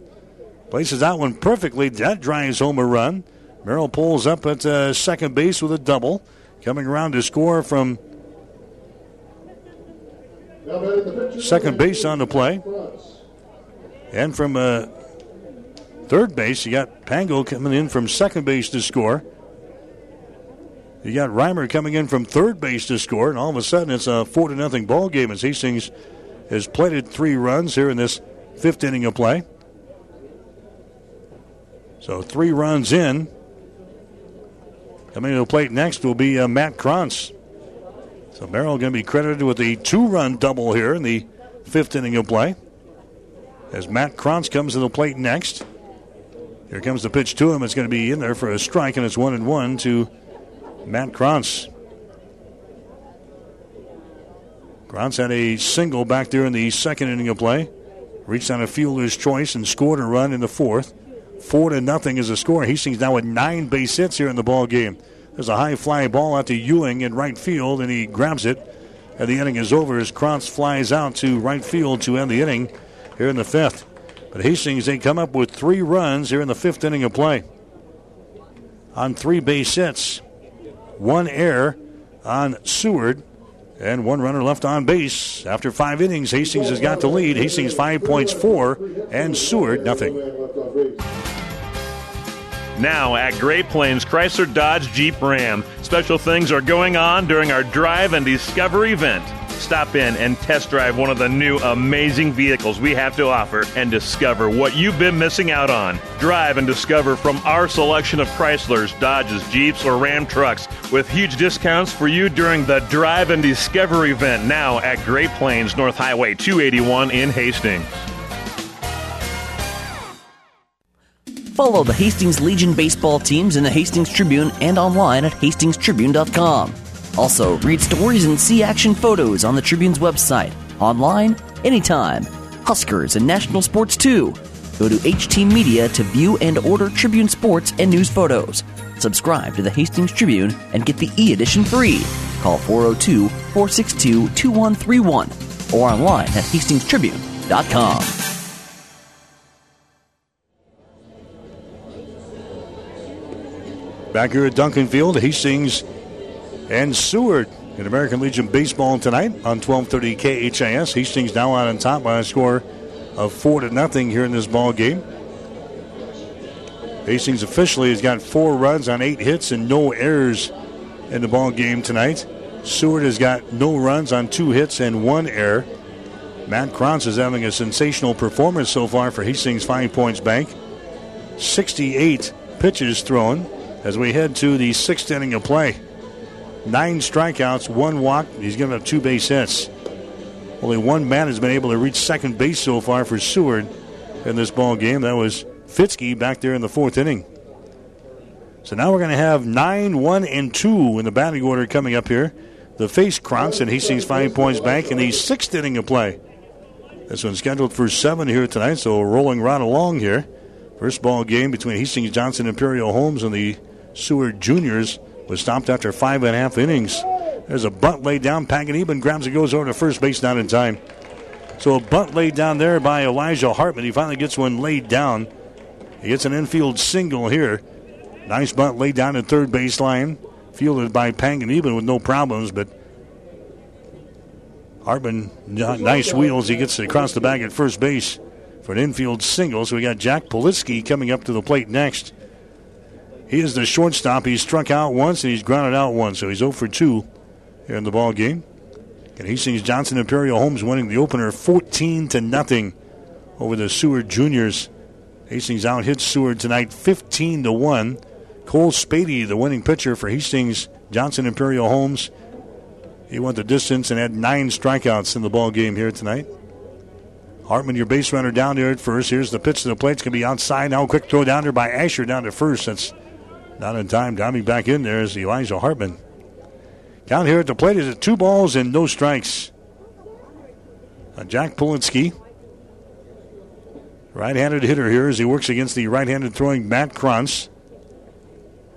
Places that one perfectly. That drives home a run. Merrill pulls up at uh, second base with a double. Coming around to score from second base on the play. And from uh, third base, you got Pango coming in from second base to score. You got Reimer coming in from third base to score, and all of a sudden it's a four to nothing ball game as Hastings has plated three runs here in this fifth inning of play. So three runs in. Coming to the plate next will be uh, Matt Krantz. So Merrill going to be credited with the two-run double here in the fifth inning of play. As Matt Krantz comes to the plate next. Here comes the pitch to him. It's going to be in there for a strike, and it's one and one to Matt Krantz. Krantz had a single back there in the second inning of play. Reached on a fielder's choice and scored a run in the fourth. Four to nothing is the score. Hastings now with nine base hits here in the ball game. There's a high fly ball out to Ewing in right field, and he grabs it. And the inning is over as Krantz flies out to right field to end the inning here in the fifth. But Hastings, they come up with three runs here in the fifth inning of play. on three base hits, one error on Seward, and one runner left on base. After five innings, Hastings has got the lead. Hastings five points four, and Seward nothing. Now at Great Plains Chrysler Dodge Jeep Ram, special things are going on during our Drive and Discover event. Stop in and test drive one of the new amazing vehicles we have to offer and discover what you've been missing out on. Drive and discover from our selection of Chryslers, Dodges, Jeeps, or Ram trucks with huge discounts for you during the Drive and Discover event now at Great Plains North Highway 281 in Hastings. Follow the Hastings Legion baseball teams in the Hastings Tribune and online at hastingstribune.com. Also, read stories and see action photos on the Tribune's website, online, anytime. Huskers and national sports too. Go to HT Media to view and order Tribune sports and news photos. Subscribe to the Hastings Tribune and get the e edition free. Call 402 462 2131 or online at hastingstribune.com. Back here at Duncan Field, Hastings and Seward in American Legion baseball tonight on 12:30 KHAS. Hastings now out on top by a score of four to nothing here in this ball game. Hastings officially has got four runs on eight hits and no errors in the ball game tonight. Seward has got no runs on two hits and one error. Matt Krantz is having a sensational performance so far for Hastings Five Points Bank. 68 pitches thrown as we head to the sixth inning of play. Nine strikeouts, one walk. He's given up two base hits. Only one man has been able to reach second base so far for Seward in this ball game. That was Fitzke back there in the fourth inning. So now we're going to have nine, one, and two in the batting order coming up here. The face Krantz and Hastings Five Points back in the sixth inning of play. This one's scheduled for seven here tonight, so rolling right along here. First ball game between Hastings Johnson Imperial Homes and the Seward Juniors was stopped after five and a half innings. There's a bunt laid down. Panganiban grabs it, goes over to first base, not in time. So a bunt laid down there by Elijah Hartman. He finally gets one laid down. He gets an infield single here. Nice bunt laid down at third baseline. Fielded by Panganiban with no problems, but Hartman, nice wheels. He gets it across the bag at first base for an infield single. So we got Jack Politsky coming up to the plate next. He is the shortstop. He's struck out once and he's grounded out once, so he's 0 for 2 here in the ball game. And Hastings Johnson Imperial Homes winning the opener 14 to nothing over the Seward Juniors. Hastings out hit Seward tonight 15 to 1. Cole Spady, the winning pitcher for Hastings Johnson Imperial Homes. He went the distance and had nine strikeouts in the ball game here tonight. Hartman, your base runner down there at first. Here's the pitch to the plate. It's going to be outside now. Quick throw down there by Asher down to first. That's not in time. Diving back in there is Elijah Hartman. Down here at the plate is it two balls and no strikes. Uh, Jack Politsky, right-handed hitter here as he works against the right-handed throwing Matt Krantz.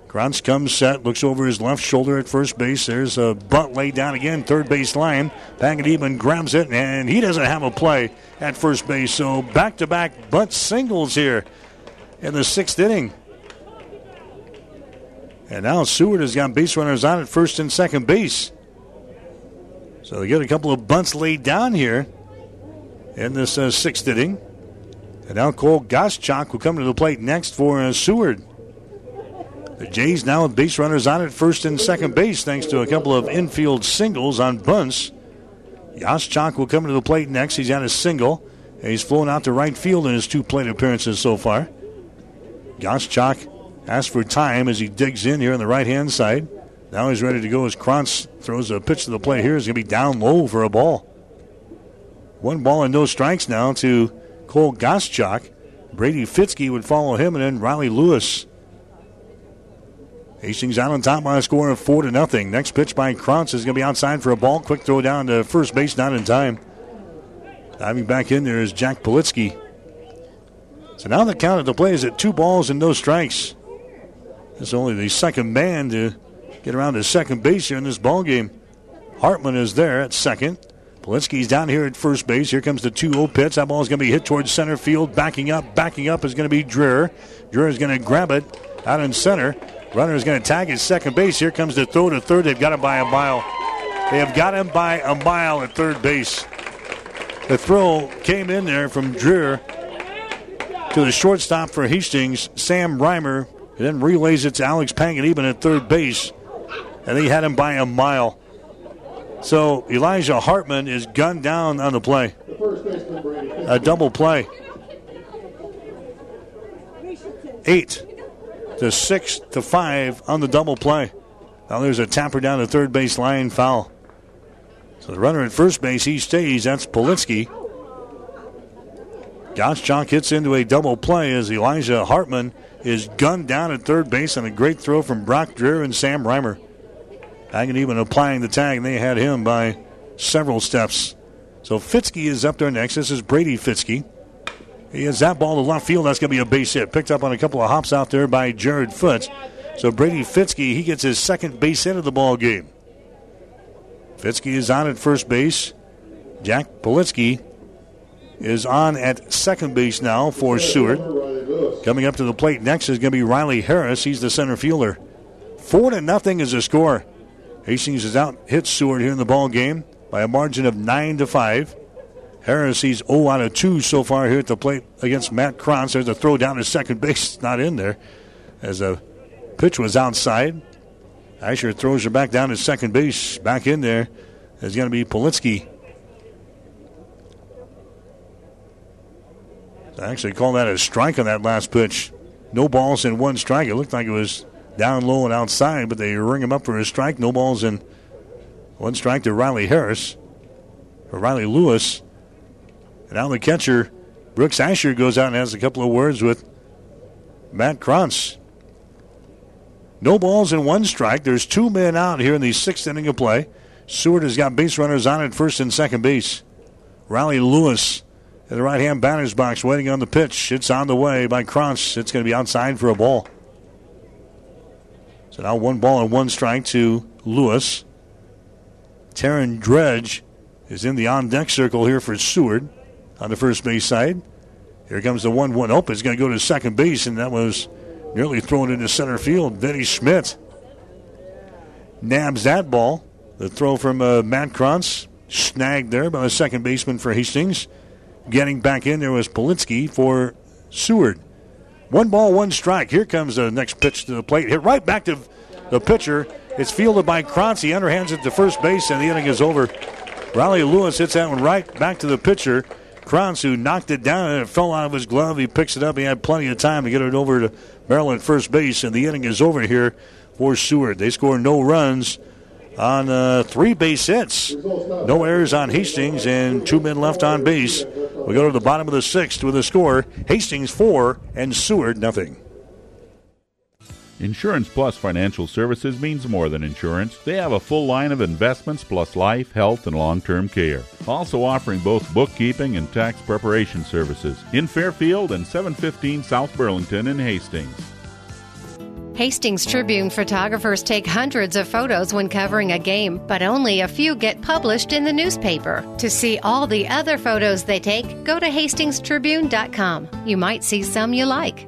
Krantz comes set, looks over his left shoulder at first base. There's a bunt laid down again, third base line. Panganiban grabs it, and he doesn't have a play at first base. So back-to-back bunt singles here in the sixth inning. And now Seward has got base runners on at first and second base. So they get a couple of bunts laid down here in this uh, sixth inning. And now Cole Goschak will come to the plate next for uh, Seward. The Jays now with base runners on at first and second base thanks to a couple of infield singles on bunts. Goschak will come to the plate next. He's had a single. And he's flown out to right field in his two plate appearances so far. Goschak asks for time as he digs in here on the right hand side. Now he's ready to go as Krantz throws a pitch to the plate here. He's going to be down low for a ball. One ball and no strikes now to Cole Goschak. Brady Fitzke would follow him, and then Riley Lewis. Hastings out on top by a score of four to nothing. Next pitch by Krantz is going to be outside for a ball. Quick throw down to first base, not in time. Diving back in there is Jack Politsky. So now the count at the play is at two balls and no strikes. It's only the second man to get around to second base here in this ball game. Hartman is there at second. Politsky's down here at first base. Here comes the 2 0 pitch. That ball is going to be hit towards center field. Backing up, backing up is going to be Dreher. Dreher is going to grab it out in center. Runner is going to tag his second base. Here comes the throw to third. They've got him by a mile. They have got him by a mile at third base. The throw came in there from Dreher to the shortstop for Hastings, Sam Reimer. And then relays it to Alex Panganiban at third base. And he had him by a mile. So Elijah Hartman is gunned down on the play. A double play. Eight to six to five on the double play. Now there's a tapper down the third base line foul. So the runner at first base, he stays. That's Politsky. Gottschalk hits into a double play as Elijah Hartman is gunned down at third base on a great throw from Brock Dreher and Sam Reimer. Panganiban applying the tag, and they had him by several steps. So Fitzke is up there next. This is Brady Fitzke. He has that ball to left field. That's going to be a base hit. Picked up on a couple of hops out there by Jared Foots. So Brady Fitzke, he gets his second base hit of the ball game. Fitzke is on at first base. Jack Politsky is on at second base now for Seward. Coming up to the plate next is going to be Riley Harris. He's the center fielder. Four to nothing is the score. Hastings is out hit Seward here in the ball game by a margin of nine to five. Harris, he's 0 out of 2 so far here at the plate against Matt Krantz. There's a throw down to second base. (laughs) not in there as a pitch was outside. Asher throws her back down to second base. Back in there is going to be Politsky. Actually call that a strike on that last pitch. No balls in one strike. It looked like it was down low and outside, but they ring him up for a strike. No balls in one strike to Riley Harris. Or Riley Lewis. And now the catcher, Brooks Asher, goes out and has a couple of words with Matt Krantz. No balls in one strike. There's two men out here in the sixth inning of play. Seward has got base runners on at first and second base. Riley Lewis the right hand batter's box waiting on the pitch. It's on the way by Krantz. It's going to be outside for a ball. So now one ball and one strike to Lewis. Taryn Dredge is in the on deck circle here for Seward on the first base side. Here comes the 1 1 open. It's going to go to second base, and that was nearly thrown into center field. Vinny Schmidt nabs that ball. The throw from uh, Matt Krantz, snagged there by the second baseman for Hastings. Getting back in there was Politsky for Seward. One ball, one strike. Here comes the next pitch to the plate. Hit right back to the pitcher. It's fielded by Krantz. He underhands it to first base, and the inning is over. Riley Lewis hits that one right back to the pitcher. Krantz, who knocked it down and it fell out of his glove. He picks it up. He had plenty of time to get it over to Maryland first base, and the inning is over here for Seward. They score no runs on uh, three base hits. No errors on Hastings, and two men left on base. We go to the bottom of the sixth with a score Hastings four and Seward nothing. Insurance Plus Financial Services means more than insurance. They have a full line of investments plus life, health, and long term care. Also offering both bookkeeping and tax preparation services in Fairfield and 715 South Burlington in Hastings. Hastings Tribune photographers take hundreds of photos when covering a game, but only a few get published in the newspaper. To see all the other photos they take, go to hastingstribune.com. You might see some you like.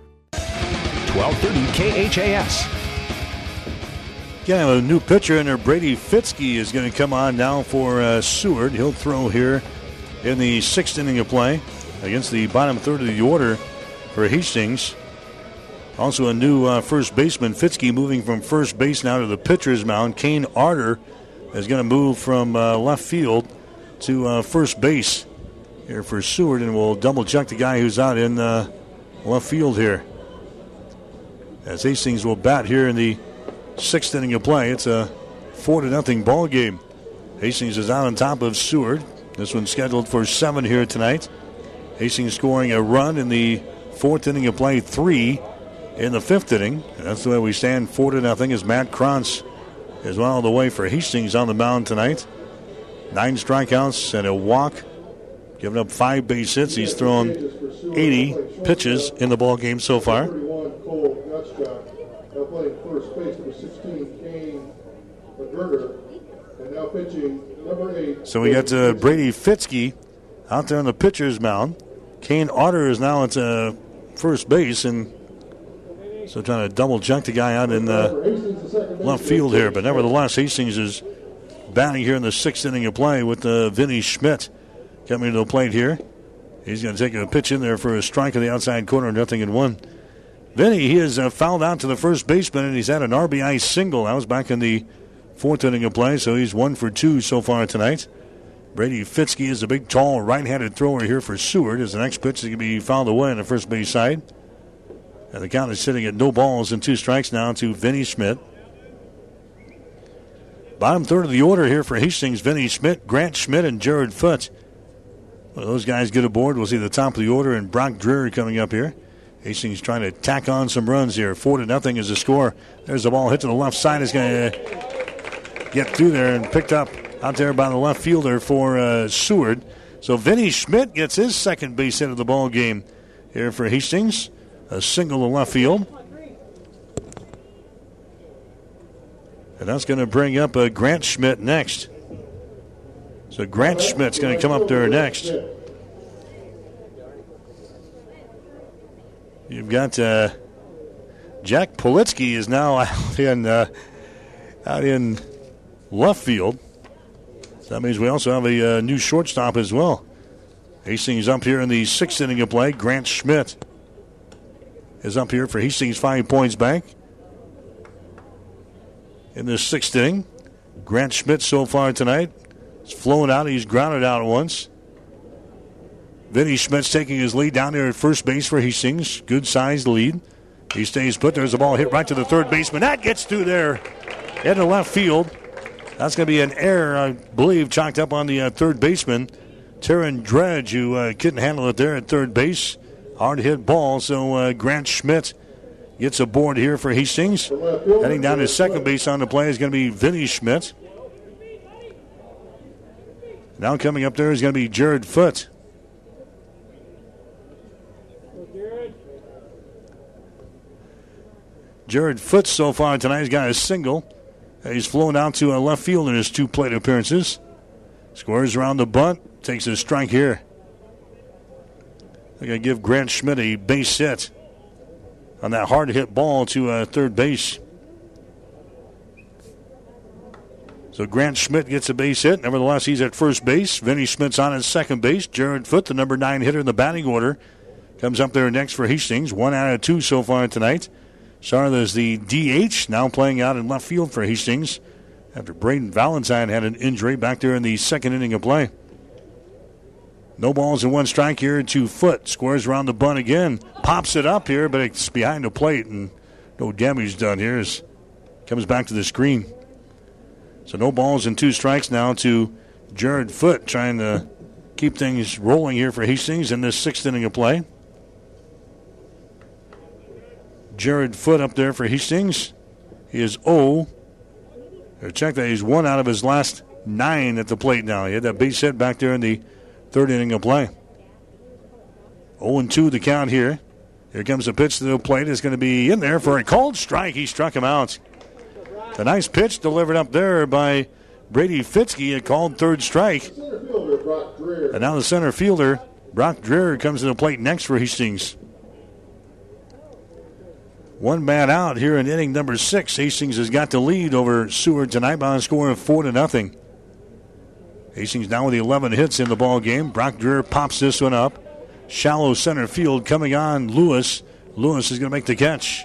1230 KHAS. Yeah, a new pitcher in there. Brady Fitzke is going to come on now for uh, Seward. He'll throw here in the sixth inning of play against the bottom third of the order for Hastings. Also, a new uh, first baseman, Fitzke, moving from first base now to the pitcher's mound. Kane Arter is going to move from uh, left field to uh, first base here for Seward, and we'll double check the guy who's out in uh, left field here as Hastings will bat here in the sixth inning of play. It's a four to nothing ball game. Hastings is out on top of Seward. This one's scheduled for seven here tonight. Hastings scoring a run in the fourth inning of play, three in the fifth inning. And that's the way we stand four to nothing as Matt Krantz is well on the way for Hastings on the mound tonight. Nine strikeouts and a walk, giving up five base hits. He's thrown 80 pitches in the ball game so far. So we got uh, Brady Fitzke out there on the pitcher's mound. Kane Otter is now at uh, first base, and so trying to double check the guy out in the left field here. But nevertheless, Hastings is batting here in the sixth inning of play with uh, Vinny Schmidt coming to the plate here. He's going to take a pitch in there for a strike in the outside corner, nothing in one. Vinny, he has uh, fouled out to the first baseman, and he's had an RBI single. That was back in the fourth inning of play, so he's one for two so far tonight. Brady Fitzke is a big, tall, right-handed thrower here for Seward. As the next pitch is going to be fouled away on the first base side. And the count is sitting at no balls and two strikes now to Vinny Schmidt. Bottom third of the order here for Hastings, Vinny Schmidt, Grant Schmidt, and Jared Foote. Well, those guys get aboard. We'll see the top of the order and Brock Dreher coming up here. Hastings trying to tack on some runs here. Four to nothing is the score. There's the ball hit to the left side. Is going to get through there and picked up out there by the left fielder for uh, Seward. So Vinny Schmidt gets his second base hit of the ball game here for Hastings. A single to left field. And that's going to bring up uh, Grant Schmidt next. So Grant Schmidt's going to come up there next. You've got uh, Jack Politsky is now (laughs) out in uh, out in left field. That means we also have a uh, new shortstop as well. Hastings up here in the sixth inning of play. Grant Schmidt is up here for Hastings Five Points back. In the sixth inning, Grant Schmidt so far tonight has flown out. He's grounded out once. Vinny Schmidt's taking his lead down there at first base for Hastings. Good sized lead. He stays put. There's a ball hit right to the third baseman. That gets through there into left field. That's going to be an error, I believe, chalked up on the uh, third baseman, Taryn Dredge, who uh, couldn't handle it there at third base. Hard hit ball, so uh, Grant Schmidt gets a board here for Hastings. Heading down to second base on the play is going to be Vinny Schmidt. Now coming up there is going to be Jared Foote. Jared Foote so far tonight has got a single. He's flown out to a left field in his two plate appearances. Squares around the bunt, takes a strike here. They're going to give Grant Schmidt a base hit on that hard hit ball to uh, third base. So Grant Schmidt gets a base hit. Nevertheless, he's at first base. Vinny Schmidt's on at second base. Jared Foote, the number nine hitter in the batting order, comes up there next for Hastings. One out of two so far tonight. Sarla is the DH, now playing out in left field for Hastings after Braden Valentine had an injury back there in the second inning of play. No balls and one strike here to Foote. Squares around the bunt again. Pops it up here, but it's behind the plate and no damage done here. As comes back to the screen. So no balls and two strikes now to Jared Foote trying to keep things rolling here for Hastings in this sixth inning of play. Jared Foote up there for Hastings. He is 0. Check that he's one out of his last nine at the plate now. He had that base hit back there in the third inning of play. 0 2 the count here. Here comes the pitch to the plate. It's going to be in there for a called strike. He struck him out. A nice pitch delivered up there by Brady Fitzke. A called third strike. And now the center fielder, Brock Dreher, comes to the plate next for Hastings. One man out here in inning number six. Hastings has got the lead over Seward tonight by a score of four to nothing. Hastings now with the 11 hits in the ball game. Brock Dreher pops this one up. Shallow center field coming on Lewis. Lewis is going to make the catch.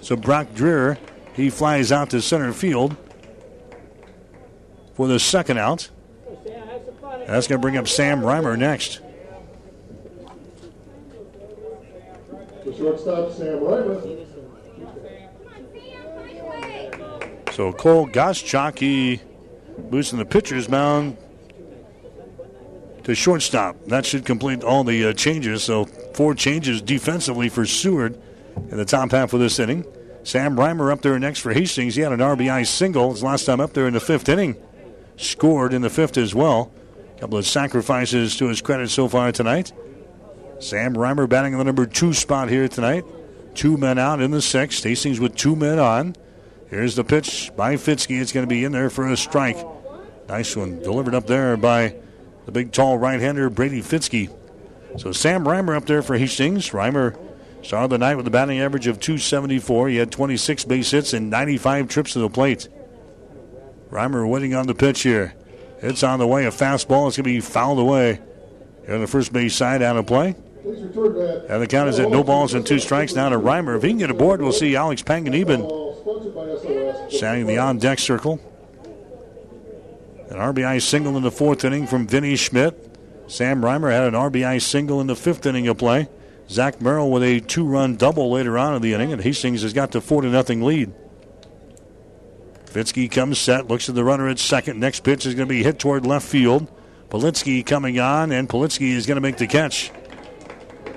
So Brock Dreher, he flies out to center field for the second out. That's going to bring up Sam Reimer next. The shortstop, Sam Reimer. So Cole Goschak, he moves the pitcher's mound to shortstop. That should complete all the uh, changes. So four changes defensively for Seward in the top half of this inning. Sam Reimer up there next for Hastings. He had an RBI single his last time up there in the fifth inning. Scored in the fifth as well. A couple of sacrifices to his credit so far tonight. Sam Reimer batting in the number two spot here tonight. Two men out in the sixth. Hastings with two men on. Here's the pitch by Fitzke. It's going to be in there for a strike. Nice one. Delivered up there by the big, tall right hander, Brady Fitzke. So Sam Reimer up there for Hastings. Reimer started the night with a batting average of 274. He had 26 base hits and 95 trips to the plate. Reimer waiting on the pitch here. It's on the way. A fastball. It's going to be fouled away. Here on the first base side, out of play. And the count is at no balls and two strikes now to Reimer. If he can get aboard, we'll see Alex Panganiban standing the on deck circle. An RBI single in the fourth inning from Vinny Schmidt. Sam Reimer had an RBI single in the fifth inning of play. Zach Merrill with a two run double later on in the inning, and Hastings has got the 4 0 lead. Fitzke comes set, looks at the runner at second. Next pitch is going to be hit toward left field. Politsky coming on, and Politsky is going to make the catch.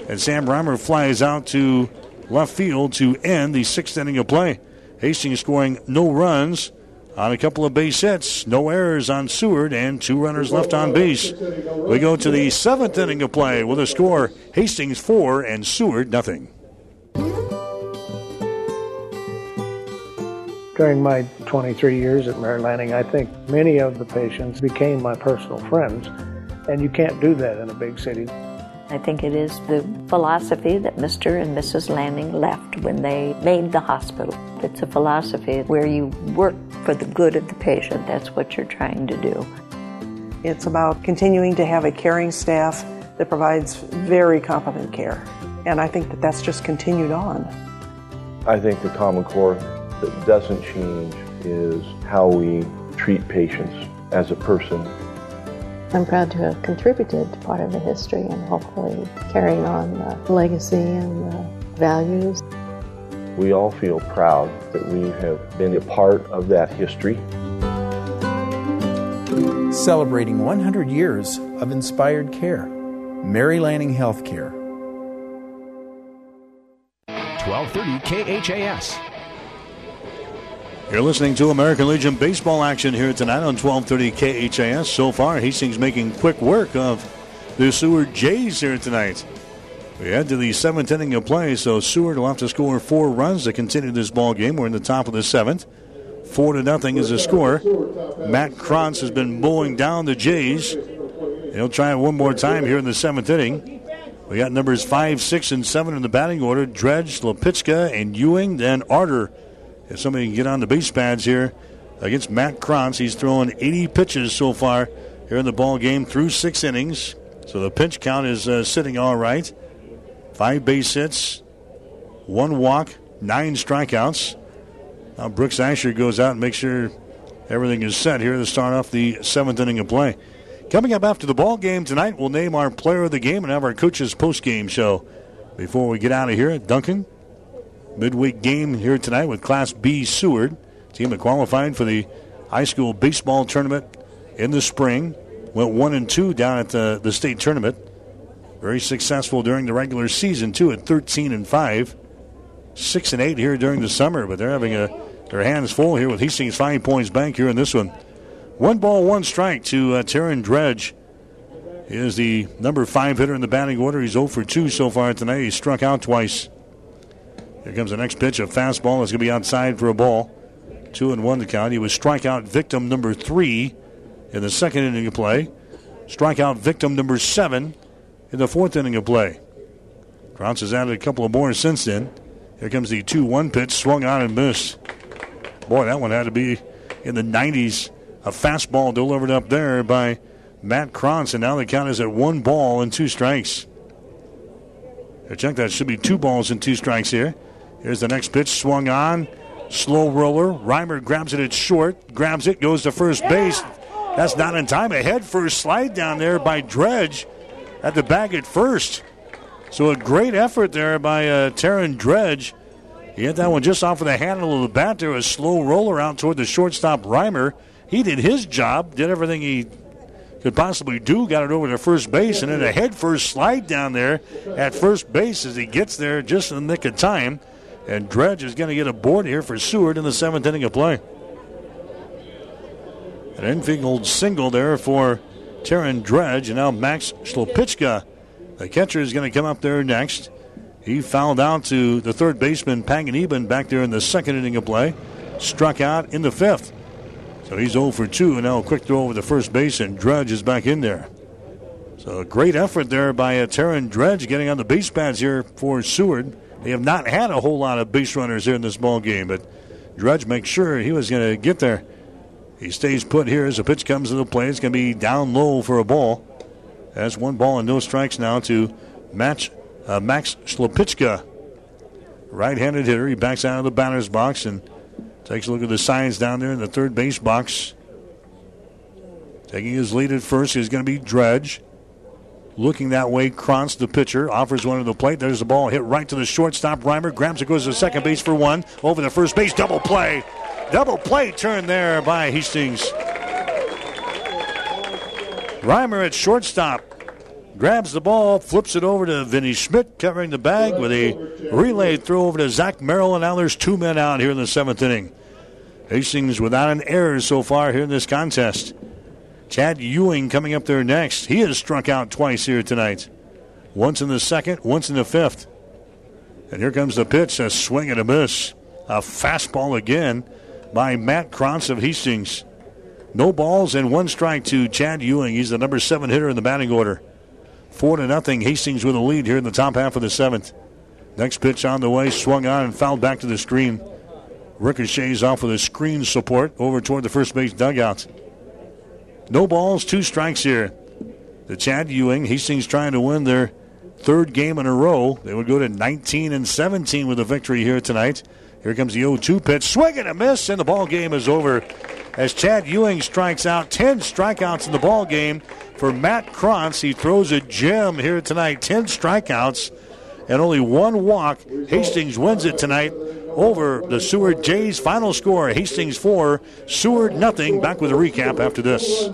And Sam Reimer flies out to left field to end the sixth inning of play. Hastings scoring no runs on a couple of base hits. No errors on Seward and two runners left on base. We go to the seventh inning of play with a score Hastings 4 and Seward nothing. During my 23 years at Mary Lanning, I think many of the patients became my personal friends, and you can't do that in a big city. I think it is the philosophy that Mr. and Mrs. Lanning left when they made the hospital. It's a philosophy where you work for the good of the patient. That's what you're trying to do. It's about continuing to have a caring staff that provides very competent care. And I think that that's just continued on. I think the common core that doesn't change is how we treat patients as a person I'm proud to have contributed to part of the history and hopefully carrying on the legacy and the values. We all feel proud that we have been a part of that history. Celebrating 100 years of inspired care. Mary Lanning Healthcare. 1230 KHAS. You're listening to American Legion baseball action here tonight on 1230 KHAS. So far, Hastings making quick work of the Seward Jays here tonight. We head to the seventh inning of play, so Seward will have to score four runs to continue this ball game. We're in the top of the seventh. Four to nothing is the score. Matt Krantz has been bowling down the Jays. He'll try it one more time here in the seventh inning. We got numbers five, six, and seven in the batting order. Dredge, Lopitska, and Ewing. Then Arter if somebody can get on the base pads here against Matt Krantz. He's thrown 80 pitches so far here in the ball game through six innings. So the pitch count is uh, sitting all right. Five base hits, one walk, nine strikeouts. Now Brooks Asher goes out and makes sure everything is set here to start off the seventh inning of play. Coming up after the ball game tonight, we'll name our player of the game and have our coaches post game show. Before we get out of here, Duncan, midweek game here tonight with Class B Seward. Team that qualified for the high school baseball tournament in the spring. Went one and two down at the, the state tournament. Very successful during the regular season too at 13 and five. Six and eight here during the summer, but they're having a their hands full here with Hastings Five Points Bank here in this one. One ball, one strike to uh, Taryn Dredge. He is the number five hitter in the batting order. He's 0 for 2 so far tonight. He struck out twice. Here comes the next pitch. A fastball is going to be outside for a ball. Two and one to count. He was strikeout victim number three in the second inning of play. Strikeout victim number seven in the fourth inning of play. Krantz has added a couple of more since then. Here comes the 2 1 pitch, swung on and missed. Boy, that one had to be in the 90s. A fastball delivered up there by Matt Krantz, and now the count is at one ball and two strikes. Check that should be two balls and two strikes here. Here's the next pitch, swung on. Slow roller. Reimer grabs it at short, grabs it, goes to first base. That's not in time. A head first slide down there by Dredge at the bag at first. So a great effort there by uh, Taryn Dredge. He hit that one just off of the handle of the bat there. A slow roller out toward the shortstop Reimer. He did his job, did everything he could possibly do. Got it over to first base, and then a head first slide down there at first base as he gets there just in the nick of time. And Dredge is going to get a board here for Seward in the seventh inning of play. An infield single there for Taryn Dredge, and now Max Slopitska, the catcher, is going to come up there next. He fouled out to the third baseman, Panganiban, back there in the second inning of play. Struck out in the fifth. So he's 0 for 2, and now a quick throw over the first base, and Dredge is back in there. So a great effort there by uh, Taryn Dredge getting on the base pads here for Seward. They have not had a whole lot of base runners here in this ball game, but Drudge makes sure he was going to get there. He stays put here as the pitch comes to the plate. It's going to be down low for a ball. That's one ball and no strikes now to match uh, Max Slopitska. Right-handed hitter. He backs out of the batter's box and Takes a look at the signs down there in the third base box. Taking his lead at first is going to be Dredge. Looking that way, Krantz, the pitcher, offers one to the plate. There's the ball hit right to the shortstop. Reimer grabs it, goes to second base for one. Over the first base, double play. Double play turn there by Hastings. Reimer at shortstop grabs the ball, flips it over to Vinny Schmidt, covering the bag with a relay throw over to Zach Merrill. And now there's two men out here in the seventh inning. Hastings without an error so far here in this contest. Chad Ewing coming up there next. He has struck out twice here tonight. Once in the second, once in the fifth. And here comes the pitch, a swing and a miss. A fastball again by Matt Krantz of Hastings. No balls and one strike to Chad Ewing. He's the number seven hitter in the batting order. Four to nothing. Hastings with a lead here in the top half of the seventh. Next pitch on the way, swung on and fouled back to the screen. Ricochets off with a screen support over toward the first base dugout. No balls, two strikes here. The Chad Ewing, Hastings trying to win their third game in a row. They would go to 19 and 17 with a victory here tonight. Here comes the 0-2 pitch, swing and a miss, and the ball game is over. As Chad Ewing strikes out, 10 strikeouts in the ball game for Matt Krantz. He throws a gem here tonight, 10 strikeouts and only one walk. Hastings wins it tonight over the Seward Jays. Final score Hastings 4, Seward nothing. Back with a recap after this.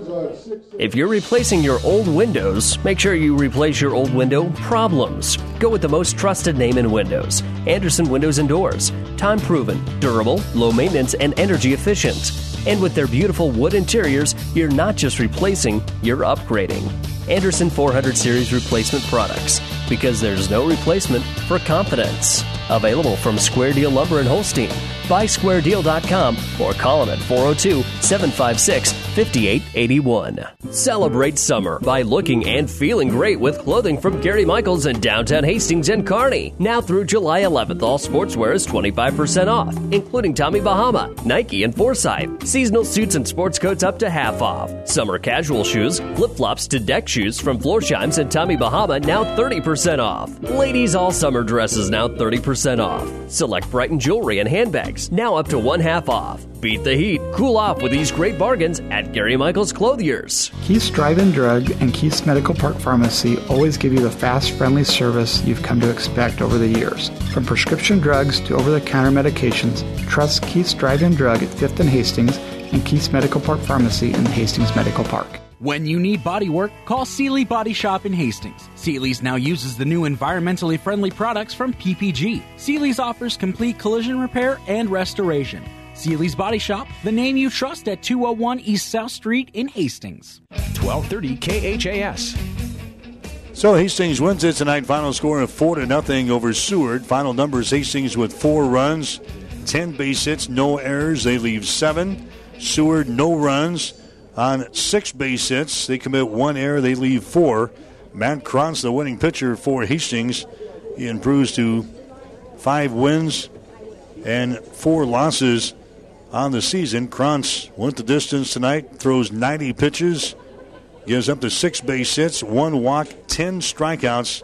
If you're replacing your old windows, make sure you replace your old window problems. Go with the most trusted name in windows Andersen Windows and Doors. Time proven, durable, low maintenance, and energy efficient. And with their beautiful wood interiors, you're not just replacing, you're upgrading. Andersen 400 Series replacement products because there's no replacement for confidence. Available from Square Deal Lumber in Holstein. Buy squaredeal.com or call them at 402 756 5881. Celebrate summer by looking and feeling great with clothing from Gary Michaels in downtown Hastings and Kearney. Now through July 11th, all sportswear is 25% off, including Tommy Bahama, Nike, and Forsyth. Seasonal suits and sports coats up to half off. Summer casual shoes, flip flops to deck shoes from Florsheim's and Tommy Bahama now 30% off. Ladies all summer dresses now 30% off. Select Brighton jewelry and handbags now up to one half off. Beat the heat, cool off with these great bargains at Gary Michaels Clothiers. Keith's Drive-In Drug and Keith's Medical Park Pharmacy always give you the fast, friendly service you've come to expect over the years. From prescription drugs to over-the-counter medications, trust Keith's Drive-In Drug at 5th and Hastings and Keith's Medical Park Pharmacy in Hastings Medical Park. When you need body work, call Seely Body Shop in Hastings. Seely's now uses the new environmentally friendly products from PPG. Seely's offers complete collision repair and restoration. Seely's Body Shop, the name you trust at 201 East South Street in Hastings. 1230 KHAS. So Hastings wins it tonight. Final score of four to nothing over Seward. Final numbers: Hastings with four runs, ten base hits, no errors. They leave seven. Seward no runs on six base hits. They commit one error. They leave four. Matt Krantz, the winning pitcher for Hastings, he improves to five wins and four losses on the season. Krantz went the distance tonight, throws 90 pitches, gives up to six base hits, one walk, 10 strikeouts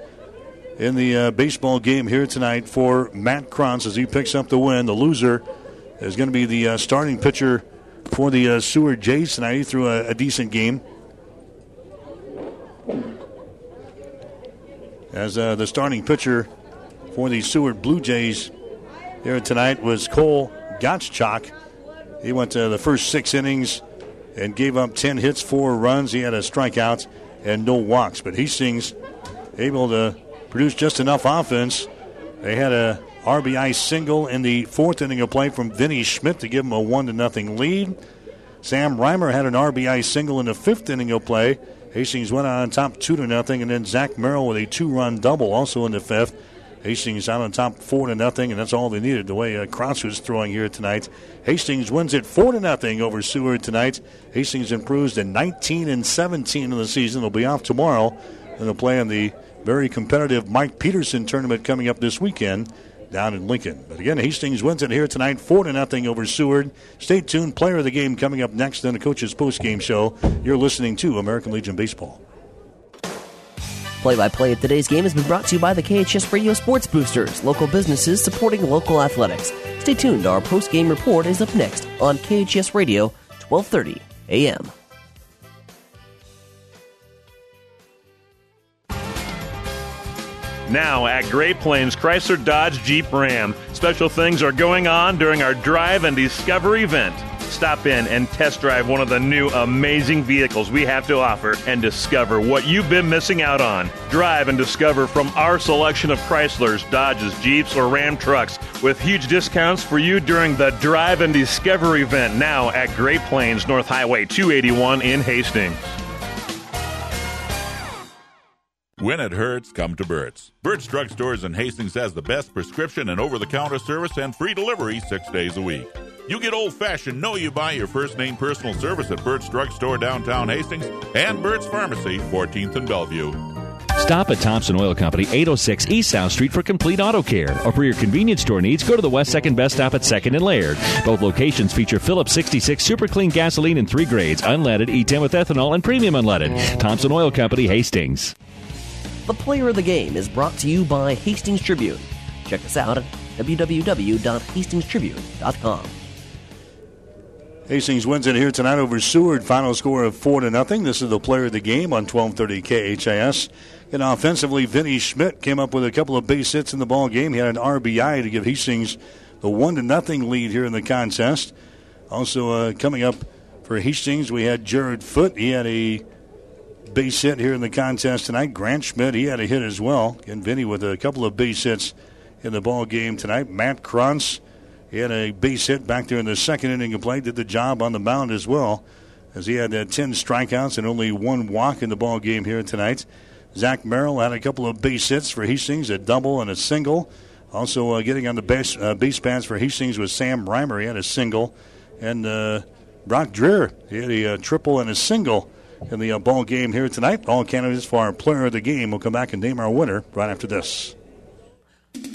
in the uh, baseball game here tonight for Matt Krantz as he picks up the win. The loser is going to be the uh, starting pitcher for the uh, Seward Jays tonight. He threw a, a decent game. As uh, the starting pitcher for the Seward Blue Jays here tonight was Cole Gottschalk. He went to the first six innings, and gave up 10 hits, four runs. He had a strikeout and no walks. But Hastings able to produce just enough offense. They had a RBI single in the fourth inning of play from Vinny Schmidt to give him a one to nothing lead. Sam Reimer had an RBI single in the fifth inning of play. Hastings went on top two to nothing, and then Zach Merrill with a two-run double also in the fifth. Hastings out on top four to nothing, and that's all they needed. The way uh, was throwing here tonight, Hastings wins it four to nothing over Seward tonight. Hastings improves to 19 and 17 in the season. They'll be off tomorrow, and they'll play in the very competitive Mike Peterson tournament coming up this weekend down in Lincoln. But again, Hastings wins it here tonight, four to nothing over Seward. Stay tuned. Player of the game coming up next on the coach's post game show. You're listening to American Legion Baseball. Play by play of today's game has been brought to you by the KHAS Radio Sports Boosters, local businesses supporting local athletics. Stay tuned. Our post game report is up next on KHAS Radio, 1230 a.m. Now at Great Plains Chrysler Dodge Jeep Ram, special things are going on during our Drive and Discover event. Stop in and test drive one of the new amazing vehicles we have to offer and discover what you've been missing out on. Drive and discover from our selection of Chryslers, Dodges, Jeeps, or Ram trucks with huge discounts for you during the Drive and Discover event now at Great Plains North Highway 281 in Hastings. When it hurts, come to Burt's. Burt's Drugstores in Hastings has the best prescription and over the counter service and free delivery six days a week. You get old fashioned know you buy your first name personal service at Burt's Drugstore downtown Hastings and Burt's Pharmacy, 14th and Bellevue. Stop at Thompson Oil Company, 806 East South Street for complete auto care. Or for your convenience store needs, go to the West 2nd Best Stop at 2nd and Laird. Both locations feature Phillips 66 super clean gasoline in three grades unleaded, E10 with ethanol, and premium unleaded. Thompson Oil Company, Hastings. The Player of the Game is brought to you by Hastings Tribune. Check us out at www.hastingstribune.com. Hastings wins it here tonight over Seward. Final score of four to nothing. This is the player of the game on 12:30 KHAS. And offensively, Vinny Schmidt came up with a couple of base hits in the ball game. He had an RBI to give Hastings the one to nothing lead here in the contest. Also uh, coming up for Hastings, we had Jared Foote. He had a base hit here in the contest tonight. Grant Schmidt, he had a hit as well. And Vinny with a couple of base hits in the ball game tonight. Matt Krantz he had a base hit back there in the second inning of play. Did the job on the mound as well, as he had uh, 10 strikeouts and only one walk in the ball game here tonight. Zach Merrill had a couple of base hits for Hastings, a double and a single. Also uh, getting on the base, uh, base paths for Hastings was Sam Reimer. He had a single. And uh, Brock Dreher, he had a, uh, triple and a single in the uh, ball game here tonight. All candidates for our player of the game. We'll come back and name our winner right after this.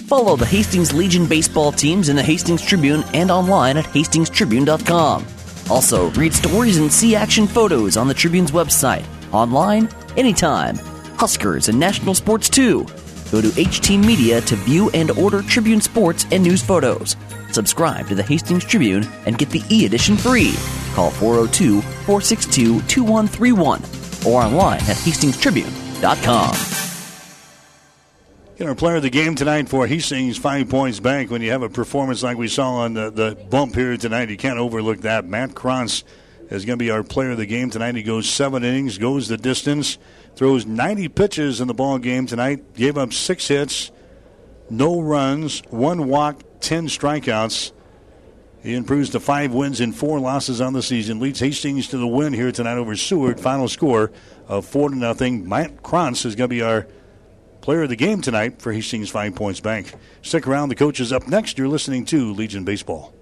Follow the Hastings Legion baseball teams in the Hastings Tribune and online at hastingstribune.com. Also, read stories and see action photos on the Tribune's website, online, anytime. Huskers and national sports too. Go to HT Media to view and order Tribune sports and news photos. Subscribe to the Hastings Tribune and get the e edition free. Call 402 462 2131 or online at hastingstribune.com. You know, player of the game tonight for Hastings Five Points Bank. When you have a performance like we saw on the, the bump here tonight, you can't overlook that. Matt Krantz is going to be our player of the game tonight. He goes seven innings, goes the distance, throws 90 pitches in the ball game tonight, gave up six hits, no runs, one walk, 10 strikeouts. He improves to five wins and four losses on the season. Leads Hastings to the win here tonight over Seward. Final score of four to nothing. Matt Krantz is going to be our player of the game tonight for Hastings Five Points Bank. Stick around. The coach is up next. You're listening to Legion Baseball.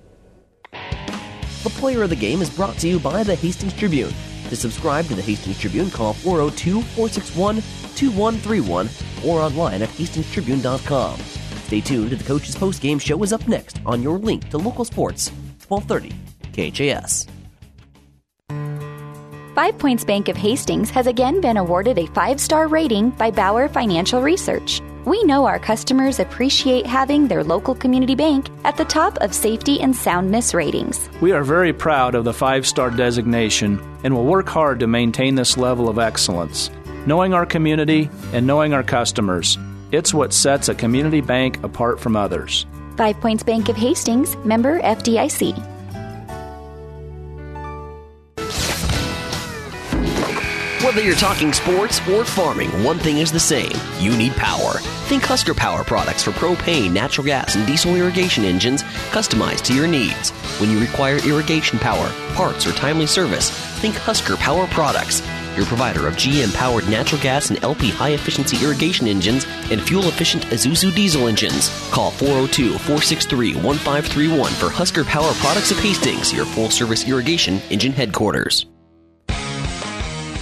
The player of the game is brought to you by the Hastings Tribune. To subscribe to the Hastings Tribune, call 402 461 2131 or online at hastingstribune.com. Stay tuned to the coach's post game show is up next on your link to local sports, 1230 KHAS. Five Points Bank of Hastings has again been awarded a five star rating by Bauer Financial Research. We know our customers appreciate having their local community bank at the top of safety and soundness ratings. We are very proud of the five star designation and will work hard to maintain this level of excellence. Knowing our community and knowing our customers, it's what sets a community bank apart from others. Five Points Bank of Hastings, member FDIC. Whether you're talking sports or farming, one thing is the same. You need power. Think Husker Power products for propane, natural gas, and diesel irrigation engines customized to your needs. When you require irrigation power, parts, or timely service, think Husker Power products. Your provider of GM powered natural gas and LP high efficiency irrigation engines and fuel efficient Isuzu diesel engines. Call 402 463 1531 for Husker Power Products of Hastings, your full service irrigation engine headquarters.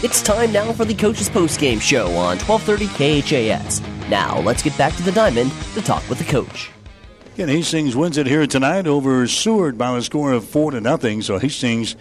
It's time now for the Coach's Post Game Show on 1230 KHAS. Now, let's get back to the diamond to talk with the coach. Again, Hastings wins it here tonight over Seward by a score of 4 to nothing. So Hastings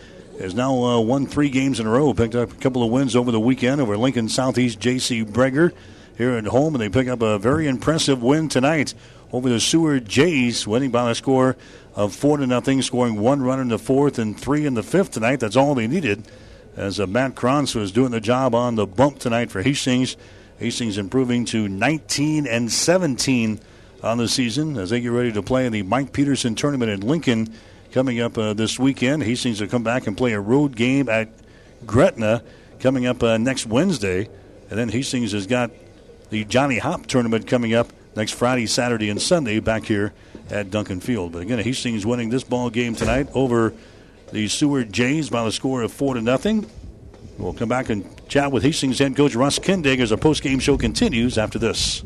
has now uh, won three games in a row, picked up a couple of wins over the weekend over Lincoln Southeast J.C. Breger here at home, and they pick up a very impressive win tonight over the Seward Jays, winning by a score of 4 to nothing, scoring one run in the fourth and three in the fifth tonight. That's all they needed as uh, Matt Krantz was doing the job on the bump tonight for Hastings. Hastings improving to 19 and 17 on the season as they get ready to play in the Mike Peterson tournament in Lincoln coming up uh, this weekend. Hastings will come back and play a road game at Gretna coming up uh, next Wednesday. And then Hastings has got the Johnny Hopp tournament coming up next Friday, Saturday, and Sunday back here at Duncan Field. But again, Hastings winning this ball game tonight over the Seward Jays by the score of four to nothing. We'll come back and chat with Hastings head coach Russ Kindig as our post-game show continues after this.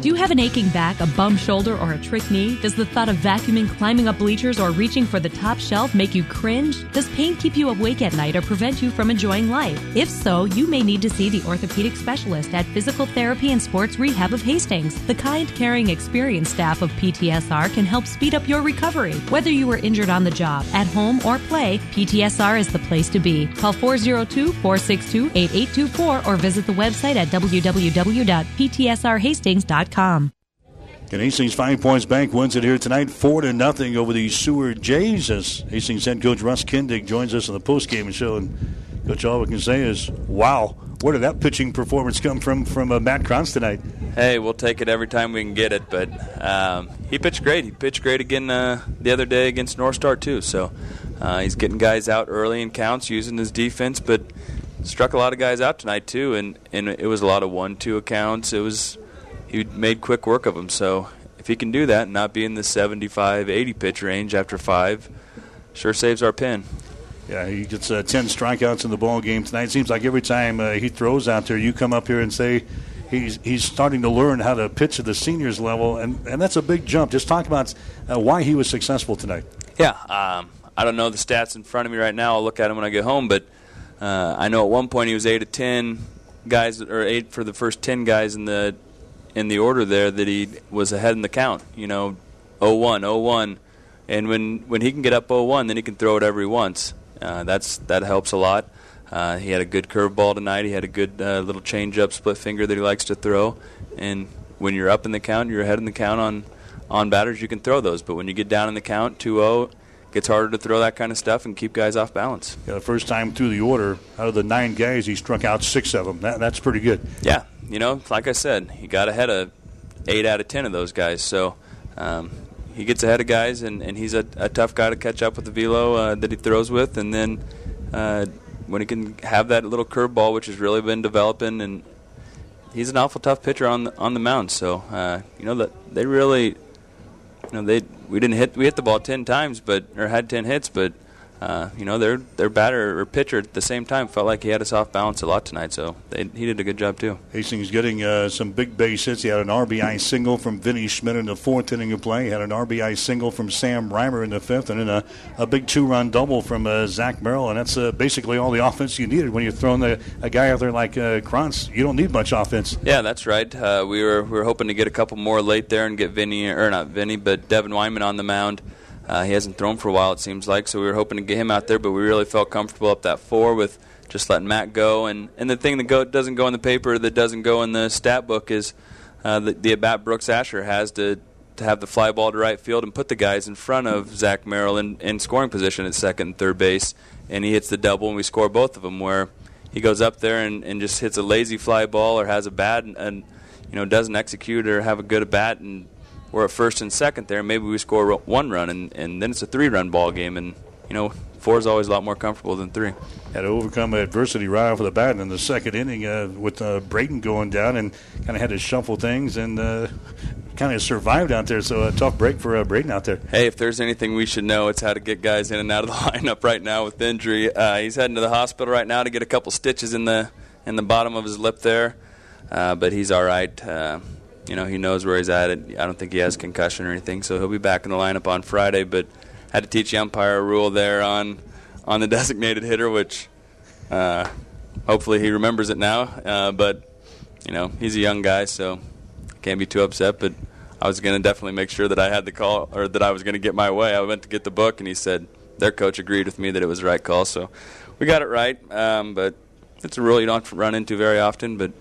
Do you have an aching back, a bum shoulder, or a trick knee? Does the thought of vacuuming, climbing up bleachers, or reaching for the top shelf make you cringe? Does pain keep you awake at night or prevent you from enjoying life? If so, you may need to see the orthopedic specialist at Physical Therapy and Sports Rehab of Hastings. The kind, caring, experienced staff of PTSR can help speed up your recovery. Whether you were injured on the job, at home, or play, PTSR is the place to be. Call 402 462 8824 or visit the website at www.ptsrhastings.com. And Hastings Five Points Bank wins it here tonight, four to nothing over the Seward Jays. As Hastings head coach Russ Kindig joins us in the post-game show, and coach, all we can say is, "Wow, where did that pitching performance come from from uh, Matt Krantz tonight?" Hey, we'll take it every time we can get it. But um, he pitched great. He pitched great again uh, the other day against North Star too. So uh, he's getting guys out early in counts, using his defense, but struck a lot of guys out tonight too. And and it was a lot of one-two accounts. It was he made quick work of them. So if he can do that and not be in the 75, 80 pitch range after five, sure saves our pin. Yeah, he gets uh, 10 strikeouts in the ball game tonight. It seems like every time uh, he throws out there, you come up here and say he's he's starting to learn how to pitch at the seniors level, and, and that's a big jump. Just talk about uh, why he was successful tonight. Yeah, um, I don't know the stats in front of me right now. I'll look at them when I get home, but uh, I know at one point he was 8 to 10 guys, or 8 for the first 10 guys in the in the order there that he was ahead in the count. You know, 0-1, 0-1, and when when he can get up 0-1, then he can throw it every once. Uh, that's that helps a lot. Uh, he had a good curveball tonight. He had a good uh, little changeup, split finger that he likes to throw. And when you're up in the count, you're ahead in the count on on batters. You can throw those, but when you get down in the count, 2-0, gets harder to throw that kind of stuff and keep guys off balance. Yeah, the first time through the order, out of the nine guys, he struck out six of them. That, that's pretty good. Yeah, you know, like I said, he got ahead of eight out of ten of those guys. So um, he gets ahead of guys, and, and he's a, a tough guy to catch up with the velo uh, that he throws with. And then uh, when he can have that little curveball, which has really been developing, and he's an awful tough pitcher on the, on the mound. So uh, you know that they really, you know, they we didn't hit we hit the ball ten times, but or had ten hits, but uh, you know, their their batter or pitcher at the same time felt like he had us off balance a lot tonight. So they, he did a good job too. Hastings getting uh, some big base hits. He had an RBI single from Vinny Schmidt in the fourth inning of play. He had an RBI single from Sam Reimer in the fifth, and then a, a big two-run double from uh, Zach Merrill. And that's uh, basically all the offense you needed when you're throwing the, a guy out there like uh, Krantz. You don't need much offense. Yeah, that's right. Uh, we were we were hoping to get a couple more late there and get Vinny or not Vinny, but Devin Wyman on the mound. Uh, he hasn't thrown for a while, it seems like, so we were hoping to get him out there, but we really felt comfortable up that four with just letting Matt go. And, and the thing that go, doesn't go in the paper, that doesn't go in the stat book, is uh, the, the at bat Brooks Asher has to to have the fly ball to right field and put the guys in front of Zach Merrill in, in scoring position at second and third base, and he hits the double, and we score both of them. Where he goes up there and, and just hits a lazy fly ball or has a bad and, and you know doesn't execute or have a good at bat and we're at first and second there. Maybe we score one run, and, and then it's a three run ball game. And you know, four is always a lot more comfortable than three. Had to overcome adversity right off the bat in the second inning uh, with uh, Braden going down and kind of had to shuffle things and uh, kind of survived out there. So a tough break for uh, Braden out there. Hey, if there's anything we should know, it's how to get guys in and out of the (laughs) lineup right now with injury. Uh, he's heading to the hospital right now to get a couple stitches in the in the bottom of his lip there, uh, but he's all right. You know, he knows where he's at. I don't think he has concussion or anything, so he'll be back in the lineup on Friday. But had to teach the umpire a rule there on on the (laughs) designated hitter, which uh, hopefully he remembers it now. Uh, but you know, he's a young guy, so can't be too upset. But I was going to definitely make sure that I had the call or that I was going to get my way. I went to get the book, and he said their coach agreed with me that it was the right call. So we got it right. Um, but it's a rule you don't run into very often, but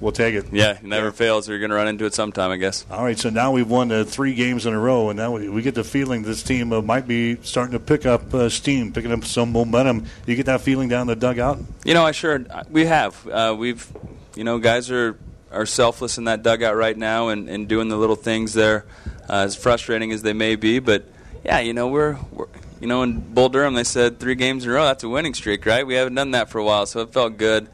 we'll take it. Yeah, it never yeah. fails. You're going to run into it sometime, I guess. All right, so now we've won uh, three games in a row, and now we, we get the feeling this team uh, might be starting to pick up uh, steam, picking up some momentum. You get that feeling down the dugout? You know, I sure we have. Uh, we've, you know, guys are are selfless in that dugout right now and, and doing the little things there, uh, as frustrating as they may be. But yeah, you know, we're, we're you know, in Bull Durham they said three games in a row. That's a winning streak, right? We haven't done that for a while, so it felt good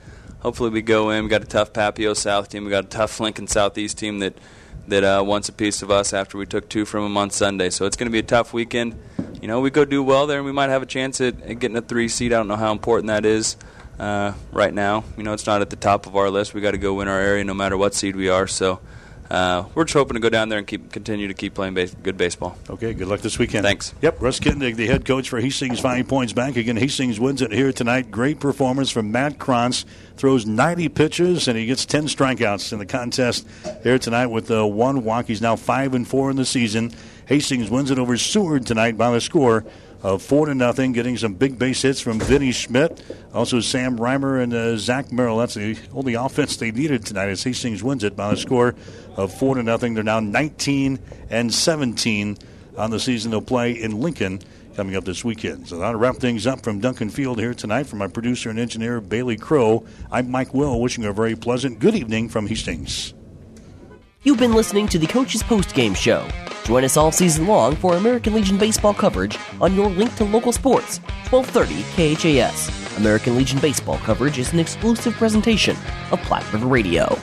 hopefully we go in. We got a tough Papio South team. We got a tough Lincoln Southeast team that that uh, wants a piece of us after we took two from them on Sunday. So it's going to be a tough weekend. You know, we go do well there, and we might have a chance at, at getting a three seed. I don't know how important that is uh, right now. You know, it's not at the top of our list. We got to go win our area no matter what seed we are. So uh, we're just hoping to go down there and keep continue to keep playing base, good baseball. Okay, good luck this weekend. Thanks. Yep, Russ Kindig, the head coach for Hastings, five points bank again. Hastings wins it here tonight. Great performance from Matt Krantz. Throws 90 pitches and he gets 10 strikeouts in the contest here tonight with uh, one walk. He's now five and four in the season. Hastings wins it over Seward tonight by the score of four to nothing, getting some big base hits from Vinny Schmidt. Also, Sam Reimer and uh, Zach Merrill. That's the only offense they needed tonight as Hastings wins it by a score of four to nothing. They're now 19 and 17 on the season. They'll play in Lincoln coming up this weekend. So that'll wrap things up from Duncan Field here tonight. From my producer and engineer Bailey Crow, I'm Mike Will, wishing you a very pleasant good evening from Hastings. You've been listening to the Coach's Post Game Show. Join us all season long for American Legion baseball coverage on your link to local sports, 1230 KHAS. American Legion baseball coverage is an exclusive presentation of Platte River Radio.